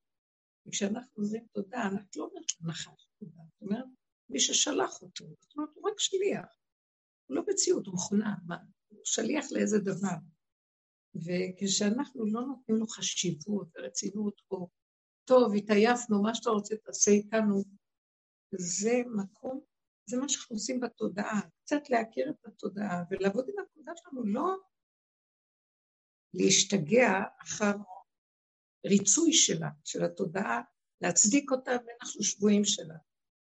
וכשאנחנו אומרים תודה, את לא אומרת לנחש תודה, את אומרת מי ששלח אותו, זאת אומרת, הוא רק שליח. הוא לא מציאות, הוא מכונה, מה? הוא שליח לאיזה דבר. וכשאנחנו לא נותנים לו חשיבות ורצינות, או טוב, התעייפנו, מה שאתה רוצה תעשה איתנו, זה מקום, זה מה שאנחנו עושים בתודעה, קצת להכיר את התודעה ולעבוד עם הנקודה שלנו, לא להשתגע אחר ריצוי שלה, של התודעה, להצדיק אותה ואנחנו שבויים שלה.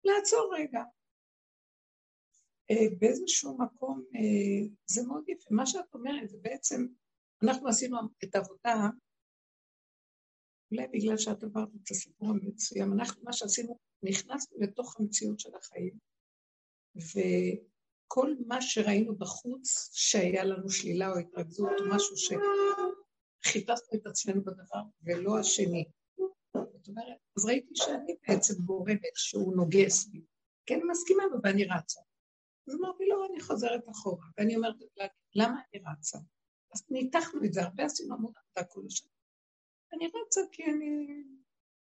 לעצור רגע. אה, באיזשהו מקום, אה, זה מאוד יפה. מה שאת אומרת זה בעצם, אנחנו עשינו את העבודה, אולי בגלל שאת עברת את הסיפור המסוים, אנחנו, מה שעשינו, נכנסנו לתוך המציאות של החיים, וכל מה שראינו בחוץ, שהיה לנו שלילה או התרכזות או משהו חיפשנו את עצמנו בדבר ולא השני. אומרת, אז ראיתי שאני בעצם גורמת שהוא נוגס בי. כן, מסכימה ואני רצה. אז אמרתי לו, אני חוזרת אחורה. ואני אומרת, למה אני רצה? אז ניתחנו את זה, הרבה עשינו המון עבודה כל השנה. אני רצה כי אני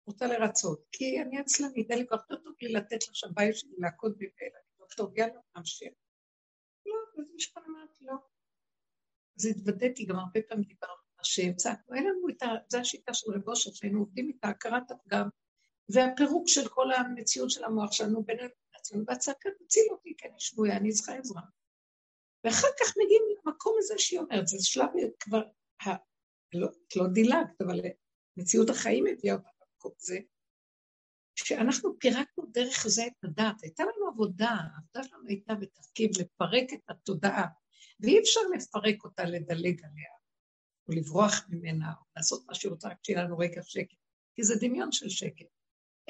רוצה לרצות, כי אני עצלנית, אין לי כבר יותר טוב לי לתת לשבאי שלי להכות בי ואלה. טוב, יאללה, נמשיך. לא, וזה משפט אמרתי, לא. אז התוודעתי, גם הרבה פעמים דיברנו מה שהצענו. אין לנו את ה... זו השיטה של רב אושר, שהיינו עובדים איתה, הכרת הפגם, והפירוק של כל המציאות של המוח שלנו בינינו לעצמנו, והצעקה תציל אותי, כי אני שבויה, אני צריכה עזרה. ואחר כך מגיעים למקום הזה שהיא אומרת, זה שלב כבר, ה... לא, לא דילגת, אבל מציאות החיים הביאה אותה למקום הזה, שאנחנו פירקנו דרך זה את הדעת. הייתה לנו עבודה, העבודה שלנו הייתה בתפקיד לפרק את התודעה, ואי אפשר לפרק אותה, לדלג עליה, או לברוח ממנה, או לעשות מה שהיא רוצה, רק שיהיה לנו רגע שקט, כי זה דמיון של שקט.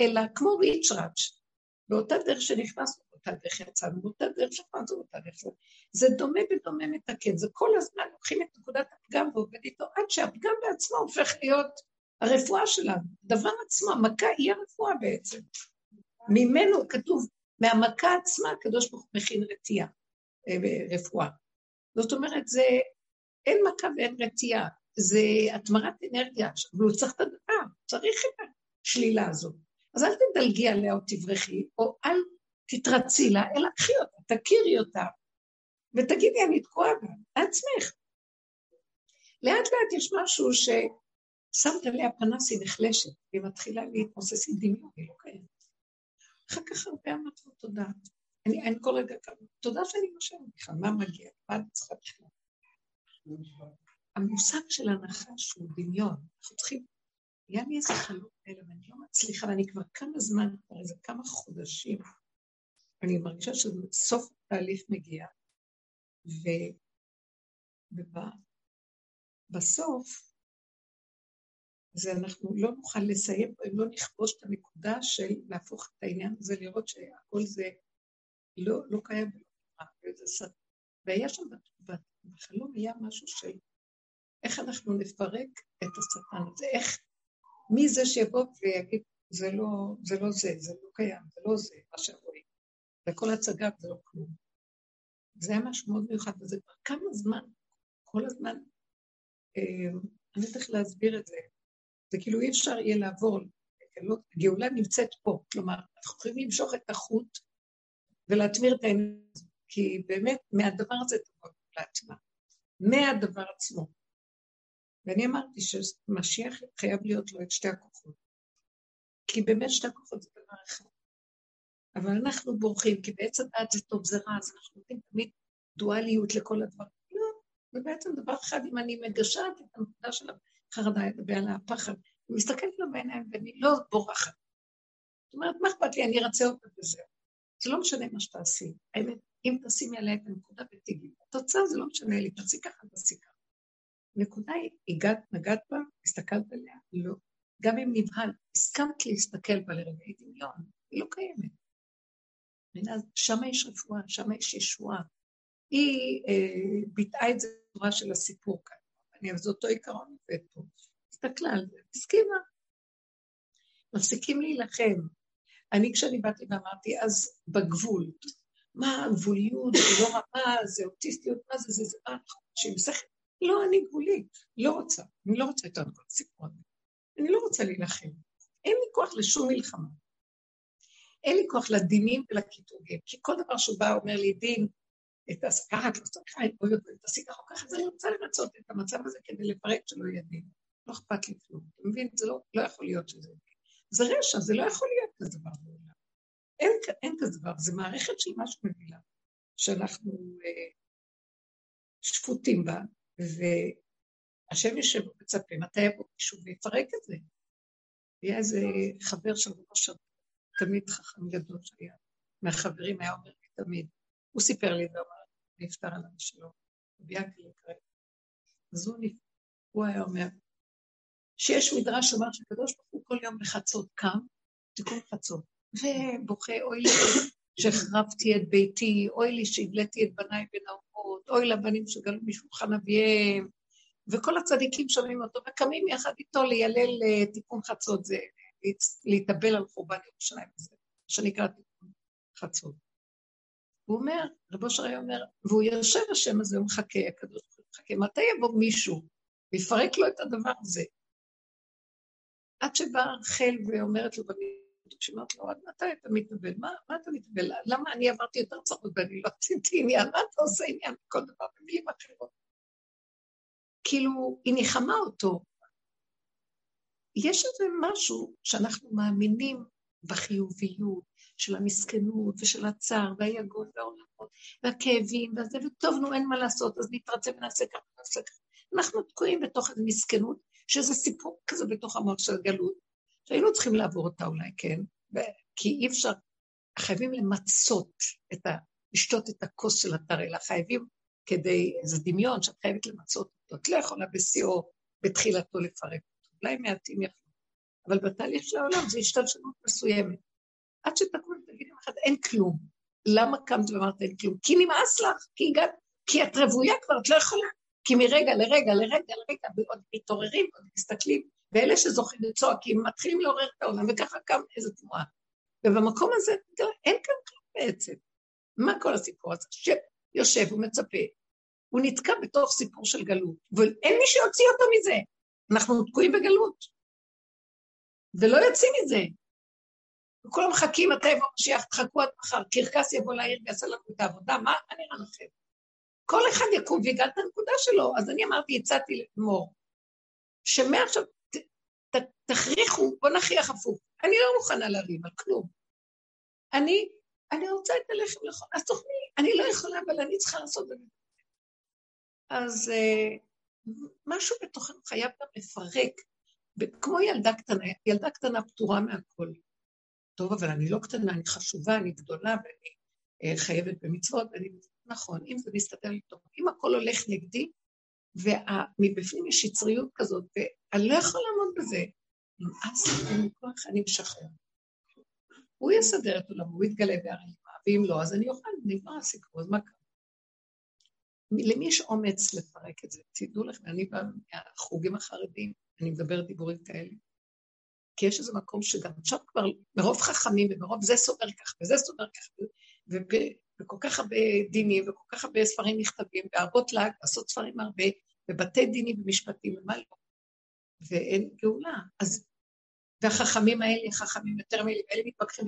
אלא כמו ריצ'ראץ', באותה דרך שנכנסנו, באותה דרך יצאנו, באותה דרך שנכנסנו, באותה דרך יצאנו. זה דומה ודומה מתקן, זה כל הזמן לוקחים את נקודת הפגם ועובד איתו, עד שהפגם בעצמו הופך להיות הרפואה שלנו. דבר עצמו, המכה היא הרפואה בעצם. ממנו כתוב, מהמכה עצמה הקדוש ברוך הוא מכין רתיעה, אה, רפואה. זאת אומרת, זה, אין מכה ואין רתיעה, זה התמרת אנרגיה, אבל הוא צריך את הדבר, צריך את השלילה הזאת. אז אל תדלגי עליה או תברכי, או אל תתרצי לה, אלא קחי אותה, תכירי אותה, ותגידי, אני תקועה בה, לעצמך. לאט לאט יש משהו ששמת עליה פנס, היא נחלשת, והיא מתחילה להתמוסס עם דמיון, היא לא קיימת. אחר כך הרבה אמרתי לו תודה. אני, אני כל רגע כמה, תודה שאני נושמת בכלל, מה מגיע? מה אני צריכה בכלל? המושג של הנחש הוא דמיון. אנחנו צריכים היה לי איזה חלום כאלה, ואני לא מצליחה, ואני כבר כמה זמן, כבר איזה כמה חודשים, אני מרגישה שסוף התהליך מגיע, ובסוף, זה אנחנו לא נוכל לסיים, אם לא נכבוש את הנקודה של להפוך את העניין הזה, לראות שהכל זה לא, לא קיים ולא נראה, והיה שם בחלום היה משהו של איך אנחנו נפרק את השטן הזה, איך מי זה שיבוא ויגיד, זה לא זה, לא זה, זה לא קיים, זה לא זה, מה שרואים. וכל הצגה זה לא כלום. זה היה משהו מאוד מיוחד, וזה כבר כמה זמן, כל הזמן, אה, אני צריך להסביר את זה. זה כאילו אי אפשר יהיה לעבור, הגאולה נמצאת פה, כלומר, אנחנו יכולים למשוך את החוט ולהתמיר את העניין כי באמת מהדבר הזה תבוא לעצמה, מהדבר עצמו. ואני אמרתי שמשיח חייב להיות לו את שתי הכוחות. כי באמת שתי הכוחות זה דבר אחד. אבל אנחנו בורחים, כי בעצם דעת זה טוב, זה רע, אז אנחנו נותנים תמיד דואליות לכל הדברים. לא, זה בעצם דבר אחד, אם אני מגשרת את הנקודה של החרדה, ועל הפחד, אני מסתכלת לו בעיניים ואני לא בורחת. זאת אומרת, מה אכפת לי, אני ארצה אותה וזהו. זה לא משנה מה שתעשי. האמת, אם תשימי עליה את הנקודה ותגידי, התוצאה זה לא משנה לי, תעשי ככה, תעשי ככה. נקודה היא, הגעת, נגעת בה, הסתכלת עליה? לא. גם אם נבהל, הסכמת להסתכל בה לרגע, היא דמיון, היא לא קיימת. שמה יש רפואה, שמה יש ישועה. היא אה, ביטאה את זה בצורה של הסיפור כאן. אני, אז אותו עיקרון עובד פה. הסתכלה על זה, הסכימה. מפסיקים להילחם. אני, כשאני באתי ואמרתי, אז בגבול, מה הגבוליות, זה לא רמה, זה אוטיסטיות, מה זה, זה, זה, מה, אנשים שכל. לא, אני גבולית, לא רוצה, אני לא רוצה יותר כל הסיפור הזה. אני לא רוצה להילחם. אין לי כוח לשום מלחמה. אין לי כוח לדינים ולקיטוגים, כי כל דבר שהוא בא אומר לי, דין, תעשי ככה, את לא צריכה, תעשי ככה או ככה, אז אני רוצה לרצות את המצב הזה כדי לפרק שלא יהיה דין. לא אכפת לי כלום. אתה מבין? זה לא, לא יכול להיות שזה... זה רשע, זה לא יכול להיות כזה דבר. אין, אין כזה דבר, זה מערכת של משהו מבינה, שאנחנו אה, שפוטים בה, והשם יושב ומצפה, מתי יבוא מישהו ויפרק את זה? היה איזה חבר של ראש תמיד חכם גדול שהיה, מהחברים היה אומר לי תמיד, הוא סיפר לי ואמר, נפטר על אבא שלו, יקר יקרה. אז הוא, הוא היה אומר, שיש מדרש שאומר שקדוש ברוך הוא כל יום בחצות קם, תיקון חצות, ובוכה, אוי לי שהחרבתי את ביתי, אוי לי שהגליתי את בניי בין האומות, אוי לבנים שגלו משולחן אביהם, וכל הצדיקים שומעים אותו וקמים יחד איתו לילל אה, תיקון חצות, זה להתאבל על חורבן ירושלים, זה שנקרא תיקון חצות. הוא אומר, רבו שרי אומר, והוא יושב השם הזה, הוא מחכה, הקדוש ברוך הוא מחכה, מתי יבוא מישהו ויפרק לו את הדבר הזה? עד שבאה רחל ואומרת לו שאומרת לו, עד מתי אתה מתאבל? מה, מה אתה מתאבל? למה אני עברתי יותר צרות ואני לא עשיתי עניין? מה אתה עושה עניין בכל דבר במילים אחרות? כאילו, היא ניחמה אותו. יש איזה משהו שאנחנו מאמינים בחיוביות של המסכנות ושל הצער והיגון והעולמות והכאבים והזה, וטוב, נו, אין מה לעשות, אז נתרצה ונעשה ככה ונעשה ככה. אנחנו תקועים בתוך איזו מסכנות, שזה סיפור כזה בתוך המוח של הגלות, שהיינו צריכים לעבור אותה אולי, כן? כי אי אפשר, חייבים למצות את ה... לשתות את הכוס של התרעלה, חייבים כדי, איזה דמיון שאת חייבת למצות אותו, את לא יכולה בשיאו, בתחילתו לפרק אותו, אולי מעטים יכולים, אבל בתהליך של העולם זה השתלשלות מסוימת. עד שתקום ותגידי לך, אין כלום. למה קמת ואמרת אין כלום? כי נמאס לך, כי הגעת, כי את רוויה כבר, את לא יכולה. כי מרגע לרגע, לרגע, לרגע, ועוד מתעוררים, ועוד מסתכלים, ואלה שזוכים וצועקים, מתחילים לעורר את העולם, וככה קם איזה תנועה. ובמקום הזה, אין כאן כלום בעצם. מה כל הסיפור הזה? שיושב ומצפה. הוא נתקע בתוך סיפור של גלות, ואין מי שיוציא אותו מזה. אנחנו תקועים בגלות. ולא יוצאים מזה. וכולם מחכים מתי יבוא משיח, תחכו עד מחר, קרקס יבוא לעיר ויעשה לנו את העבודה, מה נראה לכם? כל אחד יקום ויגאל את הנקודה שלו. אז אני אמרתי, הצעתי למור, שמעכשיו תכריחו, בוא נכריח הפוך. אני לא מוכנה לריב על כלום. אני, אני רוצה את הלחם לכל, אז תוכלי, אני לא יכולה, אבל אני צריכה לעשות את זה. אז uh, משהו בתוכנו חייב גם לפרק, כמו ילדה קטנה, ילדה קטנה פטורה מהכל. טוב, אבל אני לא קטנה, אני חשובה, אני גדולה, ואני uh, חייבת במצוות, ואני... נכון, אם זה מסתדר לי טוב. אם הכל הולך נגדי, ומבפנים יש יצריות כזאת, ואני לא יכולה לעמוד בזה. נמאס לי מכוח, אני משחרר. הוא יסדר את עולמו, הוא יתגלה בהרימה, ואם לא, אז אני אוכל, נגמר הסיפור, אז מה קרה? למי יש אומץ לפרק את זה? תדעו לכם, אני באה מהחוגים החרדים, אני מדברת דיבורים כאלה. כי יש איזה מקום שגם עכשיו כבר, מרוב חכמים ומרוב זה סובר כך וזה סובר כך, וכל כך הרבה דינים וכל כך הרבה ספרים נכתבים, והרבות לעג, לעשות ספרים הרבה, ובתי דינים ומשפטים, ומה לא. ואין גאולה. אז, והחכמים האלה, חכמים יותר מאלה, אלה מתווכחים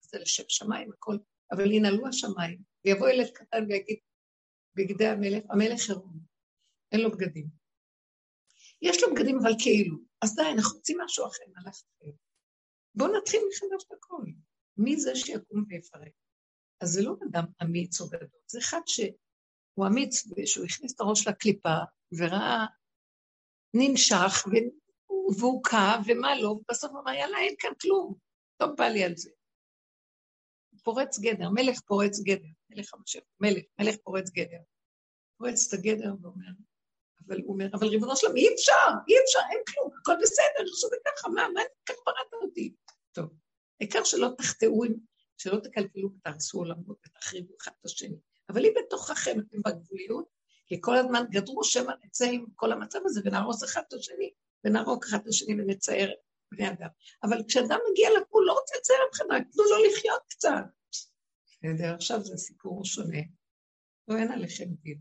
זה לשם שמיים, הכל, אבל ינעלו השמיים, ויבוא ילד קטן ויגיד, בגדי המלך, המלך עירום, אין לו בגדים. יש לו בגדים אבל כאילו, אז די, אנחנו רוצים משהו אחר, נלך אחר. בואו נתחיל מחדש את הכל. מי זה שיקום ויפרק? אז זה לא אדם אמיץ או גדול, זה אחד שהוא אמיץ, שהוא הכניס את הראש לקליפה וראה, ננשך והוא קע ומה לא, ובסוף הוא אמר, יאללה, אין כאן כלום, לא בא לי על זה. פורץ גדר, מלך פורץ גדר, מלך המשך, מלך, מלך פורץ גדר. פורץ את הגדר ואומר, אבל הוא אומר, אבל ריבונו שלום, אי אפשר, אי אפשר, אין כלום, הכל בסדר, שזה ככה, מה, מה, כך בראת אותי? טוב, העיקר שלא תחטאו, שלא תקלקלו ותהרסו עולמות ותחריבו אחד את השני. אבל אם בתוככם אתם בגבוליות, כי כל הזמן גדרו שמא נצא עם כל המצב הזה ונהרוס אחד את השני, ונהרוג אחד את השני ונצייר בני אדם. אבל כשאדם מגיע לגבול, לא רוצה לצייר אחד, תנו לו לחיות קצת. בסדר, עכשיו זה סיפור שונה. לא אין עליכם דין.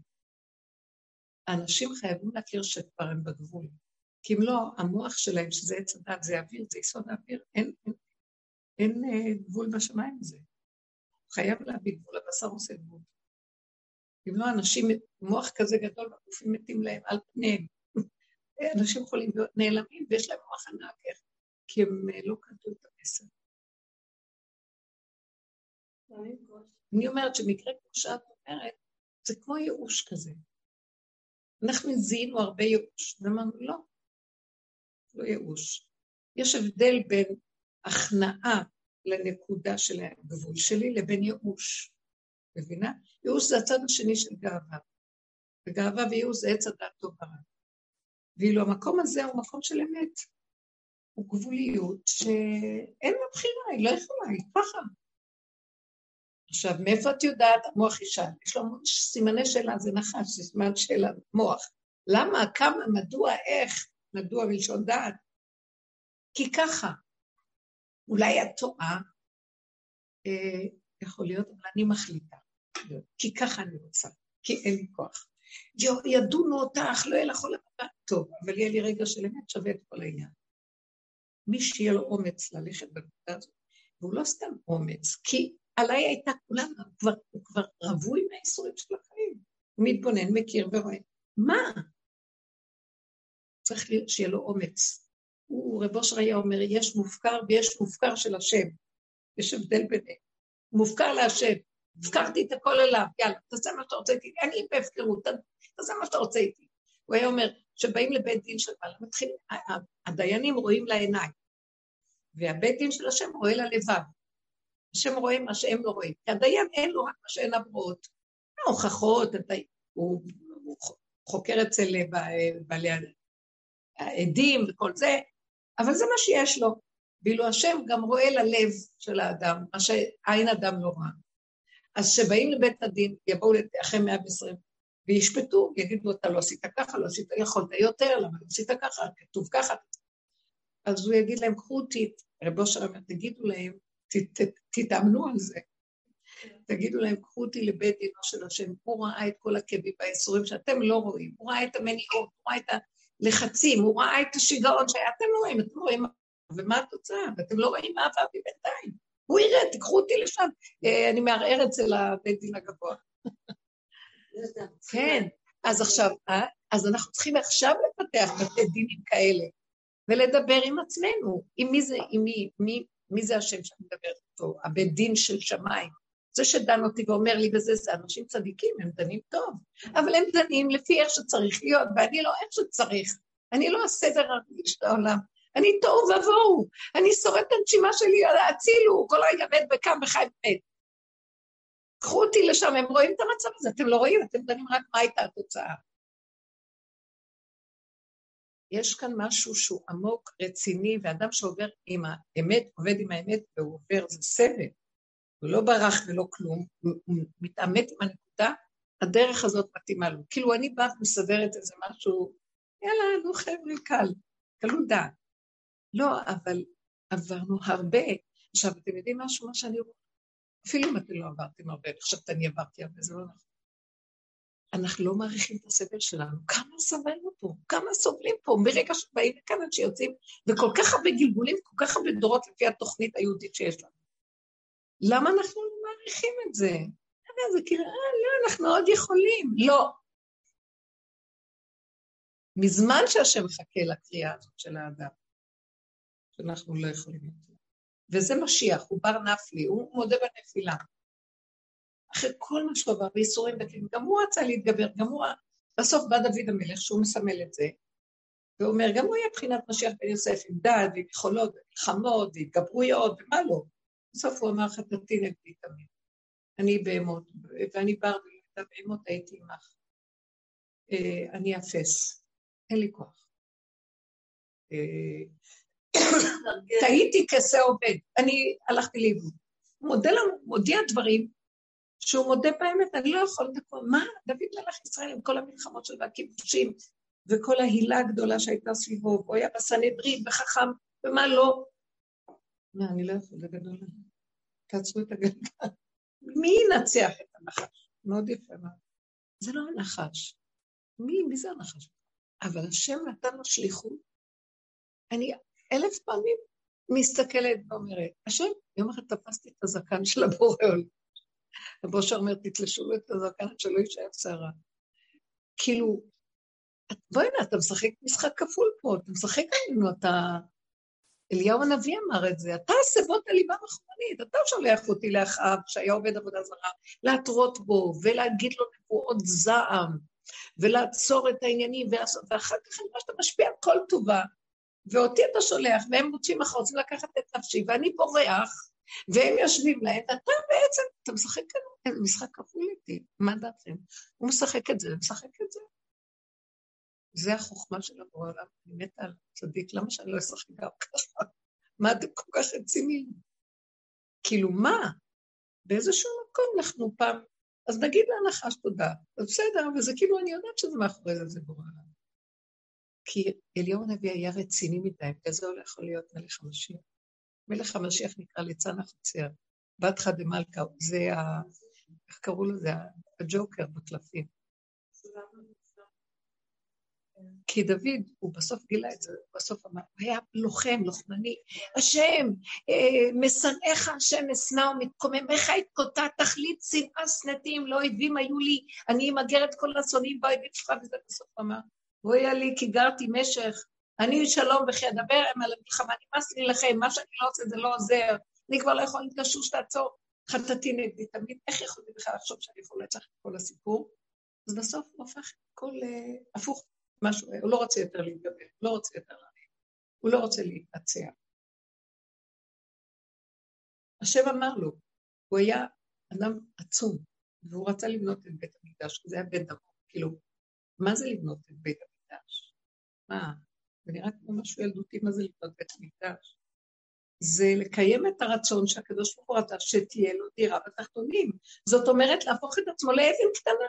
האנשים חייבים להכיר שכבר הם בגבול. כי אם לא, המוח שלהם, שזה עץ הדת, זה אוויר, זה יסוד האוויר, אין, אין, אין אה, גבול בשמיים הזה. חייב להביא גבול, הבשר עושה גבול. אם לא, אנשים, מוח כזה גדול, והגופים מתים להם על פניהם. (laughs) אנשים להיות נעלמים, ויש להם מוח ענק, כי הם אה, לא קלטו את המסר. אני אומרת שמקרה כמו שאת אומרת, זה כמו ייאוש כזה. אנחנו זיהינו הרבה ייאוש, ואמרנו, לא, לא ייאוש. יש הבדל בין הכנעה לנקודה של הגבול שלי לבין ייאוש. מבינה? ייאוש זה הצד השני של גאווה. וגאווה וייאוש זה עץ הדת טוב הרע. ואילו המקום הזה הוא מקום של אמת. הוא גבוליות שאין לה בחירה, היא לא יכולה, היא ככה. עכשיו, מאיפה את יודעת? המוח ישאל. יש לו סימני שאלה, זה נחש, זה סימן שאלה, מוח. למה, כמה, מדוע, איך, מדוע בלשון דעת? כי ככה. אולי את טועה, אה, יכול להיות, אבל אני מחליטה. כי ככה אני רוצה, כי אין לי כוח. ידונו אותך, לא יהיה לך עולם הבא. טוב, אבל יהיה לי רגע של אמת שווה את כל העניין. מי שיהיה לו אומץ ללכת בנקודה הזאת, והוא לא סתם אומץ, כי עליי הייתה כולם, הוא כבר, הוא כבר רווי מהאיסורים של החיים. הוא מתבונן, מכיר ורואה. מה? צריך שיהיה לו אומץ. הוא, רב אושר היה אומר, יש מופקר ויש מופקר של השם. יש הבדל ביניהם. מופקר להשם. הפקרתי את הכל אליו, יאללה, תעשה מה שאתה רוצה איתי, אני בהפקרות, תעשה מה שאתה רוצה איתי. הוא היה אומר, כשבאים לבית דין של בעלה, מתחילים, הדיינים רואים לעיניים, והבית דין של השם רואה ללבב. השם רואה מה שהם לא רואים. כי הדיין אין לו רק מה שאין הברואות. ההוכחות, הוא, הוא חוקר אצל בעלי העדים וכל זה, אבל זה מה שיש לו. ואילו השם גם רואה ללב של האדם, מה שעין אדם לא ראה. אז כשבאים לבית הדין, יבואו אחרי מאה ועשרים, וישפטו, יגידו, אתה לא עשית ככה, לא עשית, יכולת יותר, למה לא עשית ככה, כתוב ככה. אז הוא יגיד להם, קחו אותי, רב אושר אומר, תגידו להם, תתאמנו על זה. תגידו להם, קחו אותי לבית דינו של השם, הוא ראה את כל הכאבים והאיסורים שאתם לא רואים, הוא ראה את המניעות, הוא ראה את הלחצים, הוא ראה את השיגעון שאתם לא רואים, אתם לא רואים, ומה התוצאה? ואתם לא רואים מה עברתי בינתיים. הוא יראה, תיקחו אותי לשם, אה, אני מערער אצל הבית דין הגבוה. כן, אז עכשיו, אה, אז אנחנו צריכים עכשיו לפתח בתי דינים כאלה, ולדבר עם עצמנו, עם מי זה, עם מי, מי, מי זה השם שאני מדברת איתו, הבית דין של שמיים. זה שדן אותי ואומר לי וזה, זה אנשים צדיקים, הם דנים טוב, אבל הם דנים לפי איך שצריך להיות, ואני לא איך שצריך. אני לא הסדר הרגיל של העולם. אני תוהו ובוהו, אני שורד את הנשימה שלי, הצילו, כל רגע מת וקם וחי ומת. קחו אותי לשם, הם רואים את המצב הזה, אתם לא רואים, אתם דנים רק מה הייתה התוצאה. יש כאן משהו שהוא עמוק, רציני, ואדם שעובר עם האמת, עובד עם האמת והוא עובר, זה סבל. הוא לא ברח ולא כלום, הוא מתעמת עם הנקודה, הדרך הזאת מתאימה לו. כאילו אני באה ומסדרת איזה משהו, יאללה, נו חבר'ה, קל, קלות דעת. לא, אבל עברנו הרבה. עכשיו, אתם יודעים משהו, מה שאני רואה? אפילו אם אתם לא עברתם הרבה, אני חושבת אני עברתי הרבה, זה לא נכון. אנחנו לא מעריכים את הסבל שלנו. כמה סבלנו פה, כמה סובלים פה, מרגע שבאים לכאן עד שיוצאים, וכל כך הרבה גלגולים, כל כך הרבה דורות לפי התוכנית היהודית שיש לנו. למה אנחנו לא מעריכים את זה? זה כאילו, אה, לא, אנחנו עוד יכולים. לא. מזמן שהשם מחכה לקריאה הזאת של האדם, שאנחנו לא יכולים יותר. וזה משיח, הוא בר נפלי, הוא מודה בנפילה. אחרי כל מה שהוא עבר, וייסורים וכלים, גם הוא רצה להתגבר, גם הוא... בסוף בא דוד המלך, שהוא מסמל את זה, ואומר, גם הוא יהיה מבחינת משיח בן יוסף, עם דעת ועם יכולות ומלחמות והתגברויות, ומה לא. בסוף הוא אמר, חטאתי נגדי תמיד. אני בהמות, ואני בר ולא בהמות הייתי עמך. אה, אני אפס, אין לי כוח. (coughs) טעיתי כשה עובד, אני הלכתי לאיבוד. הוא מודיע דברים שהוא מודה באמת, אני לא יכול לדעת, מה דוד מלך ישראל עם כל המלחמות שלו והכיבושים וכל ההילה הגדולה שהייתה סביבו, הוא היה בסנהדרין וחכם, ומה לא? מה, אני לא יכול, זה גדול. תעצרו את הגלגל. מי ינצח את הנחש? מאוד יפה מאוד. זה לא הנחש. מי, מי זה הנחש? אבל השם נתן לו שליחות. אני אלף פעמים מסתכלת ואומרת, השם, יום אחד תפסתי את הזקן של הבורא עולם. הבושר אומר, תתלשו את הזקן שלא יישאר שערה. כאילו, בואי הנה, אתה משחק משחק כפול פה, אתה משחק עלינו, אתה... אליהו הנביא אמר את זה, אתה הסבות הליבה מחמנית, אתה שולח אותי לאחאב, שהיה עובד עבודה זרה, להתרות בו ולהגיד לו נבואות זעם, ולעצור את העניינים, ואחר כך אני רואה שאתה משפיע על כל טובה, ואותי אתה שולח, והם מוצאים אחר, רוצים לקחת את נפשי, ואני בורח, והם יושבים להם, ואתה בעצם, אתה משחק כאן משחק כפול איתי, מה דעתכם? הוא משחק את זה, משחק את זה. זה החוכמה של הבורא העולם, אני מתה על צדיק, למה שאני לא אשחק גם ככה? מה אתם כל כך רציניים? כאילו, מה? באיזשהו מקום אנחנו פעם, אז נגיד לנחש תודה, אז בסדר, וזה כאילו, אני יודעת שזה מאחורי זה, זה בורא העולם. כי אליהו הנביא היה רציני מדי, וזה לא יכול להיות מלך המשיח. מלך המשיח נקרא ליצן החצייה, בתך דמלכה, זה איך קראו לזה? הג'וקר בקלפים. כי דוד, הוא בסוף גילה את זה, הוא בסוף אמר, הוא היה לוחם, לוחמני, השם, אה, משנאיך השם אשנא ומתקוממיך אתקוטע, תכלית שנאה שנאתים, לא אויבים היו לי, אני אמגר את כל השונאים באויבים שלך, וזה בסוף אמר, הוא היה לי כי גרתי משך, אני שלום וכי אדבר הם על המלחמה, נמאס לי לכם, מה שאני לא עושה זה לא עוזר, אני כבר לא יכול להתגשוש לעצור, חטאתי נגדי תמיד, איך יכולתי בכלל לחשוב שאני יכולה לצלח את כל הסיפור? אז בסוף הוא הפך הכל uh, הפוך, משהו, הוא לא רוצה יותר להתגבר, לא רוצה יותר להבין, הוא לא רוצה להתנצח. השם אמר לו, הוא היה אדם עצום, והוא רצה לבנות את בית המקדש, זה היה בית דרום, כאילו, מה זה לבנות את בית המקדש? מה, זה נראה כמו משהו ילדותי, מה זה לבנות בית המקדש? זה לקיים את הרצון שהקדוש ברוך הוא רצה שתהיה לו דירה בתחתונים. זאת אומרת, להפוך את עצמו לאבן קטנה.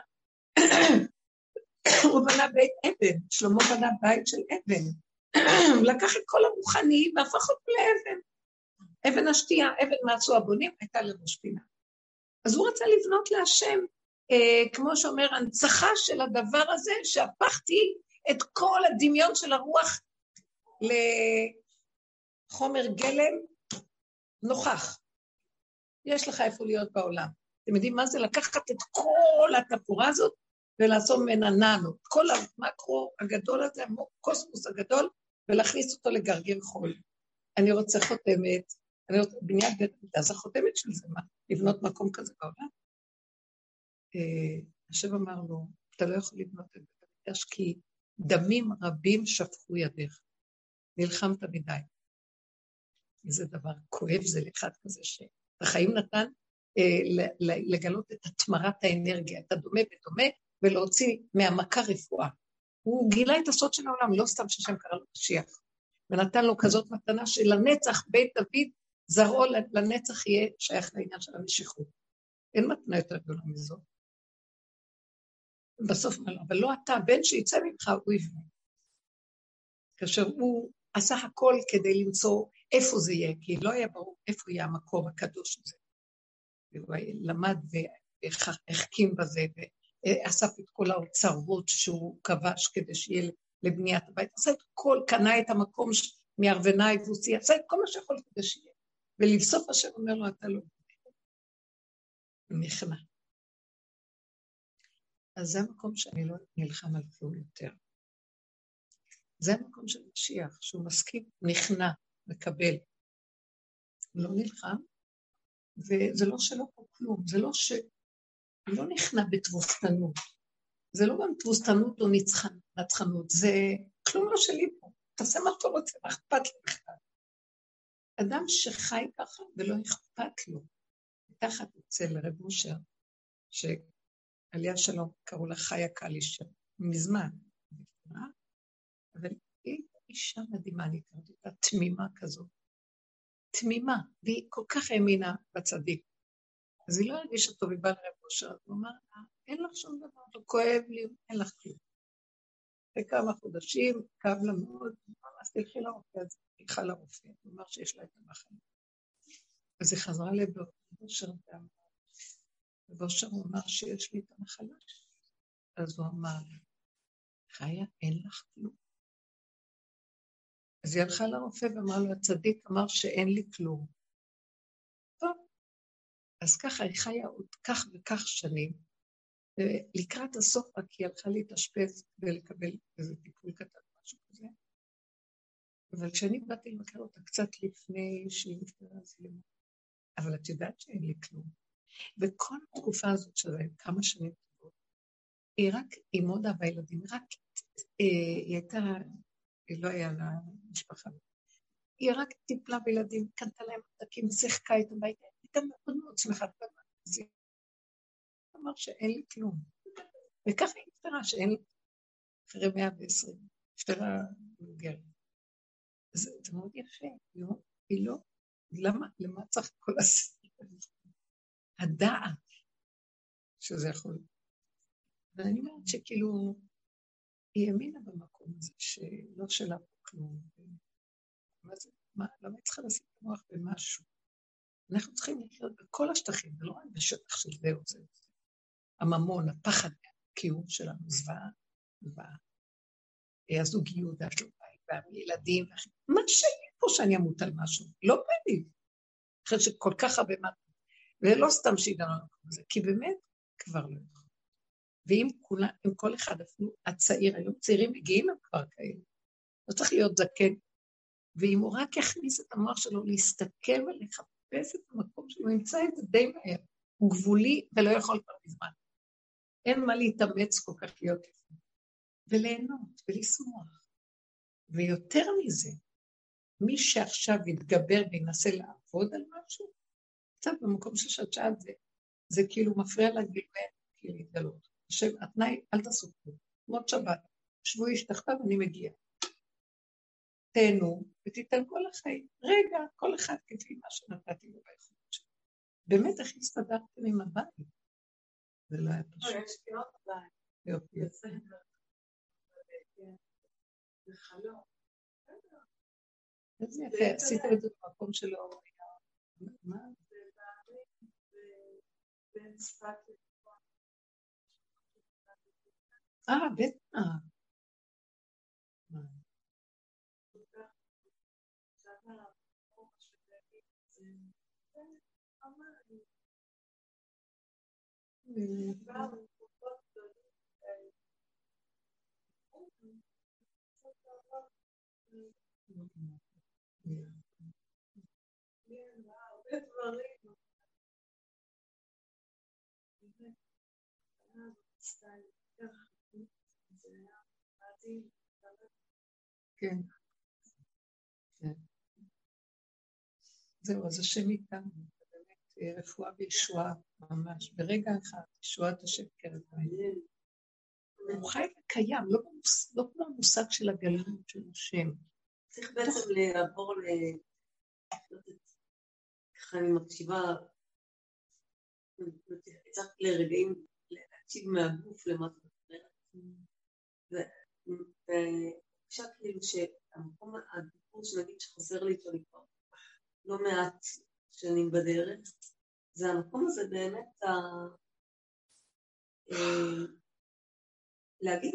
(coughs) הוא בנה בית אבן, שלמה בנה בית של אבן. הוא (coughs) לקח את כל הרוחני והפך אותו לאבן. אבן השתייה, אבן מעשו הבונים, הייתה לראש פינה. אז הוא רצה לבנות להשם, אה, כמו שאומר, הנצחה של הדבר הזה, שהפכתי את כל הדמיון של הרוח לחומר גלם נוכח. יש לך איפה להיות בעולם. אתם יודעים מה זה לקחת את כל התפאורה הזאת ולעשות ממנה ננו, כל המקרו הגדול הזה, הקוסמוס הגדול, ולהכניס אותו לגרגר חול. אני רוצה חותמת, אני רוצה בניית בית המקדש, החותמת של זה, מה? לבנות מקום כזה בעולם? אה, השם אמר לו, אתה לא יכול לבנות את בית המקדש כי דמים רבים שפכו ידיך. נלחמת מדי. איזה דבר כואב זה לאחד כזה שהחיים נתן אה, לגלות את התמרת האנרגיה, את הדומה ודומה, ולהוציא מהמכה רפואה. הוא גילה את הסוד של העולם, לא סתם שהשם קרא לו משיח. ונתן לו כזאת מתנה שלנצח בית דוד, זרעו לנצח יהיה שייך לעניין של המשיכות. אין מתנה יותר גדולה מזאת. בסוף, אבל לא אתה, בן שיצא ממך הוא יבנה. כאשר הוא עשה הכל כדי למצוא איפה זה יהיה, כי לא היה ברור איפה יהיה המקום הקדוש הזה. והוא למד והחכים בזה, ואסף את כל האוצרות שהוא כבש כדי שיהיה לבניית הבית, עשה את הכל, קנה את המקום מארוונה היבוסי, עשה את כל מה שיכול כדי שיהיה. ולבסוף השם אומר לו, אתה לא הוא נכנע. אז זה המקום שאני לא נלחם על כלום יותר. זה המקום של משיח, שהוא מסכים, נכנע, מקבל. הוא לא נלחם, וזה לא שלא פה כלום, זה לא ש... הוא לא נכנע בתבוסתנות. זה לא גם תבוסתנות או נצחנות, זה כלום לא שלי פה. תעשה מה שאתה רוצה, מה אכפת לך? אדם שחי ככה ולא אכפת לו, תחת אצל רב אושר, שעליה שלום קראו לה חיה קלישר, מזמן, אבל היא אישה מדהימה, אני קראתי אותה תמימה כזאת. תמימה, והיא כל כך האמינה בצדיק. אז היא לא הרגישה טוב, היא באה לרב אושר, אז הוא אמר לה, אין לך שום דבר, לא כואב לי, אין לך כלום. אחרי כמה חודשים, כאב לה מאוד, אז תלכי לרופא, אז הלכה לרופא, הוא אמר שיש לה את המחלה. אז היא חזרה לבושר ואמרה, ובושר הוא אמר שיש לי את המחלה. אז הוא אמר חיה, אין לך כלום. אז היא הלכה לרופא ואמרה לו, הצדיק אמר שאין לי כלום. טוב, אז ככה היא חיה עוד כך וכך שנים, ולקראת הסוף רק היא הלכה להתאשפז ולקבל איזה טיפול קטן, משהו כזה. אבל כשאני באתי לבקר אותה קצת לפני שהיא נפטרה, אז היא אבל את יודעת שאין לי כלום. וכל התקופה הזאת של כמה שנים טובות, היא רק עם עוד אהבה ילדים, רק, אה, היא הייתה היא לא היה לה משפחה. היא רק טיפלה בילדים, קנתה להם עותקים, שיחקה איתם בית, הייתה מאוד מאוד שמחה. אמר שאין לי כלום. וככה היא נפטרה, שאין לי, אחרי מאה ועשרים, נפטרה מבוגרת. זה מאוד יפה, לא, היא לא, למה, למה צריך כל הסרט הדעת שזה יכול. ואני אומרת שכאילו, היא האמינה במקום הזה שלא שלה פה כלום. מה למה היא צריכה לשים את המוח במשהו? אנחנו צריכים לחיות בכל השטחים, ולא רק בשטח של זה או זה. הממון, הפחד מהקיום שלנו, זוועה, זוועה. הזוגיות והשלומים והילדים, מה שלי פה שאני אמות על משהו? לא בא לי. אחרי שכל כך הרבה מה... ולא סתם שהגענו למקום הזה, כי באמת כבר לא יכול. ואם כולה, כל אחד, אפילו הצעיר, היום צעירים מגיעים הם כבר כאלה. לא צריך להיות זקן. ואם הוא רק יכניס את המוח שלו להסתכל ולחפש את המקום שלו, הוא ימצא את זה די מהר. הוא גבולי ולא יכול כבר מזמן. אין מה להתאמץ כל כך להיות לפני. וליהנות ולשמוח. ויותר מזה, מי שעכשיו יתגבר וינסה לעבוד על משהו, קצת במקום של שדשת זה, זה כאילו מפריע לגילוי כאילו להתגלות. השם, התנאי, אל תעשו כלום. כמו שבת, שבו איש תחתיו, אני מגיע. תהנו ותיתן כל החיים. רגע, כל אחד כפי מה שנתתי לו ביכולת שלו. באמת, איך הסתדרתם עם הבית? זה לא היה פשוט. יש לי עוד בית. יופי. זה חלום. איזה יפה, עשיתם את זה במקום שלא היה. מה? בערים בין צפת אה, בטח. כן. כן. זהו, אז השם איתנו, באמת רפואה וישועה ממש, ברגע אחד, ישועת השם קרב העניין. הוא חי וקיים, לא, לא כמו המושג של הגלות של השם. צריך בעצם לעבור ל... ככה אני מקשיבה, צריך לרגעים להקשיב מהגוף למה זה אומרת. והתחושה כאילו שהמקום, הדיבור שנגיד שחוזר לי איתו כבר לא מעט שנים בדרך, זה המקום הזה באמת ה... אה, להגיד,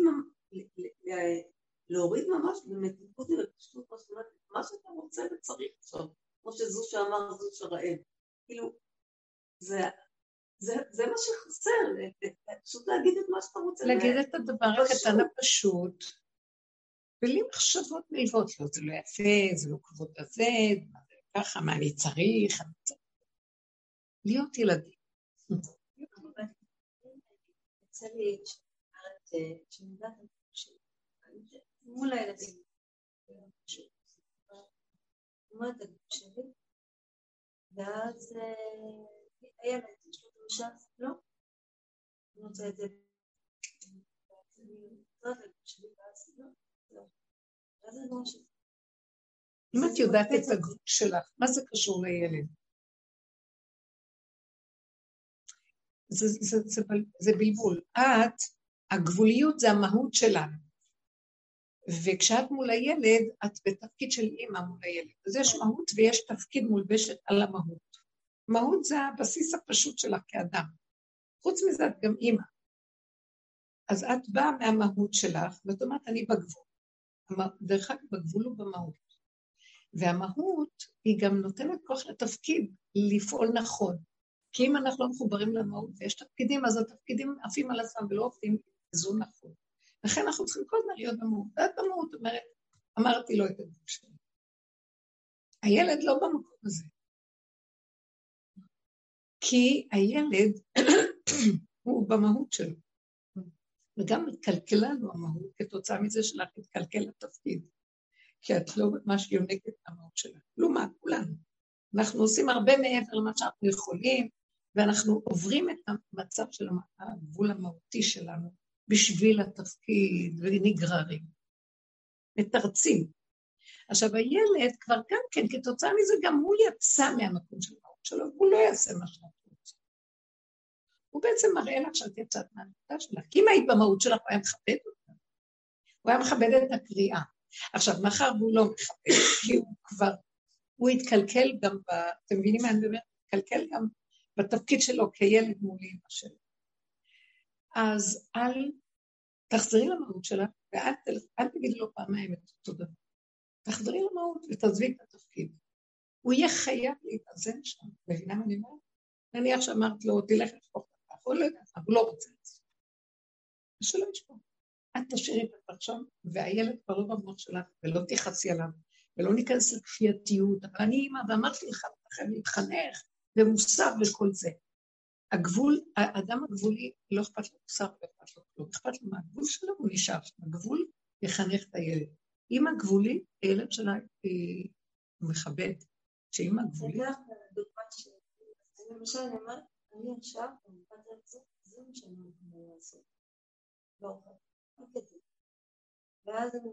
להוריד ממש במתיקות ובפשטות, מה שאתה רוצה וצריך עכשיו, כמו שזו שאמר זו שרעב. כאילו, זה, זה, זה מה שחסר, פשוט להגיד את מה שאתה רוצה. להגיד את הדבר הקטן הפשוט, בלי מחשבות נלוות, לא, זה לא יפה, זה לא כבוד הזה, ככה, מה אני צריך, אני צריך. להיות ילדים. שמודעת מול הילדים. אומרת הגוף שלי, ואז הילד, יש לו דרישה, לא, אני רוצה את זה. אם את יודעת את הגוף שלך, מה זה קשור לילד? זה, זה, זה, זה בלבול. את, הגבוליות זה המהות שלנו. וכשאת מול הילד, את בתפקיד של אימא מול הילד. אז יש מהות ויש תפקיד מולבשת על המהות. מהות זה הבסיס הפשוט שלך כאדם. חוץ מזה את גם אימא. אז את באה מהמהות שלך, ואת אומרת, אני בגבול. דרך אגב, בגבול הוא במהות. והמהות היא גם נותנת כוח לתפקיד לפעול נכון. כי אם אנחנו לא מחוברים למהות ויש תפקידים, אז התפקידים עפים על עצמם ולא עובדים זו נכון. לכן אנחנו צריכים כל הזמן להיות במהות. ואת במהות אומרת, אמרתי לו את הדבר שלי. הילד לא במקום הזה. כי הילד (coughs) הוא במהות שלו. וגם מתקלקל לנו המהות כתוצאה מזה שלך מתקלקל התפקיד. כי את לא ממש יונקת המהות שלך. כלומר, כולנו. אנחנו עושים הרבה מעבר למה שאנחנו יכולים, ואנחנו עוברים את המצב של הגבול המהותי שלנו בשביל התפקיד ונגררים. מתרצים. עכשיו הילד כבר גם כן, כתוצאה מזה גם הוא יצא מהמקום של המהות שלו, הוא לא יעשה מה רוצה. הוא בעצם מראה לך שאת יצאת מהנקודה שלך, כי אם היית במהות שלך הוא היה מכבד אותה. הוא היה מכבד את הקריאה. עכשיו, מאחר והוא לא מכבד, כי הוא כבר, הוא התקלקל גם ב... אתם מבינים מה אני מדברת? התקלקל גם בתפקיד שלו כילד מול אמא שלו. אז אל תחזרי למהות שלה, ואל אל תגידי לו פעמיים את אותו דבר. תחזרי למהות ותעזבי את התפקיד. הוא יהיה חייב להתאזן שם, מבינה מה אני אומרת? נניח שאמרת לו, תלך לשפוך את הוא לא יודע, הוא לא רוצה לעשות. שלא ישפוך. את תשאירי את הפרשם, והילד כבר לא במוח שלך, ולא תכעסי עליו, ולא ניכנס לכפייתיות, אבל אני אימא, ואמרתי לך, אתה להתחנך, ומוסר וכל זה. הגבול, האדם הגבולי, לא אכפת לו מוסר, לא אכפת לו כלום, אכפת לו מהגבול שלו, הוא נשאר שם. הגבול יחנך את הילד. אימא גבולית, הילד שלה היא מכבד. שאימא גבולית... למשל, אני אומרת, אני עכשיו, במפת זה מה שאני יכולה לעשות. לא ואז אני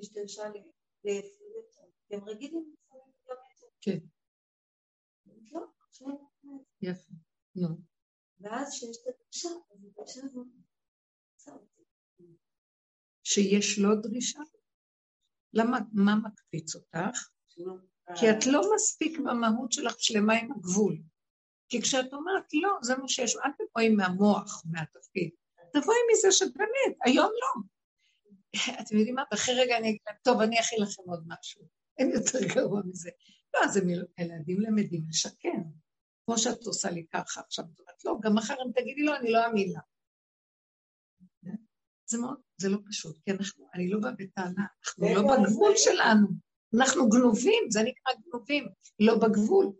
השתמשה לי להפעיל אותם, כי הם רגילים לפעמים גם את זה. כן. לא, עכשיו יפה, נו. ואז כשיש את הדרישה, אז הדרישה הזאת שיש לו דרישה? למה, מה מקפיץ אותך? כי את לא מספיק במהות שלך שלמה עם הגבול. כי כשאת אומרת לא, זה מה שיש, אל תבואי מהמוח, מהתפקיד. תבואי מזה שבאמת, היום לא. אתם יודעים מה? ואחרי רגע אני אגיד להם, טוב, אני אכין לכם עוד משהו. אין יותר גרוע מזה. לא, אז ילדים למדים לשקר. כמו שאת עושה לי ככה עכשיו, את אומרת, לא, גם מחר אם תגידי לו, אני לא אאמין לה. זה מאוד, זה לא פשוט, כי אנחנו, אני לא באה בטענה, אנחנו לא בגבול שלנו. אנחנו גנובים, זה נקרא גנובים, לא בגבול.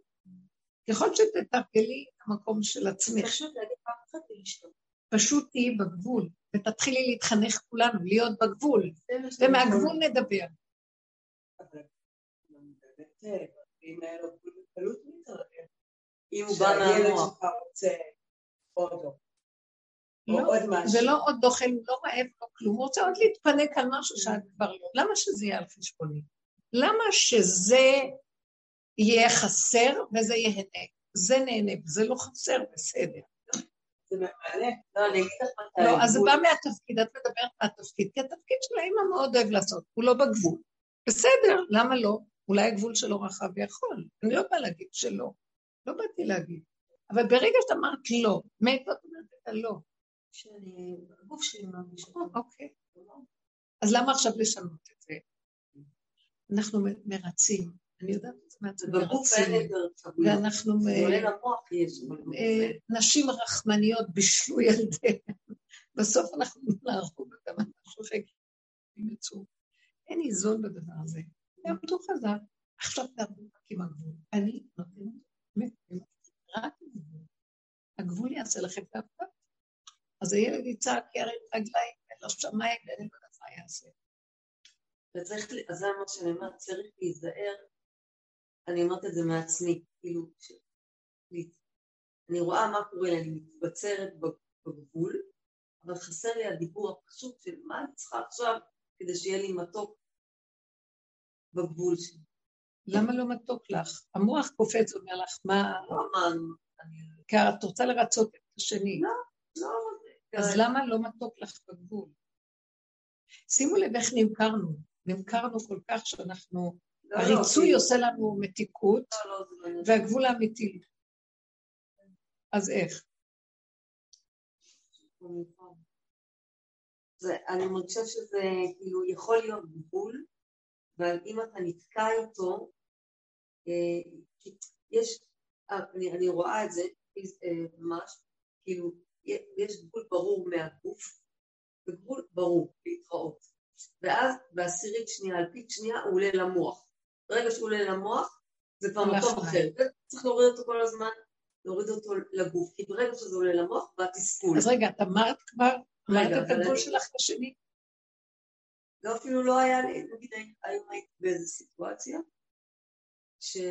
ככל שתתרגלי את המקום של עצמך. פשוט להגיד פעם אחת ולשתות. פשוט תהיי בגבול, ותתחילי להתחנך כולנו, להיות בגבול, ומהגבול נדבר. אם הוא בא מהמוח. לא, זה לא עוד דוחל, הוא לא רעב, לא כלום, הוא רוצה עוד להתפנק על משהו שאת כבר לא. למה שזה יהיה על חשבוני? למה שזה יהיה חסר וזה ייהנה? זה נהנה וזה לא חסר, בסדר. זה מעלה. לא, אני אגיד לך מתי. לא, אז זה בא מהתפקיד, את מדברת מהתפקיד, כי התפקיד של האמא מאוד אוהב לעשות, הוא לא בגבול. בסדר, למה לא? אולי הגבול שלו רחב ויכול. אני לא באה להגיד שלא. לא באתי להגיד. אבל ברגע שאת אמרת לא, מאיפה את אומרת את הלא? שאני, הגוף שלי מרגיש אוקיי. אז למה עכשיו לשנות את זה? אנחנו מרצים, אני יודעת את זה מרצים, ואנחנו אה, נשים רחמניות בישלו ילדיהם, (laughs) בסוף אנחנו נהרוג אותם, אנחנו חייבים יצאו. אין איזון בדבר הזה. תעמדו חזק, עכשיו תעמדו רק עם הגבול. אני נותנת, רק עם הגבול. הגבול יעשה לכם את העבודה. אז הילד יצעק, ירים רגליים, אין לו שמיים, ואין לו מה יעשה. וצריך, אז זה מה שאני אומרת, צריך להיזהר, אני אומרת את זה מעצמי, כאילו, ש... אני רואה מה קורה לי, אני מתבצרת בגבול, אבל חסר לי הדיבור הפשוט של מה אני צריכה עכשיו כדי שיהיה לי מתוק בגבול שלי. למה לא מתוק לך? המוח קופץ ואומר לך, מה... לא. כי את רוצה לרצות את השני. לא, לא. אז למה לא מתוק לך בגבול? שימו לב איך נמכרנו. נמכרנו כל כך שאנחנו, לא, לא הריצוי לא, עושה לנו מתיקות, לא, לא, לא והגבול האמיתי. אז איך? זה, אני מרגישה שזה כאילו יכול להיות גבול, אבל אם אתה נתקע איתו, אה, יש, אה, אני, אני רואה את זה אה, ממש, כאילו יש גבול ברור מהגוף, וגבול ברור להתראות. ואז בעשירית שנייה, אלפית שנייה, הוא עולה למוח. ברגע שהוא עולה למוח, זה כבר מקום אחר. צריך להוריד אותו כל הזמן, להוריד אותו לגוף, כי ברגע שזה עולה למוח, והתסכול. אז רגע, את אמרת כבר, אמרת את הגבול שלך לשני? לא, אפילו לא היה לי, נגיד היום הייתי באיזו סיטואציה, שמישהי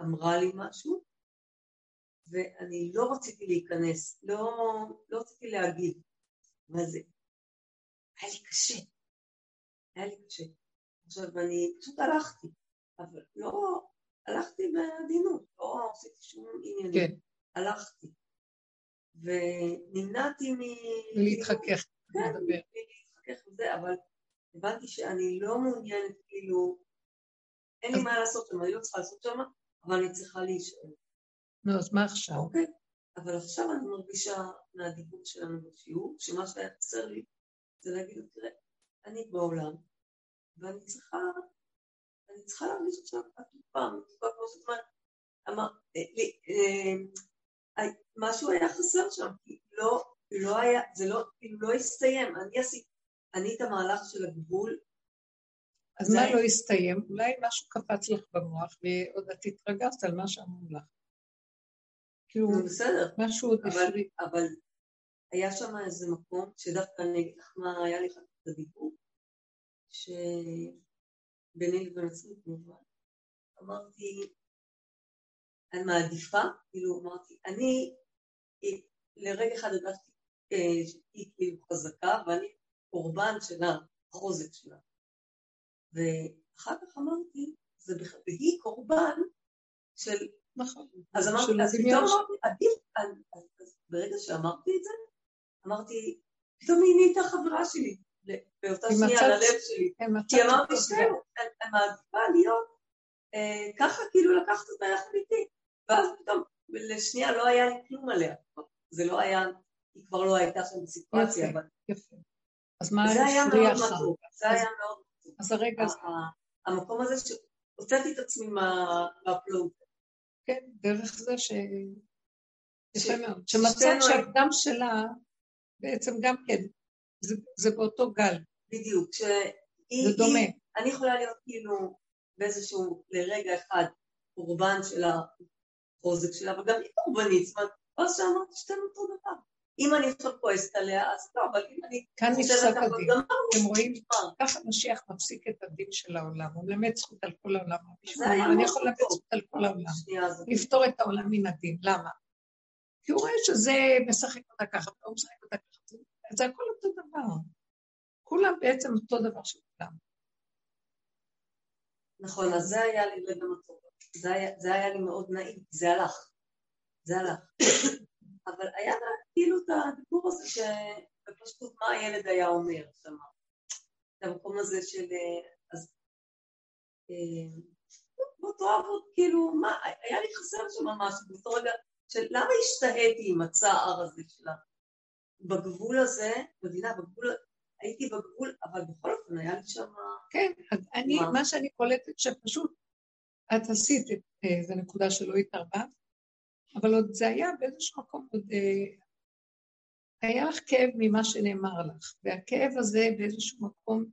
אה, אמרה לי משהו, ואני לא רציתי להיכנס, לא, לא רציתי להגיד. מה זה? היה לי קשה. היה לי קשה. עכשיו, אני פשוט הלכתי, אבל לא, הלכתי בעדינות, לא עשיתי שום עניינים. כן. הלכתי. ונמנעתי מ... להתחכך. כן, להתחכך וזה, אבל הבנתי שאני לא מעוניינת, כאילו, אין לי מה לעשות שם, אני לא צריכה לעשות שם, אבל אני צריכה להישאר. נו, אז מה עכשיו? אוקיי, אבל עכשיו אני מרגישה מהדיבור שלנו בשיעור, שמה שהיה חסר לי זה להגיד, תראה, אני בעולם, ואני צריכה, אני צריכה להרגיש עכשיו עטופה, מתוקה כמו שזמן אמר, אה, אה, אה, משהו היה חסר שם, כי לא, לא היה, זה לא, כאילו לא הסתיים, אני עשיתי, אני את המהלך של הגבול, אז מה לא הסתיים? אולי משהו קפץ לך במוח ועוד את התרגזת על מה שאמרו לך. כאילו, בסדר, משהו עוד אבל, הפריע. אבל היה שם איזה מקום שדווקא אני אגיד לך מה היה לי כך בדיבור, שביני לבין עצמי כמובן, אמרתי, אני מעדיפה, כאילו אמרתי, אני לרגע אחד הרגשתי אה, שהיא כאילו חזקה ואני קורבן של החוזק שלה. ואחר כך אמרתי, זה בכלל, והיא קורבן של נכון. אז אמרתי, אז פתאום אמרתי, עדיף, אז- ברגע שאמרתי את זה, אמרתי, פתאום היא נהייתה חברה שלי, באותה שנייה מצאת- ללב שלי. כי אמרתי שנינו, אני מעדיפה להיות אה, ככה, כאילו לקחת אותה יחד איתי. ואז פתאום, לשנייה לא היה לי כלום עליה. זה לא היה, היא כבר לא הייתה שם בסיטואציה, יפה. אבל יפה. אז מה זה היה מאוד? מתוק. זה היה מאוד מתוק. אז הרגע הזה, המקום הזה שהוצאתי את עצמי מה- מהפלואו. כן, דרך זה ש... יפה מאוד. שמצאת שהדם שלה בעצם גם כן, זה, זה באותו גל, בדיוק, שהיא... זה דומה. היא- אני יכולה להיות כאילו באיזשהו, לרגע אחד, קורבן של החוזק שלה, אבל גם היא קורבנית, זאת אומרת, אז שאמרתי שתינו אותו דבר. אם אני עכשיו כועסת עליה, אז לא, אבל אם אני כאן נפסק הדין. אתם רואים? ככה משיח מפסיק את הדין של העולם, הוא מלמד זכות על כל העולם. אני יכול ללמד. זכות על כל העולם. לפתור את העולם מן הדין, למה? כי הוא רואה שזה משחק אותה ככה, והוא משחק אותה ככה, זה- הכל אותו דבר. כולם בעצם אותו דבר של כולם. נכון, אז זה היה לי רגע מתוק. זה היה- זה היה לי מאוד נעים, זה הלך. זה הלך. (coughs) אבל היה כאילו את הדיבור הזה שבפשטות מה הילד היה אומר שם. את המקום הזה של... אה, אז... אה, באותו עבוד, כאילו, מה, היה לי חסר שם משהו, באותו רגע, של למה השתהיתי עם הצער הזה שלה? בגבול הזה, מבינה, בגבול, הייתי בגבול, אבל בכל אופן היה לי שם... כן, אני, מה? שאני קולטת שפשוט את עשית את איזו נקודה שלא התערבבת, אבל עוד זה היה באיזשהו מקום עוד... אה, היה לך כאב ממה שנאמר לך, והכאב הזה באיזשהו מקום,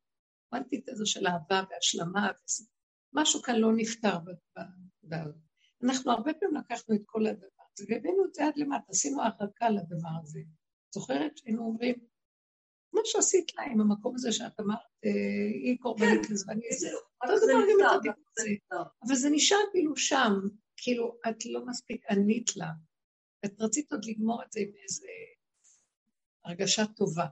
האנטיתזה של אהבה והשלמה, משהו כאן לא נפתר בנקודה הזאת. אנחנו הרבה פעמים לקחנו את כל הדבר הזה, והבאנו את זה עד למטה, עשינו הרקה לדבר הזה. זוכרת שהיינו אומרים, מה שעשית לה עם המקום הזה שאת אמרת, אה, היא קורבנית לזה ואני זה, זהו, אותו זה דבר גם נפתר, את הדיבור זה הזה. נפתר. אבל זה נשאר כאילו שם, כאילו את לא מספיק ענית לה. את רצית עוד לגמור את זה עם איזה הרגשה טובה.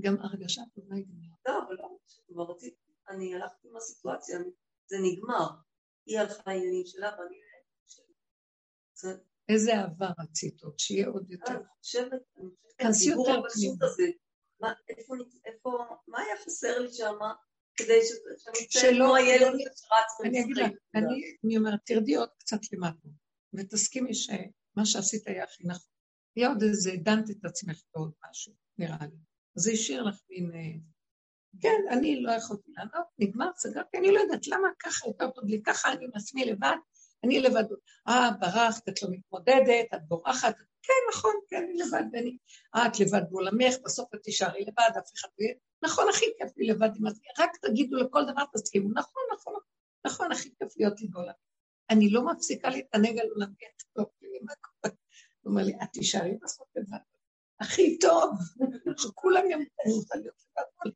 גם הרגשה טובה היא גמרה. לא, אבל לא, כבר רציתי, אני הלכתי עם הסיטואציה, זה נגמר. היא הלכה לעניינים שלה ואני... זה- איזה אהבה רצית עוד, שיהיה עוד יותר. אני חושבת, כנסי יותר פנימה. מה, היה חסר לי שם כדי שלא- הילד שרץ אני אגיד לך. אני, אומרת, תרדי עוד קצת למטה, ותסכימי שמה שעשית היה הכי נכון. היה עוד איזה, דנת את עצמך בעוד משהו, נראה לי. זה השאיר לך מין... אה, כן, אני לא יכולתי לענות, נגמר, סגרתי, אני לא יודעת למה ככה יותר טוב לי, ככה אני עם עצמי לבד, אני לבד. אה, ברחת, את לא מתמודדת, את בורחת, כן, נכון, כן, אני לבד, ואני... אה, את לבד בעולמך, בסוף את תישארי לבד, אף אחד לא יהיה... נכון, הכי כיף לי לבד רק תגידו לכל דבר, תסכימו, נכון, נכון, נכון, הכי כיף להיות לי בעולם. אני לא מפסיקה להתענג על עולמי, את טוב לי, מה קורה? הוא אומר לי, את תישארי בסוף לבד. הכי טוב, שכולם ימותו, אני רוצה להיות לבד.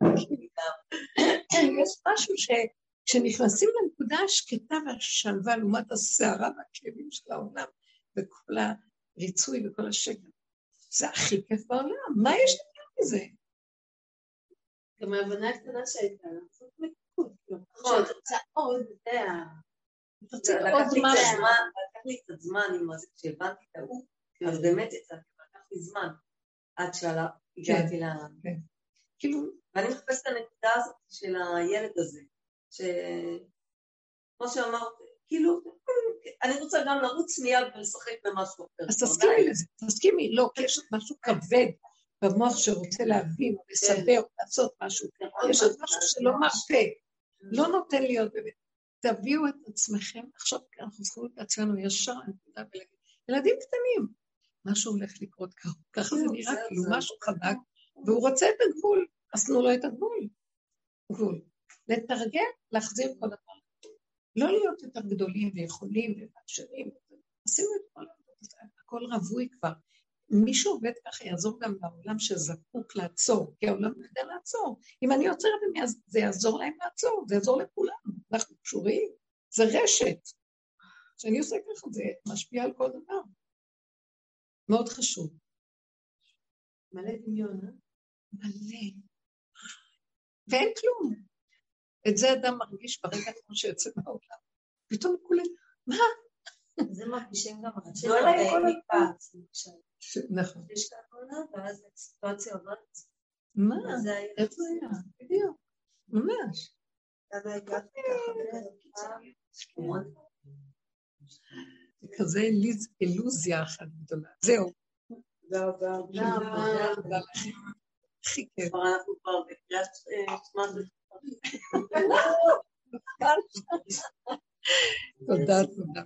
(laughs) יש משהו שכשנכנסים לנקודה השקטה והשלווה לעומת הסערה והכאבים של העולם וכל הריצוי וכל השקט, זה הכי כיף בעולם, מה יש יותר מזה? גם ההבנה הקטנה שהייתה, זאת מתיקות. נכון. רוצה עוד, אתה יודע, לקח עוד לי קצת משהו. זמן, עם הזה, כשהבנתי את ההוא, אז באמת יצאתי, לקח לי זמן עד שהגעתי ל... כאילו, ואני מחפשת את הנקודה הזאת של הילד הזה, שכמו שאמרת, כאילו, אני רוצה גם לרוץ מיד ולשחק במשהו אחר. אז תסכימי לזה, תסכימי, לא, כי יש עוד משהו כבד במוח שרוצה להבין, לסדר, לעשות משהו. יש עוד משהו שלא מרפה, לא נותן להיות באמת. תביאו את עצמכם, עכשיו אנחנו צריכים את עצמנו ישר, ולהגיד, ילדים קטנים, משהו הולך לקרות ככה, ככה זה נראה, כאילו משהו חזק, והוא רוצה את הגבול, אז תנו לו את הגבול. גבול. לתרגם, להחזיר כל דבר. לא להיות יותר גדולים ויכולים ומאפשרים, עשינו את כל הכל רווי כבר. מי שעובד ככה יעזור גם לעולם שזקוק לעצור, כי העולם לא יודע לעצור. אם אני עוצרת, זה יעזור להם לעצור, זה יעזור לכולם. אנחנו קשורים, זה רשת. כשאני עושה ככה, זה משפיע על כל דבר. מאוד חשוב. מלא דמיון, אה? מלא. ואין כלום. את זה אדם מרגיש ברגע כמו שיוצא מהעולם. פתאום כולם, מה? זה מרגישים גם לא כל מקבץ, נכון. יש כאן עונה, ואז הסיטואציה עוברת. מה? איפה היה? בדיוק. ממש. למה הגעת ככה? זה כזה אילוזיה אחת גדולה. זהו. תודה רבה. תודה רבה. הכי כיף. כבר אנחנו כבר בקריאת אה, זמן. תודה, תודה.